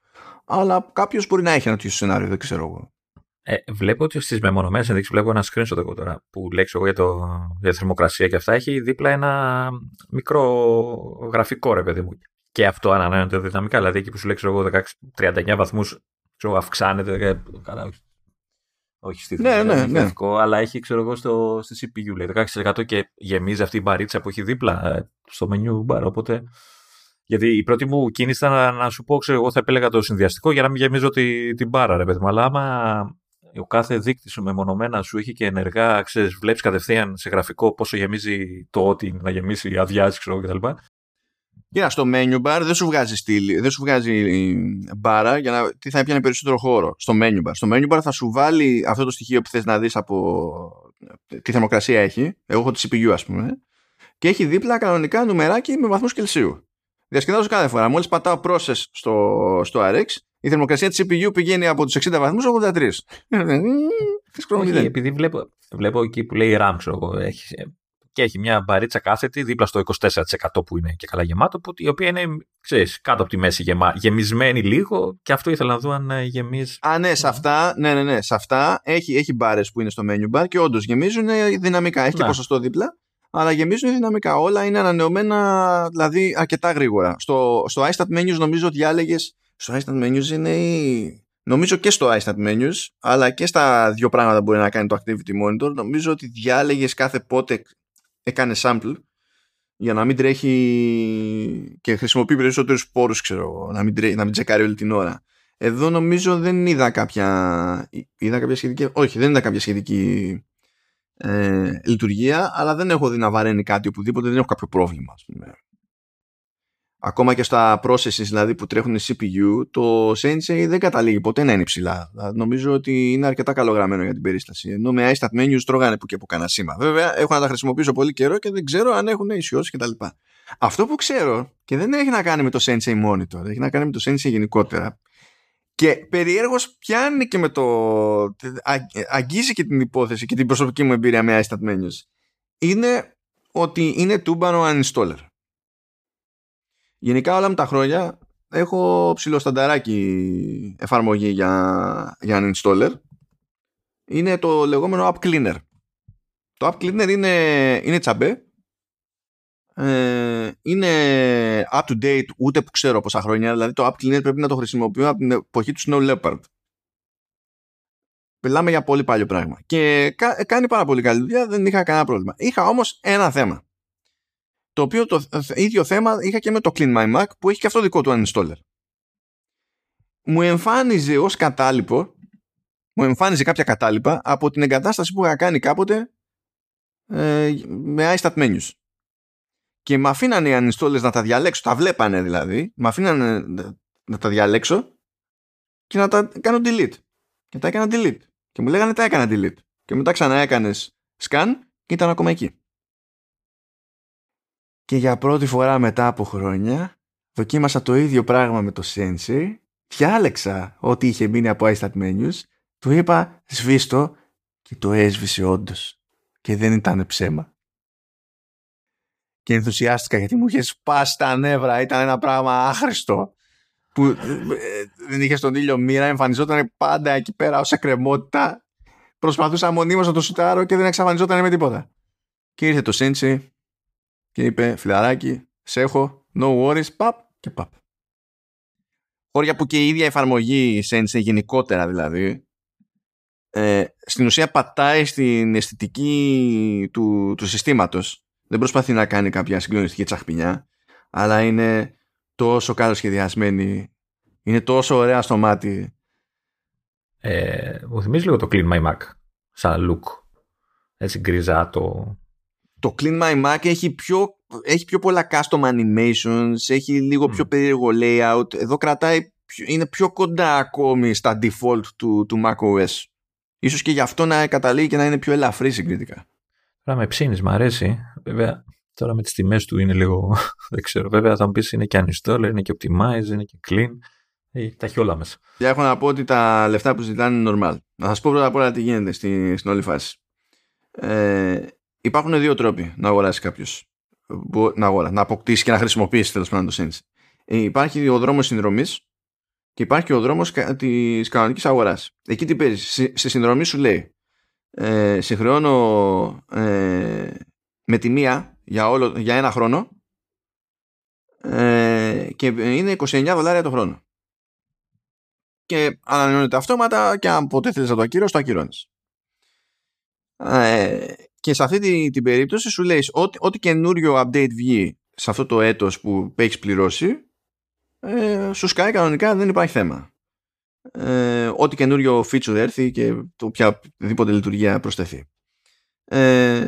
αλλά κάποιος μπορεί να έχει ένα τέτοιο σενάριο, δεν ξέρω εγώ. Ε, βλέπω ότι στις μεμονωμένες ενδείξεις, βλέπω ένα screenshot εγώ τώρα που λέει εγώ για, το, για τη θερμοκρασία και αυτά, έχει δίπλα ένα μικρό γραφικό ρε παιδί μου. Και αυτό ανανέωνεται δυναμικά. Δηλαδή εκεί που σου λέει εγώ 16, 39 βαθμούς αυξάνεται. Καλά, όχι στη ναι, ναι, ναι. αλλά έχει ξέρω εγώ στο, στη CPU λέει 16% και γεμίζει αυτή η μπαρίτσα που έχει δίπλα ε, στο menu bar. Οπότε γιατί η πρώτη μου κίνηση ήταν να, σου πω, ξέρω, εγώ θα επέλεγα το συνδυαστικό για να μην γεμίζω τη, την μπάρα, ρε παιδί μου. Αλλά άμα ο κάθε δείκτης σου μεμονωμένα σου έχει και ενεργά, ξέρεις, βλέπεις κατευθείαν σε γραφικό πόσο γεμίζει το ότι να γεμίσει, αδειάζει, ξέρω κτλ. Κοίτα, στο menu bar δεν σου βγάζει στήλη, δεν σου βγάζει μπάρα για να τι θα έπιανε περισσότερο χώρο στο menu bar. Στο menu bar θα σου βάλει αυτό το στοιχείο που θες να δεις από τι θερμοκρασία έχει. Εγώ έχω τη CPU, ας πούμε. Και έχει δίπλα κανονικά νουμεράκι με βαθμούς Κελσίου διασκεδάζω κάθε φορά. Μόλις πατάω process στο, στο RX, η θερμοκρασία της CPU πηγαίνει από τους 60 βαθμούς 83. Όχι, επειδή βλέπω, βλέπω εκεί που λέει RAM, ξέρω εγώ, έχει, και έχει μια μπαρίτσα κάθετη δίπλα στο 24% που είναι και καλά γεμάτο, που, η οποία είναι ξέρεις, κάτω από τη μέση γεμα, γεμισμένη λίγο και αυτό ήθελα να δω αν ε, γεμίζει. Α, ναι, σε αυτά, ναι, ναι, ναι, σε αυτά έχει, έχει μπάρες που είναι στο menu bar και όντως γεμίζουν δυναμικά. Έχει και ποσοστό δίπλα αλλά γεμίζουν δυναμικά. Όλα είναι ανανεωμένα, δηλαδή αρκετά γρήγορα. Στο, στο iStat Menus νομίζω ότι διάλεγες. Στο iStat Menus είναι η... Νομίζω και στο iStat Menus, αλλά και στα δύο πράγματα που μπορεί να κάνει το Activity Monitor, νομίζω ότι διάλεγες κάθε πότε έκανε sample για να μην τρέχει και χρησιμοποιεί περισσότερους πόρους, ξέρω να μην, τρέχει, να μην τσεκάρει όλη την ώρα. Εδώ νομίζω δεν είδα κάποια. Είδα κάποια σχετική. Όχι, δεν είδα κάποια σχετική ε, λειτουργία, αλλά δεν έχω δει να βαραίνει κάτι οπουδήποτε, δεν έχω κάποιο πρόβλημα. Ας πούμε. Ακόμα και στα processes δηλαδή που τρέχουν CPU, το Sensei δεν καταλήγει ποτέ να είναι υψηλά. Δηλαδή, νομίζω ότι είναι αρκετά καλογραμμένο για την περίσταση. Ενώ με iStat menus τρώγανε που και που κανένα σήμα. Βέβαια, έχω να τα χρησιμοποιήσω πολύ καιρό και δεν ξέρω αν έχουν ισιώσει κτλ. Αυτό που ξέρω και δεν έχει να κάνει με το Sensei Monitor, έχει να κάνει με το Sensei γενικότερα, και περιέργως πιάνει και με το... αγγίζει και την υπόθεση και την προσωπική μου εμπειρία με iStat menus. Είναι ότι είναι τούμπανο uninstaller. Γενικά όλα μου τα χρόνια έχω ψηλοστανταράκι εφαρμογή για, για uninstaller. Είναι το λεγόμενο App Cleaner. Το App Cleaner είναι, είναι τσαμπέ ε, είναι up to date ούτε που ξέρω πόσα χρόνια. Δηλαδή το App Cleaner πρέπει να το χρησιμοποιώ από την εποχή του Snow Leopard. Μιλάμε για πολύ παλιό πράγμα. Και κάνει πάρα πολύ καλή δουλειά, δεν είχα κανένα πρόβλημα. Είχα όμως ένα θέμα. Το οποίο το ίδιο θέμα είχα και με το Clean My Mac που έχει και αυτό δικό του uninstaller. Μου εμφάνιζε ως κατάλοιπο, μου εμφάνιζε κάποια κατάλοιπα από την εγκατάσταση που είχα κάνει κάποτε ε, με iStat menus και με αφήνανε οι uninstallers να τα διαλέξω, τα βλέπανε δηλαδή, με αφήνανε να τα διαλέξω και να τα κάνω delete. Και τα έκανα delete. Και μου λέγανε τα έκανα delete. Και μετά ξανά έκανες scan και ήταν ακόμα εκεί. Και για πρώτη φορά μετά από χρόνια δοκίμασα το ίδιο πράγμα με το Sensei, διάλεξα ό,τι είχε μείνει από iStat menus, του είπα σβήστο και το έσβησε όντως. Και δεν ήταν ψέμα. και ενθουσιάστηκα γιατί μου είχε σπάσει τα νεύρα. Ήταν ένα πράγμα άχρηστο που ε, δεν είχε τον ήλιο μοίρα, εμφανιζόταν πάντα εκεί πέρα ως εκκρεμότητα. Προσπαθούσα μονίμως να το σουτάρω και δεν εξαφανιζόταν με τίποτα. Και ήρθε το Σέντσι και είπε: Φιλαράκι, σε έχω, no worries, παπ και παπ. Χώρια που και η ίδια εφαρμογή Sensei γενικότερα δηλαδή ε, στην ουσία πατάει στην αισθητική του, του συστήματος. Δεν προσπαθεί να κάνει κάποια συγκλονιστική τσαχπινιά αλλά είναι τόσο καλό σχεδιασμένη είναι τόσο ωραία στο μάτι ε, μου θυμίζει λίγο το Clean My Mac σαν look έτσι γκριζάτο το Clean My Mac έχει πιο, έχει πιο πολλά custom animations, έχει λίγο πιο περίεργο layout. Εδώ κρατάει, είναι πιο κοντά ακόμη στα default του, του macOS. Ίσως και γι' αυτό να καταλήγει και να είναι πιο ελαφρύ συγκριτικά. Τώρα με ψήνεις, μ' αρέσει. Βέβαια, τώρα με τις τιμές του είναι λίγο, δεν ξέρω. Βέβαια θα μου πεις είναι και uninstall, είναι και optimize, είναι και clean. Ε, τα έχει όλα μέσα. Για έχω να πω ότι τα λεφτά που ζητάνε είναι normal. Να σας πω πρώτα απ' όλα τι γίνεται στη, στην όλη φάση. Ε, υπάρχουν δύο τρόποι να αγοράσει κάποιος. Να, αγορά, να αποκτήσει και να χρησιμοποιήσει τέλος πάντων το Sense. Ε, υπάρχει ο δρόμος συνδρομής και υπάρχει ο δρόμος της κανονικής αγοράς. Εκεί τι παίζει. Στη συνδρομή σου λέει ε, συγχρεώνω ε, με τη μία για, όλο, για ένα χρόνο ε, και είναι 29 δολάρια το χρόνο. Και ανανεώνεται αυτόματα και αν ποτέ θέλεις να το ακυρώσεις, το ακυρώνεις. Ε, και σε αυτή την, περίπτωση σου λέει ότι, ό,τι καινούριο update βγει σε αυτό το έτος που έχεις πληρώσει ε, σου σκάει κανονικά δεν υπάρχει θέμα. Ε, ό,τι καινούριο feature έρθει και το οποιαδήποτε λειτουργία προσθεθεί. Ε,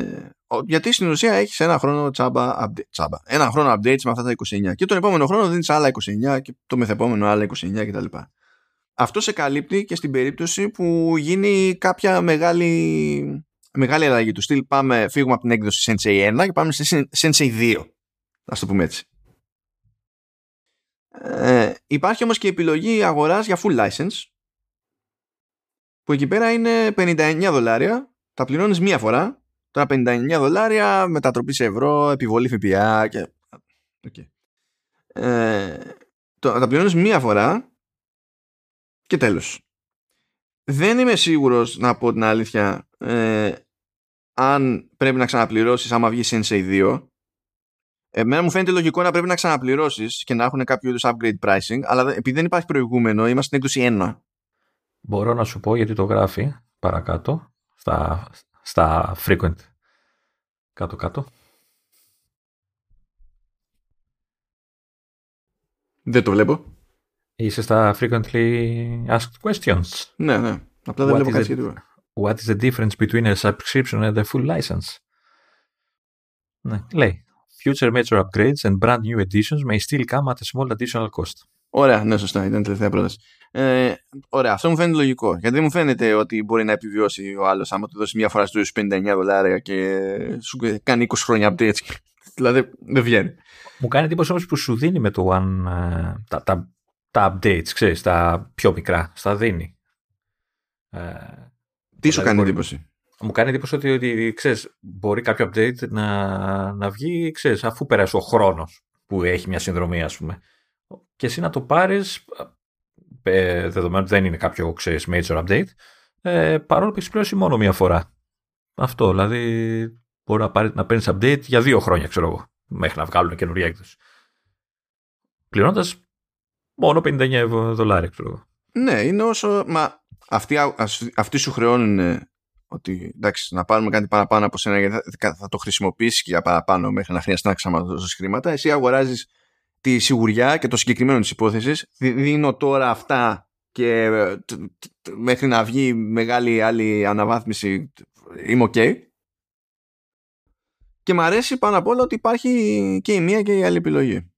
γιατί στην ουσία έχεις ένα χρόνο τσάμπα, update, τσάμπα. Ένα χρόνο updates με αυτά τα 29 και τον επόμενο χρόνο δίνεις άλλα 29 και το μεθεπόμενο άλλα 29 κτλ. Αυτό σε καλύπτει και στην περίπτωση που γίνει κάποια μεγάλη μεγάλη αλλαγή του στυλ. Πάμε, φύγουμε από την έκδοση Sensei 1 και πάμε σε Sensei 2 ας το πούμε έτσι. Ε, υπάρχει όμως και επιλογή αγοράς για full license που εκεί πέρα είναι 59 δολάρια. Τα πληρώνεις μία φορά. Τώρα 59 δολάρια μετατροπή σε ευρώ επιβολή ΦΠΑ και... Okay. Ε, το, τα πληρώνεις μία φορά και τέλος δεν είμαι σίγουρος να πω την αλήθεια ε, αν πρέπει να ξαναπληρώσεις άμα βγει Sensei 2 Εμένα μου φαίνεται λογικό να πρέπει να ξαναπληρώσεις και να έχουν κάποιο είδους upgrade pricing αλλά επειδή δεν υπάρχει προηγούμενο είμαστε στην έκδοση 1 Μπορώ να σου πω γιατί το γράφει παρακάτω στα, στα frequent κάτω κάτω. Δεν το βλέπω Είσαι στα frequently asked questions. Ναι, ναι. Απλά δεν βλέπω κάτι σχετικό. What is the difference between a subscription and a full license? Ναι, λέει. Future major upgrades and brand new editions may still come at a small additional cost. Ωραία, ναι, σωστά. Ήταν η τελευταία πρόταση. Ε, ωραία, αυτό μου φαίνεται λογικό. Γιατί δεν μου φαίνεται ότι μπορεί να επιβιώσει ο άλλος άμα του δώσει μια φορά στου 59 δολάρια και σου κάνει 20 χρόνια updates. δηλαδή δεν βγαίνει. Μου κάνει εντύπωση όμως που σου δίνει με το One ε, τα, τα τα updates, ξέρεις, τα πιο μικρά, στα δίνει. Ε, Τι σου κάνει εντύπωση; Μου κάνει εντύπωση ότι, ότι ξέρεις, μπορεί κάποιο update να, να βγει ξέρεις, αφού πέρασε ο χρόνος που έχει μια συνδρομή ας πούμε. Και εσύ να το πάρεις, ε, δεδομένου ότι δεν είναι κάποιο ξέρεις, major update, ε, παρόλο που έχεις πληρώσει μόνο μία φορά. Αυτό, δηλαδή μπορεί να, πάρεις, να παίρνεις update για δύο χρόνια, ξέρω εγώ, μέχρι να βγάλουν καινούργια έκδοση. Πληρώνοντας Μόνο 59 δολάρια, ξέρω Ναι, είναι όσο. Μα αυτοί, αυτοί σου χρεώνουν ότι εντάξει, να πάρουμε κάτι παραπάνω από σένα γιατί θα, θα το χρησιμοποιήσεις και για παραπάνω μέχρι να χρειαστεί να ξαναδώσει χρήματα. Εσύ αγοράζεις τη σιγουριά και το συγκεκριμένο της υπόθεσης. Δίνω τώρα αυτά και μέχρι να βγει μεγάλη άλλη αναβάθμιση είμαι ok. Και μου αρέσει πάνω απ' όλα ότι υπάρχει και η μία και η άλλη επιλογή.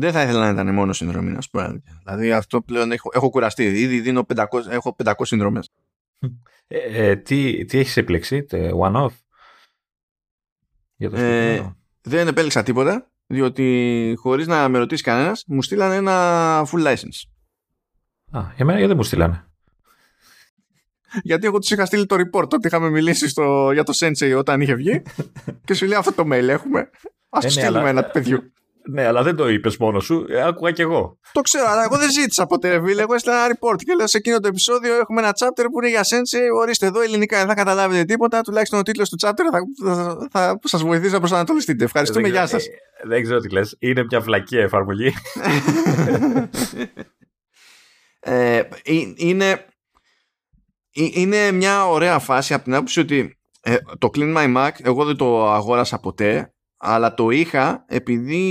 Δεν θα ήθελα να ήταν μόνο συνδρομή, να σου πω. Δηλαδή αυτό πλέον έχω, έχω κουραστεί. Ήδη δίνω 500, έχω 500 συνδρομές. Ε, ε, τι, τι έχεις επιλέξει, one-off; Για το ε, δεν επέλεξα τίποτα, διότι χωρίς να με ρωτήσει κανένας, μου στείλανε ένα full license. Α, για μένα γιατί δεν μου στείλανε; γιατί εγώ τους είχα στείλει το report ότι είχαμε μιλήσει στο, για το Sensei όταν είχε βγει και σου λέει αυτό το mail έχουμε. Α ε, ναι, στείλουμε ένα παιδιού. Ναι, αλλά δεν το είπες μόνος σου. Ε, άκουγα κι εγώ. Το ξέρω, αλλά εγώ δεν ζήτησα ποτέ, Βίλ. Εγώ έστειλα ένα report και λέω σε εκείνο το επεισόδιο έχουμε ένα chapter που είναι για Sensei. Ορίστε εδώ ελληνικά, δεν θα καταλάβετε τίποτα. Τουλάχιστον ο τίτλος του chapter θα, θα, θα, θα σας βοηθήσει να προσανατολιστείτε. Ευχαριστούμε, γεια σας. Ε, δεν ξέρω τι λες. Είναι μια βλακία εφαρμογή. ε, είναι, είναι μια ωραία φάση από την άποψη ότι ε, το Clean My Mac εγώ δεν το αγόρασα ποτέ αλλά το είχα επειδή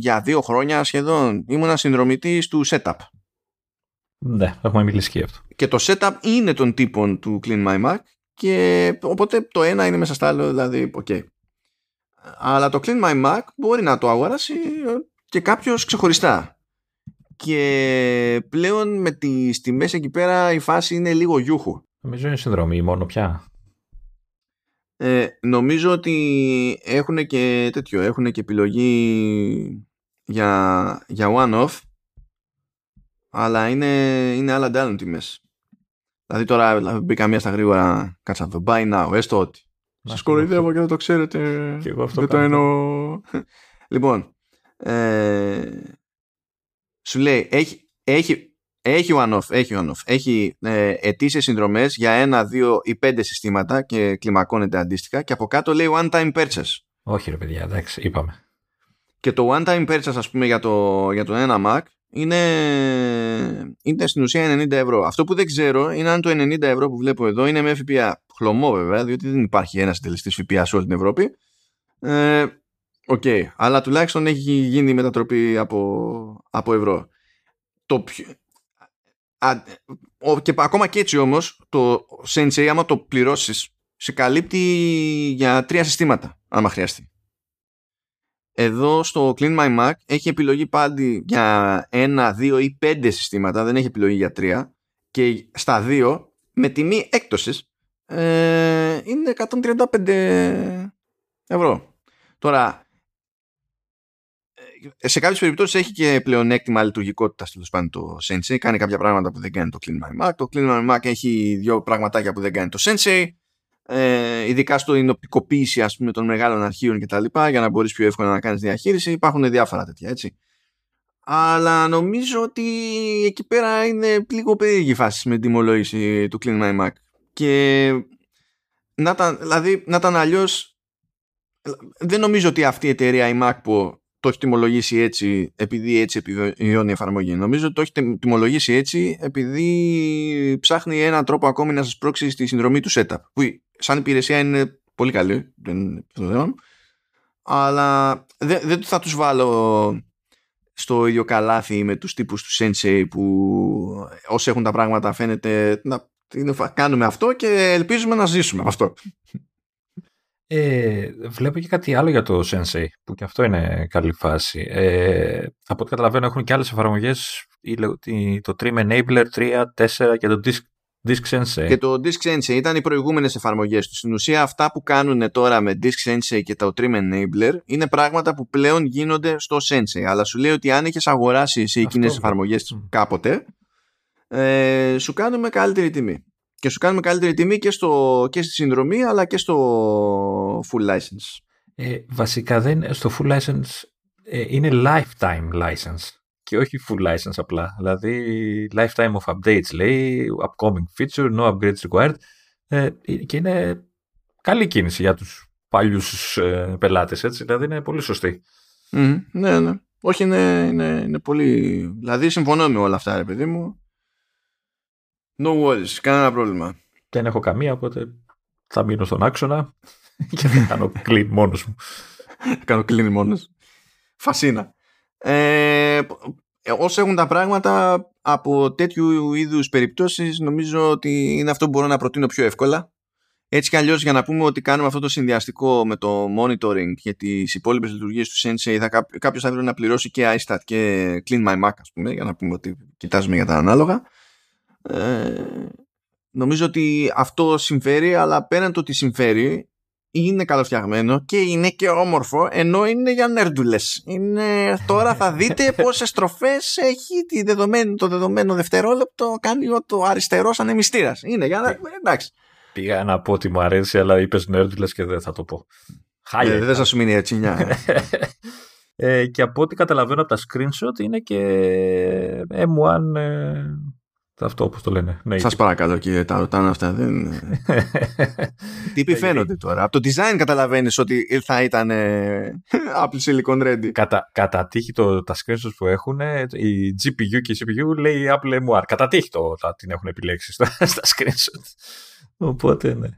για δύο χρόνια σχεδόν ήμουν συνδρομητής του Setapp. Ναι, έχουμε μιλήσει και αυτό. Και το Setapp είναι των τύπων του Clean My Mac και οπότε το ένα είναι μέσα στο άλλο, δηλαδή, OK. Okay. Αλλά το Clean My Mac μπορεί να το αγοράσει και κάποιος ξεχωριστά. Και πλέον με τις τιμές εκεί πέρα η φάση είναι λίγο γιούχου. Νομίζω είναι συνδρομή μόνο πια. Ε, νομίζω ότι έχουν και τέτοιο, έχουν και επιλογή για, για one-off αλλά είναι, είναι άλλα αντάλλων τιμές. Δηλαδή τώρα μπήκα μία στα γρήγορα κάτσα το buy now, έστω ότι. Σας κοροϊδεύω και δεν το ξέρετε. Και εγώ αυτό δεν το εννοώ. λοιπόν, ε, σου λέει, έχει, έχει, έχει one-off, έχει one-off. Έχει ε, ετήσιες συνδρομές για ένα, δύο ή πέντε συστήματα και κλιμακώνεται αντίστοιχα και από κάτω λέει one-time purchase. Όχι ρε παιδιά, εντάξει, είπαμε. Και το one-time purchase ας πούμε για το, για το ένα Mac είναι, είναι στην ουσία 90 ευρώ. Αυτό που δεν ξέρω είναι αν το 90 ευρώ που βλέπω εδώ είναι με ΦΠΑ. Χλωμό βέβαια, διότι δεν υπάρχει ένας συντελεστής ΦΠΑ σε όλη την Ευρώπη. Ε, OK, okay. αλλά τουλάχιστον έχει γίνει η μετατροπή από, από ευρώ. Το πιο, και ακόμα και έτσι όμως το Sensei άμα το πληρώσεις σε καλύπτει για τρία συστήματα άμα χρειαστεί. Εδώ στο Clean My Mac έχει επιλογή πάντως για ένα, δύο ή πέντε συστήματα, δεν έχει επιλογή για τρία και στα δύο με τιμή έκπτωσης ε, είναι 135 ευρώ. Τώρα σε κάποιες περιπτώσεις έχει και πλεονέκτημα λειτουργικότητας τέλος πάντων το Sensei. Κάνει κάποια πράγματα που δεν κάνει το Clean My Mac. Το Clean My Mac έχει δύο πραγματάκια που δεν κάνει το Sensei. Ε, ειδικά στο εινοπτικοποίηση ας πούμε, των μεγάλων αρχείων κτλ. Για να μπορείς πιο εύκολα να κάνεις διαχείριση. Υπάρχουν διάφορα τέτοια έτσι. Αλλά νομίζω ότι εκεί πέρα είναι λίγο περίεργη φάση με την τιμολόγηση του Clean My Mac. Και να ήταν, δηλαδή, να ήταν αλλιώ. Δεν νομίζω ότι αυτή η εταιρεία, η MacPo, το έχει τιμολογήσει έτσι επειδή έτσι επιβιώνει η εφαρμογή. Νομίζω ότι το έχει τιμολογήσει έτσι επειδή ψάχνει έναν τρόπο ακόμη να σας πρόξει στη συνδρομή του setup που σαν υπηρεσία είναι πολύ καλή δεν είναι το θέμα αλλά δεν, δεν θα τους βάλω στο ίδιο καλάθι με τους τύπους του Sensei που όσοι έχουν τα πράγματα φαίνεται να κάνουμε αυτό και ελπίζουμε να ζήσουμε αυτό. Ε, βλέπω και κάτι άλλο για το Sensei, που και αυτό είναι καλή φάση. Ε, από ό,τι καταλαβαίνω έχουν και άλλες εφαρμογές, το Trim Enabler 3, 4 και το Disk, Disk Sensei. Και το Disk Sensei ήταν οι προηγούμενες εφαρμογές τους. Στην ουσία αυτά που κάνουν τώρα με Disk Sensei και το Trim Enabler είναι πράγματα που πλέον γίνονται στο Sensei. Αλλά σου λέει ότι αν έχεις αγοράσει σε εκείνες εφαρμογές κάποτε, ε, σου κάνουμε καλύτερη τιμή και σου κάνουμε καλύτερη τιμή και, στο, και στη συνδρομή αλλά και στο full license. Ε, βασικά δεν, στο full license ε, είναι lifetime license και όχι full license απλά. Δηλαδή lifetime of updates λέει, upcoming feature, no upgrades required ε, και είναι καλή κίνηση για τους παλιούς ε, πελάτες έτσι, δηλαδή είναι πολύ σωστή. ναι, ναι. Όχι, είναι, είναι, είναι πολύ... Δηλαδή συμφωνώ με όλα αυτά, ρε παιδί μου. No worries, κανένα πρόβλημα. Δεν έχω καμία, οπότε θα μείνω στον άξονα και θα κάνω clean μόνος μου. κάνω clean μόνος. Φασίνα. Ε, όσο έχουν τα πράγματα από τέτοιου είδους περιπτώσεις νομίζω ότι είναι αυτό που μπορώ να προτείνω πιο εύκολα. Έτσι κι αλλιώς για να πούμε ότι κάνουμε αυτό το συνδυαστικό με το monitoring για τις υπόλοιπες λειτουργίες του Sensei, θα κάποιος θα πρέπει να πληρώσει και iStat και Clean My Mac, ας πούμε, για να πούμε ότι κοιτάζουμε για τα ανάλογα. Ε, νομίζω ότι αυτό συμφέρει αλλά πέραν το ότι συμφέρει είναι καλοφτιαγμένο και είναι και όμορφο ενώ είναι για νέρντουλες. Είναι... Τώρα θα δείτε πόσες στροφές έχει τη δεδομένη, το δεδομένο δευτερόλεπτο κάνει το αριστερός σαν εμιστήρας. Είναι για να... εντάξει. Πήγα να πω ότι μου αρέσει αλλά είπες νέρντουλες και δεν θα το πω. Χάλια. Ε, δεν θα σου μείνει έτσι μια. ε, και από ό,τι καταλαβαίνω από τα screenshot είναι και M1 ε, αυτό όπως το λένε. Ναι, Σας παρακαλώ κύριε, τα ρωτάνε αυτά. Δεν... Τι φαίνονται τώρα. Από το design καταλαβαίνεις ότι θα ήταν Apple Silicon Ready. Κατά, κατά τύχη το, τα screenshots που έχουν, η GPU και η CPU λέει Apple M1. Κατά τύχη το, τα, την έχουν επιλέξει στα, στα screenshots. Οπότε ναι.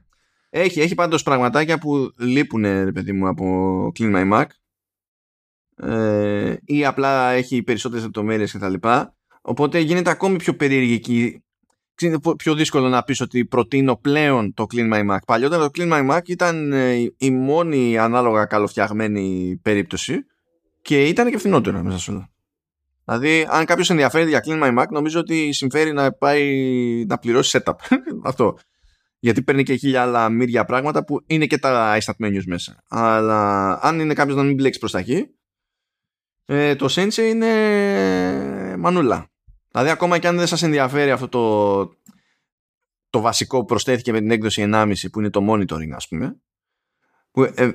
Έχει, έχει πάντως πραγματάκια που λείπουν ρε παιδί μου από Clean My Mac ε, ή απλά έχει περισσότερες λεπτομέρειες κτλ. Οπότε γίνεται ακόμη πιο περίεργη είναι πιο δύσκολο να πεις ότι προτείνω πλέον το Clean My Mac. Παλιότερα το Clean My Mac ήταν ε, η μόνη ανάλογα καλοφτιαγμένη περίπτωση και ήταν και φθηνότερο μέσα σε όλα. Δηλαδή, αν κάποιος ενδιαφέρει για Clean My Mac, νομίζω ότι συμφέρει να πάει να πληρώσει setup. Αυτό. Γιατί παίρνει και χίλια άλλα μύρια πράγματα που είναι και τα instant menus μέσα. Αλλά αν είναι κάποιος να μην μπλέξει προς τα εκεί, ε, το Sensei είναι μανούλα. Δηλαδή ακόμα και αν δεν σας ενδιαφέρει αυτό το, το βασικό που προσθέθηκε με την έκδοση 1.5 που είναι το monitoring ας πούμε που ε,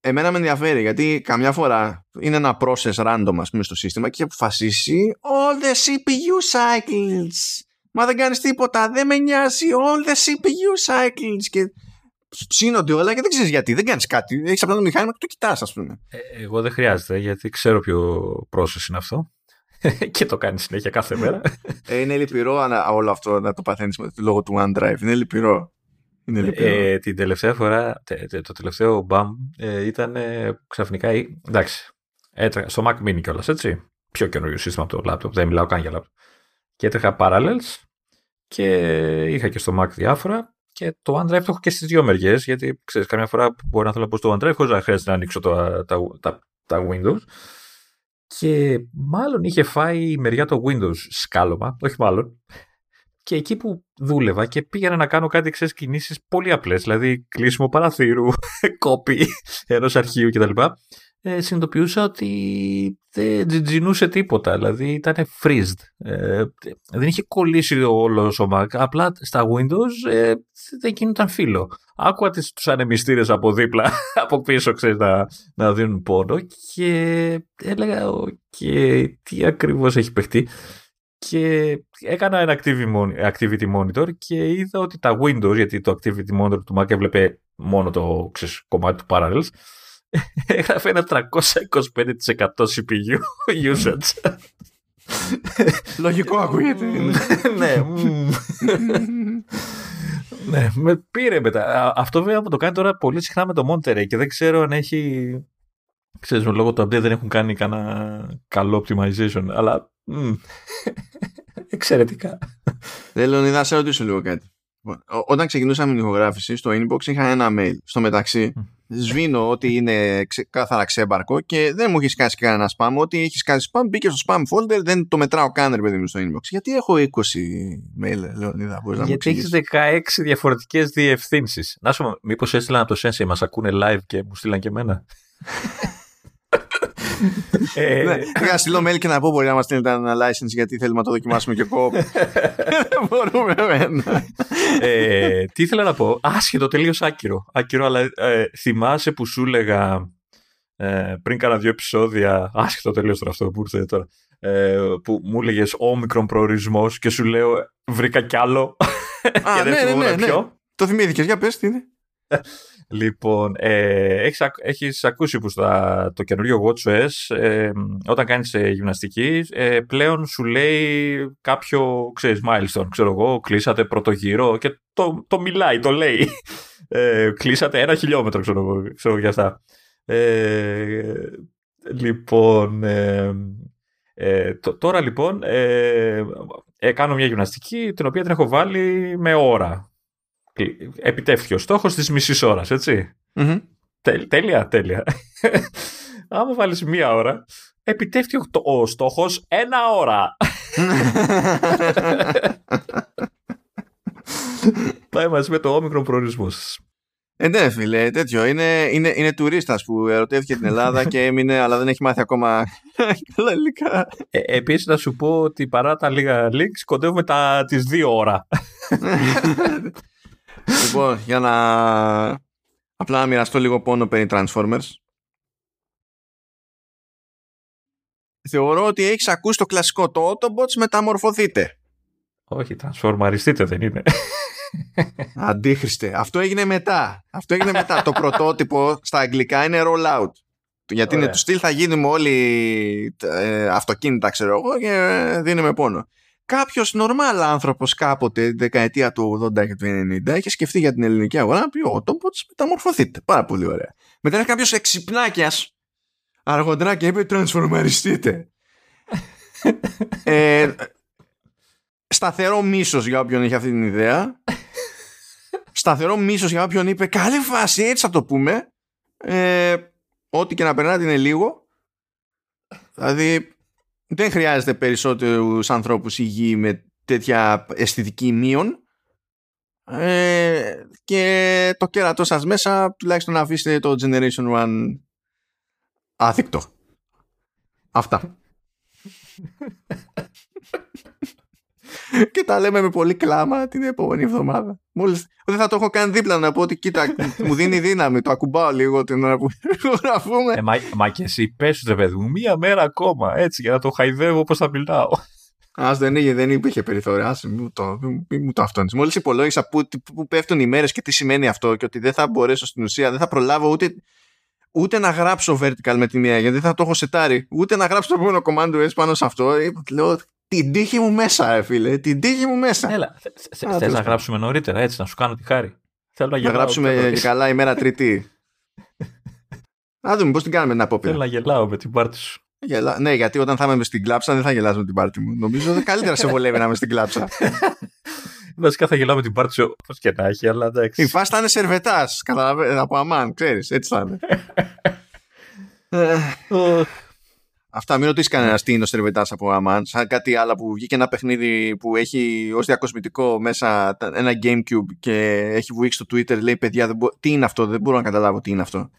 εμένα με ενδιαφέρει γιατί καμιά φορά είναι ένα process random ας πούμε στο σύστημα και αποφασίσει all the CPU cycles μα δεν κάνεις τίποτα δεν με νοιάζει all the CPU cycles και ψήνονται όλα και δεν ξέρεις γιατί. Δεν κάνεις κάτι. Έχεις απλά το μηχάνημα και το κοιτάς, ας πούμε. Ε, εγώ δεν χρειάζεται γιατί ξέρω ποιο process είναι αυτό. και το κάνεις συνέχεια κάθε μέρα. Ε, είναι λυπηρό όλο αυτό να το παθαίνεις λόγω του OneDrive. Είναι λυπηρό. Είναι λυπηρό. Ε, την τελευταία φορά, το τελευταίο BAM ε, ήταν ξαφνικά. Εντάξει. Έτρεχα στο Mac Mini κιόλας, έτσι. Πιο καινούριο σύστημα από το laptop. Δεν μιλάω καν για laptop. Και έτρεχα Parallels και είχα και στο Mac διάφορα. Και το OneDrive το έχω και στις δύο μεριές, γιατί ξέρεις, καμιά φορά μπορεί να θέλω να πω στο OneDrive χωρίς να χρειάζεται να ανοίξω τα, τα, τα, τα Windows και μάλλον είχε φάει η μεριά το Windows σκάλωμα, όχι μάλλον. Και εκεί που δούλευα και πήγαινα να κάνω κάτι ξέρεις κινήσεις πολύ απλές, δηλαδή κλείσιμο παραθύρου, κόπη ενός αρχείου κτλ. Ε, συνειδητοποιούσα ότι δεν τζιτζινούσε τίποτα, δηλαδή ήταν freezed. Ε, δεν είχε κολλήσει όλο ο Mac, απλά στα Windows ε, δεν κινούνταν φύλλο, άκουγα τις, τους ανεμιστήρες από δίπλα, από πίσω, ξέρεις, να, να δίνουν πόνο και έλεγα, οκ, τι ακριβώς έχει παιχτεί. Και έκανα ένα activity monitor και είδα ότι τα Windows, γιατί το activity monitor του Mac έβλεπε μόνο το ξέρεις, κομμάτι του Parallels, έγραφε ένα 325% CPU usage. Λογικό ακούγεται. ναι. Ναι, με πήρε μετά. Αυτό βέβαια μου το κάνει τώρα πολύ συχνά με το Monterey και δεν ξέρω αν έχει. Ξέρεις, με λόγω του update δεν έχουν κάνει κανένα καλό optimization, αλλά. εξαιρετικά. Θέλω να σε ρωτήσω λίγο κάτι. Όταν ξεκινούσαμε την ηχογράφηση, στο inbox είχα ένα mail. Στο μεταξύ, σβήνω ότι είναι κάθαρα ξέμπαρκο και δεν μου έχεις σκάσει κανένα spam. Ό,τι έχεις σκάσει spam μπήκε στο spam folder, δεν το μετράω καν ρε παιδί μου στο inbox. Γιατί έχω 20 mail, Λεωνίδα, μπορείς να Γιατί έχεις 16 διαφορετικές διευθύνσεις. Να σου μήπως έστειλαν από το Sensei, μας ακούνε live και μου στείλαν και εμένα; ε, ναι, να στείλω mail και να πω μπορεί να μας στείλετε ένα license γιατί θέλουμε να το δοκιμάσουμε και κόπ. Δεν μπορούμε ε, Τι ήθελα να πω. Άσχετο, τελείως άκυρο. Άκυρο, αλλά ε, θυμάσαι που σου έλεγα ε, πριν κάνα δύο επεισόδια. Άσχετο, τελείως τώρα αυτό που ήρθε τώρα. Ε, που μου έλεγες όμικρον προορισμός και σου λέω βρήκα κι άλλο. Α, ναι, ναι, ναι, ναι. Το θυμήθηκες, για πες τι είναι. Λοιπόν, ε, έχεις, έχεις ακούσει που στα, το καινούριο WatchOS ε, όταν κάνεις ε, γυμναστική ε, πλέον σου λέει κάποιο, ξέρεις, milestone, ξέρω εγώ, κλείσατε πρώτο γύρο και το, το μιλάει, το λέει. Ε, κλείσατε ένα χιλιόμετρο, ξέρω εγώ, ξέρω για αυτά. Ε, λοιπόν, τώρα λοιπόν κάνω μια γυμναστική την οποία την έχω βάλει με ώρα επιτεύχθηκε ο στόχος της μισής ώρας, τέλεια, τέλεια. Άμα βάλεις μία ώρα, επιτεύχθηκε ο στόχος ένα ώρα. Πάει μαζί με το όμικρο προορισμό Ε, ναι, φίλε, τέτοιο. Είναι, είναι, είναι τουρίστας που ερωτεύτηκε την Ελλάδα και έμεινε, αλλά δεν έχει μάθει ακόμα καλά ελληνικά. Ε, Επίσης, να σου πω ότι παρά τα λίγα links, κοντεύουμε τα, τις δύο ώρα. λοιπόν, για να απλά να μοιραστώ λίγο πόνο περί Transformers. Θεωρώ ότι έχεις ακούσει το κλασικό το Autobots μεταμορφωθείτε. Όχι, transformaριστείτε δεν είναι. Αντίχριστε. Αυτό έγινε μετά. Αυτό έγινε μετά. το πρωτότυπο στα αγγλικά είναι rollout. Γιατί είναι Ωραία. του στυλ θα γίνουμε όλοι ε, αυτοκίνητα, ξέρω εγώ, και δίνουμε πόνο. Κάποιος νορμάλ άνθρωπος κάποτε, τη δεκαετία του 80 και του 90, είχε σκεφτεί για την ελληνική αγορά να πει: Ω, το bots μεταμορφωθείτε. Πάρα πολύ ωραία. Μετά είναι κάποιος εξυπνάκιας αργοντρά και είπε: Τρανσφορμαριστείτε. ε, σταθερό μίσος για όποιον έχει αυτή την ιδέα σταθερό μίσος για όποιον είπε καλή φάση έτσι θα το πούμε ε, ό,τι και να περνάτε είναι λίγο δηλαδή δεν χρειάζεται περισσότερους ανθρώπους υγιή με τέτοια αισθητική μείον. Ε, και το κέρατός σας μέσα τουλάχιστον να αφήσετε το Generation One άθικτο. Αυτά και τα λέμε με πολύ κλάμα την επόμενη εβδομάδα. Μόλις δεν θα το έχω κάνει δίπλα να πω ότι κοίτα, μου δίνει δύναμη. Το ακουμπάω λίγο την ώρα που γραφούμε. ε, μα, μα και εσύ πες ρε παιδί μου, μία μέρα ακόμα, έτσι, για να το χαϊδεύω όπως θα μιλάω. Α δεν, είχε, δεν υπήρχε περιθώριο. Άσε, μην μου το, μην μου το αυτόνεις. Μόλις υπολόγισα που, που πέφτουν οι μέρες και τι σημαίνει αυτό και ότι δεν θα μπορέσω στην ουσία, δεν θα προλάβω ούτε, ούτε να γράψω vertical με τη μία γιατί δεν θα το έχω σετάρει, ούτε να γράψω το επόμενο command S πάνω σε αυτό. Ε, Λέω την τύχη μου μέσα, ρε φίλε. Την τύχη μου μέσα. Έλα, θε- θε- Α, θες τέλος να πάντων. γράψουμε νωρίτερα, έτσι, να σου κάνω τη χάρη. Θέλω να Να γελάω. γράψουμε θέλω- και καλά ημέρα Τρίτη. Να δούμε πώς την κάνουμε την Θέλω απόπειρα. να γελάω με την πάρτι σου. Γελά... Ναι, γιατί όταν θα είμαι στην κλάψα δεν θα γελάσω με την πάρτι μου. Νομίζω ότι καλύτερα σε βολεύει να είμαι στην κλάψα. Βασικά θα γελάω με την πάρτι σου όπως και να έχει, αλλά εντάξει. Η φάση θα είναι σερβετάς. Από αμάν, ξέρεις. Έτσι θα είναι. Ε, Αυτά, μην ρωτήσεις κανένα τι είναι ο σερβετά από αμάν. Σαν κάτι άλλο που βγήκε ένα παιχνίδι που έχει ως διακοσμητικό μέσα τα- ένα Gamecube και έχει βουήξει στο Twitter. Λέει παιδιά, δεν μπο- τι είναι αυτό, δεν μπορώ να καταλάβω τι είναι αυτό.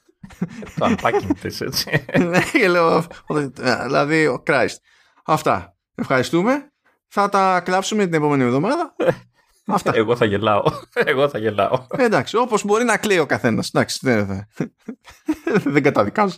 Το unpacking της, έτσι. Ναι, και λέω, δηλαδή, ο Christ. Αυτά. Ευχαριστούμε. Θα τα κλάψουμε την επόμενη εβδομάδα. Αυτά. Εγώ θα γελάω. Εγώ θα γελάω. Εντάξει, όπως μπορεί να κλαίει ο καθένας. Εντάξει, δεν, δεν, δεν καταδικάζω.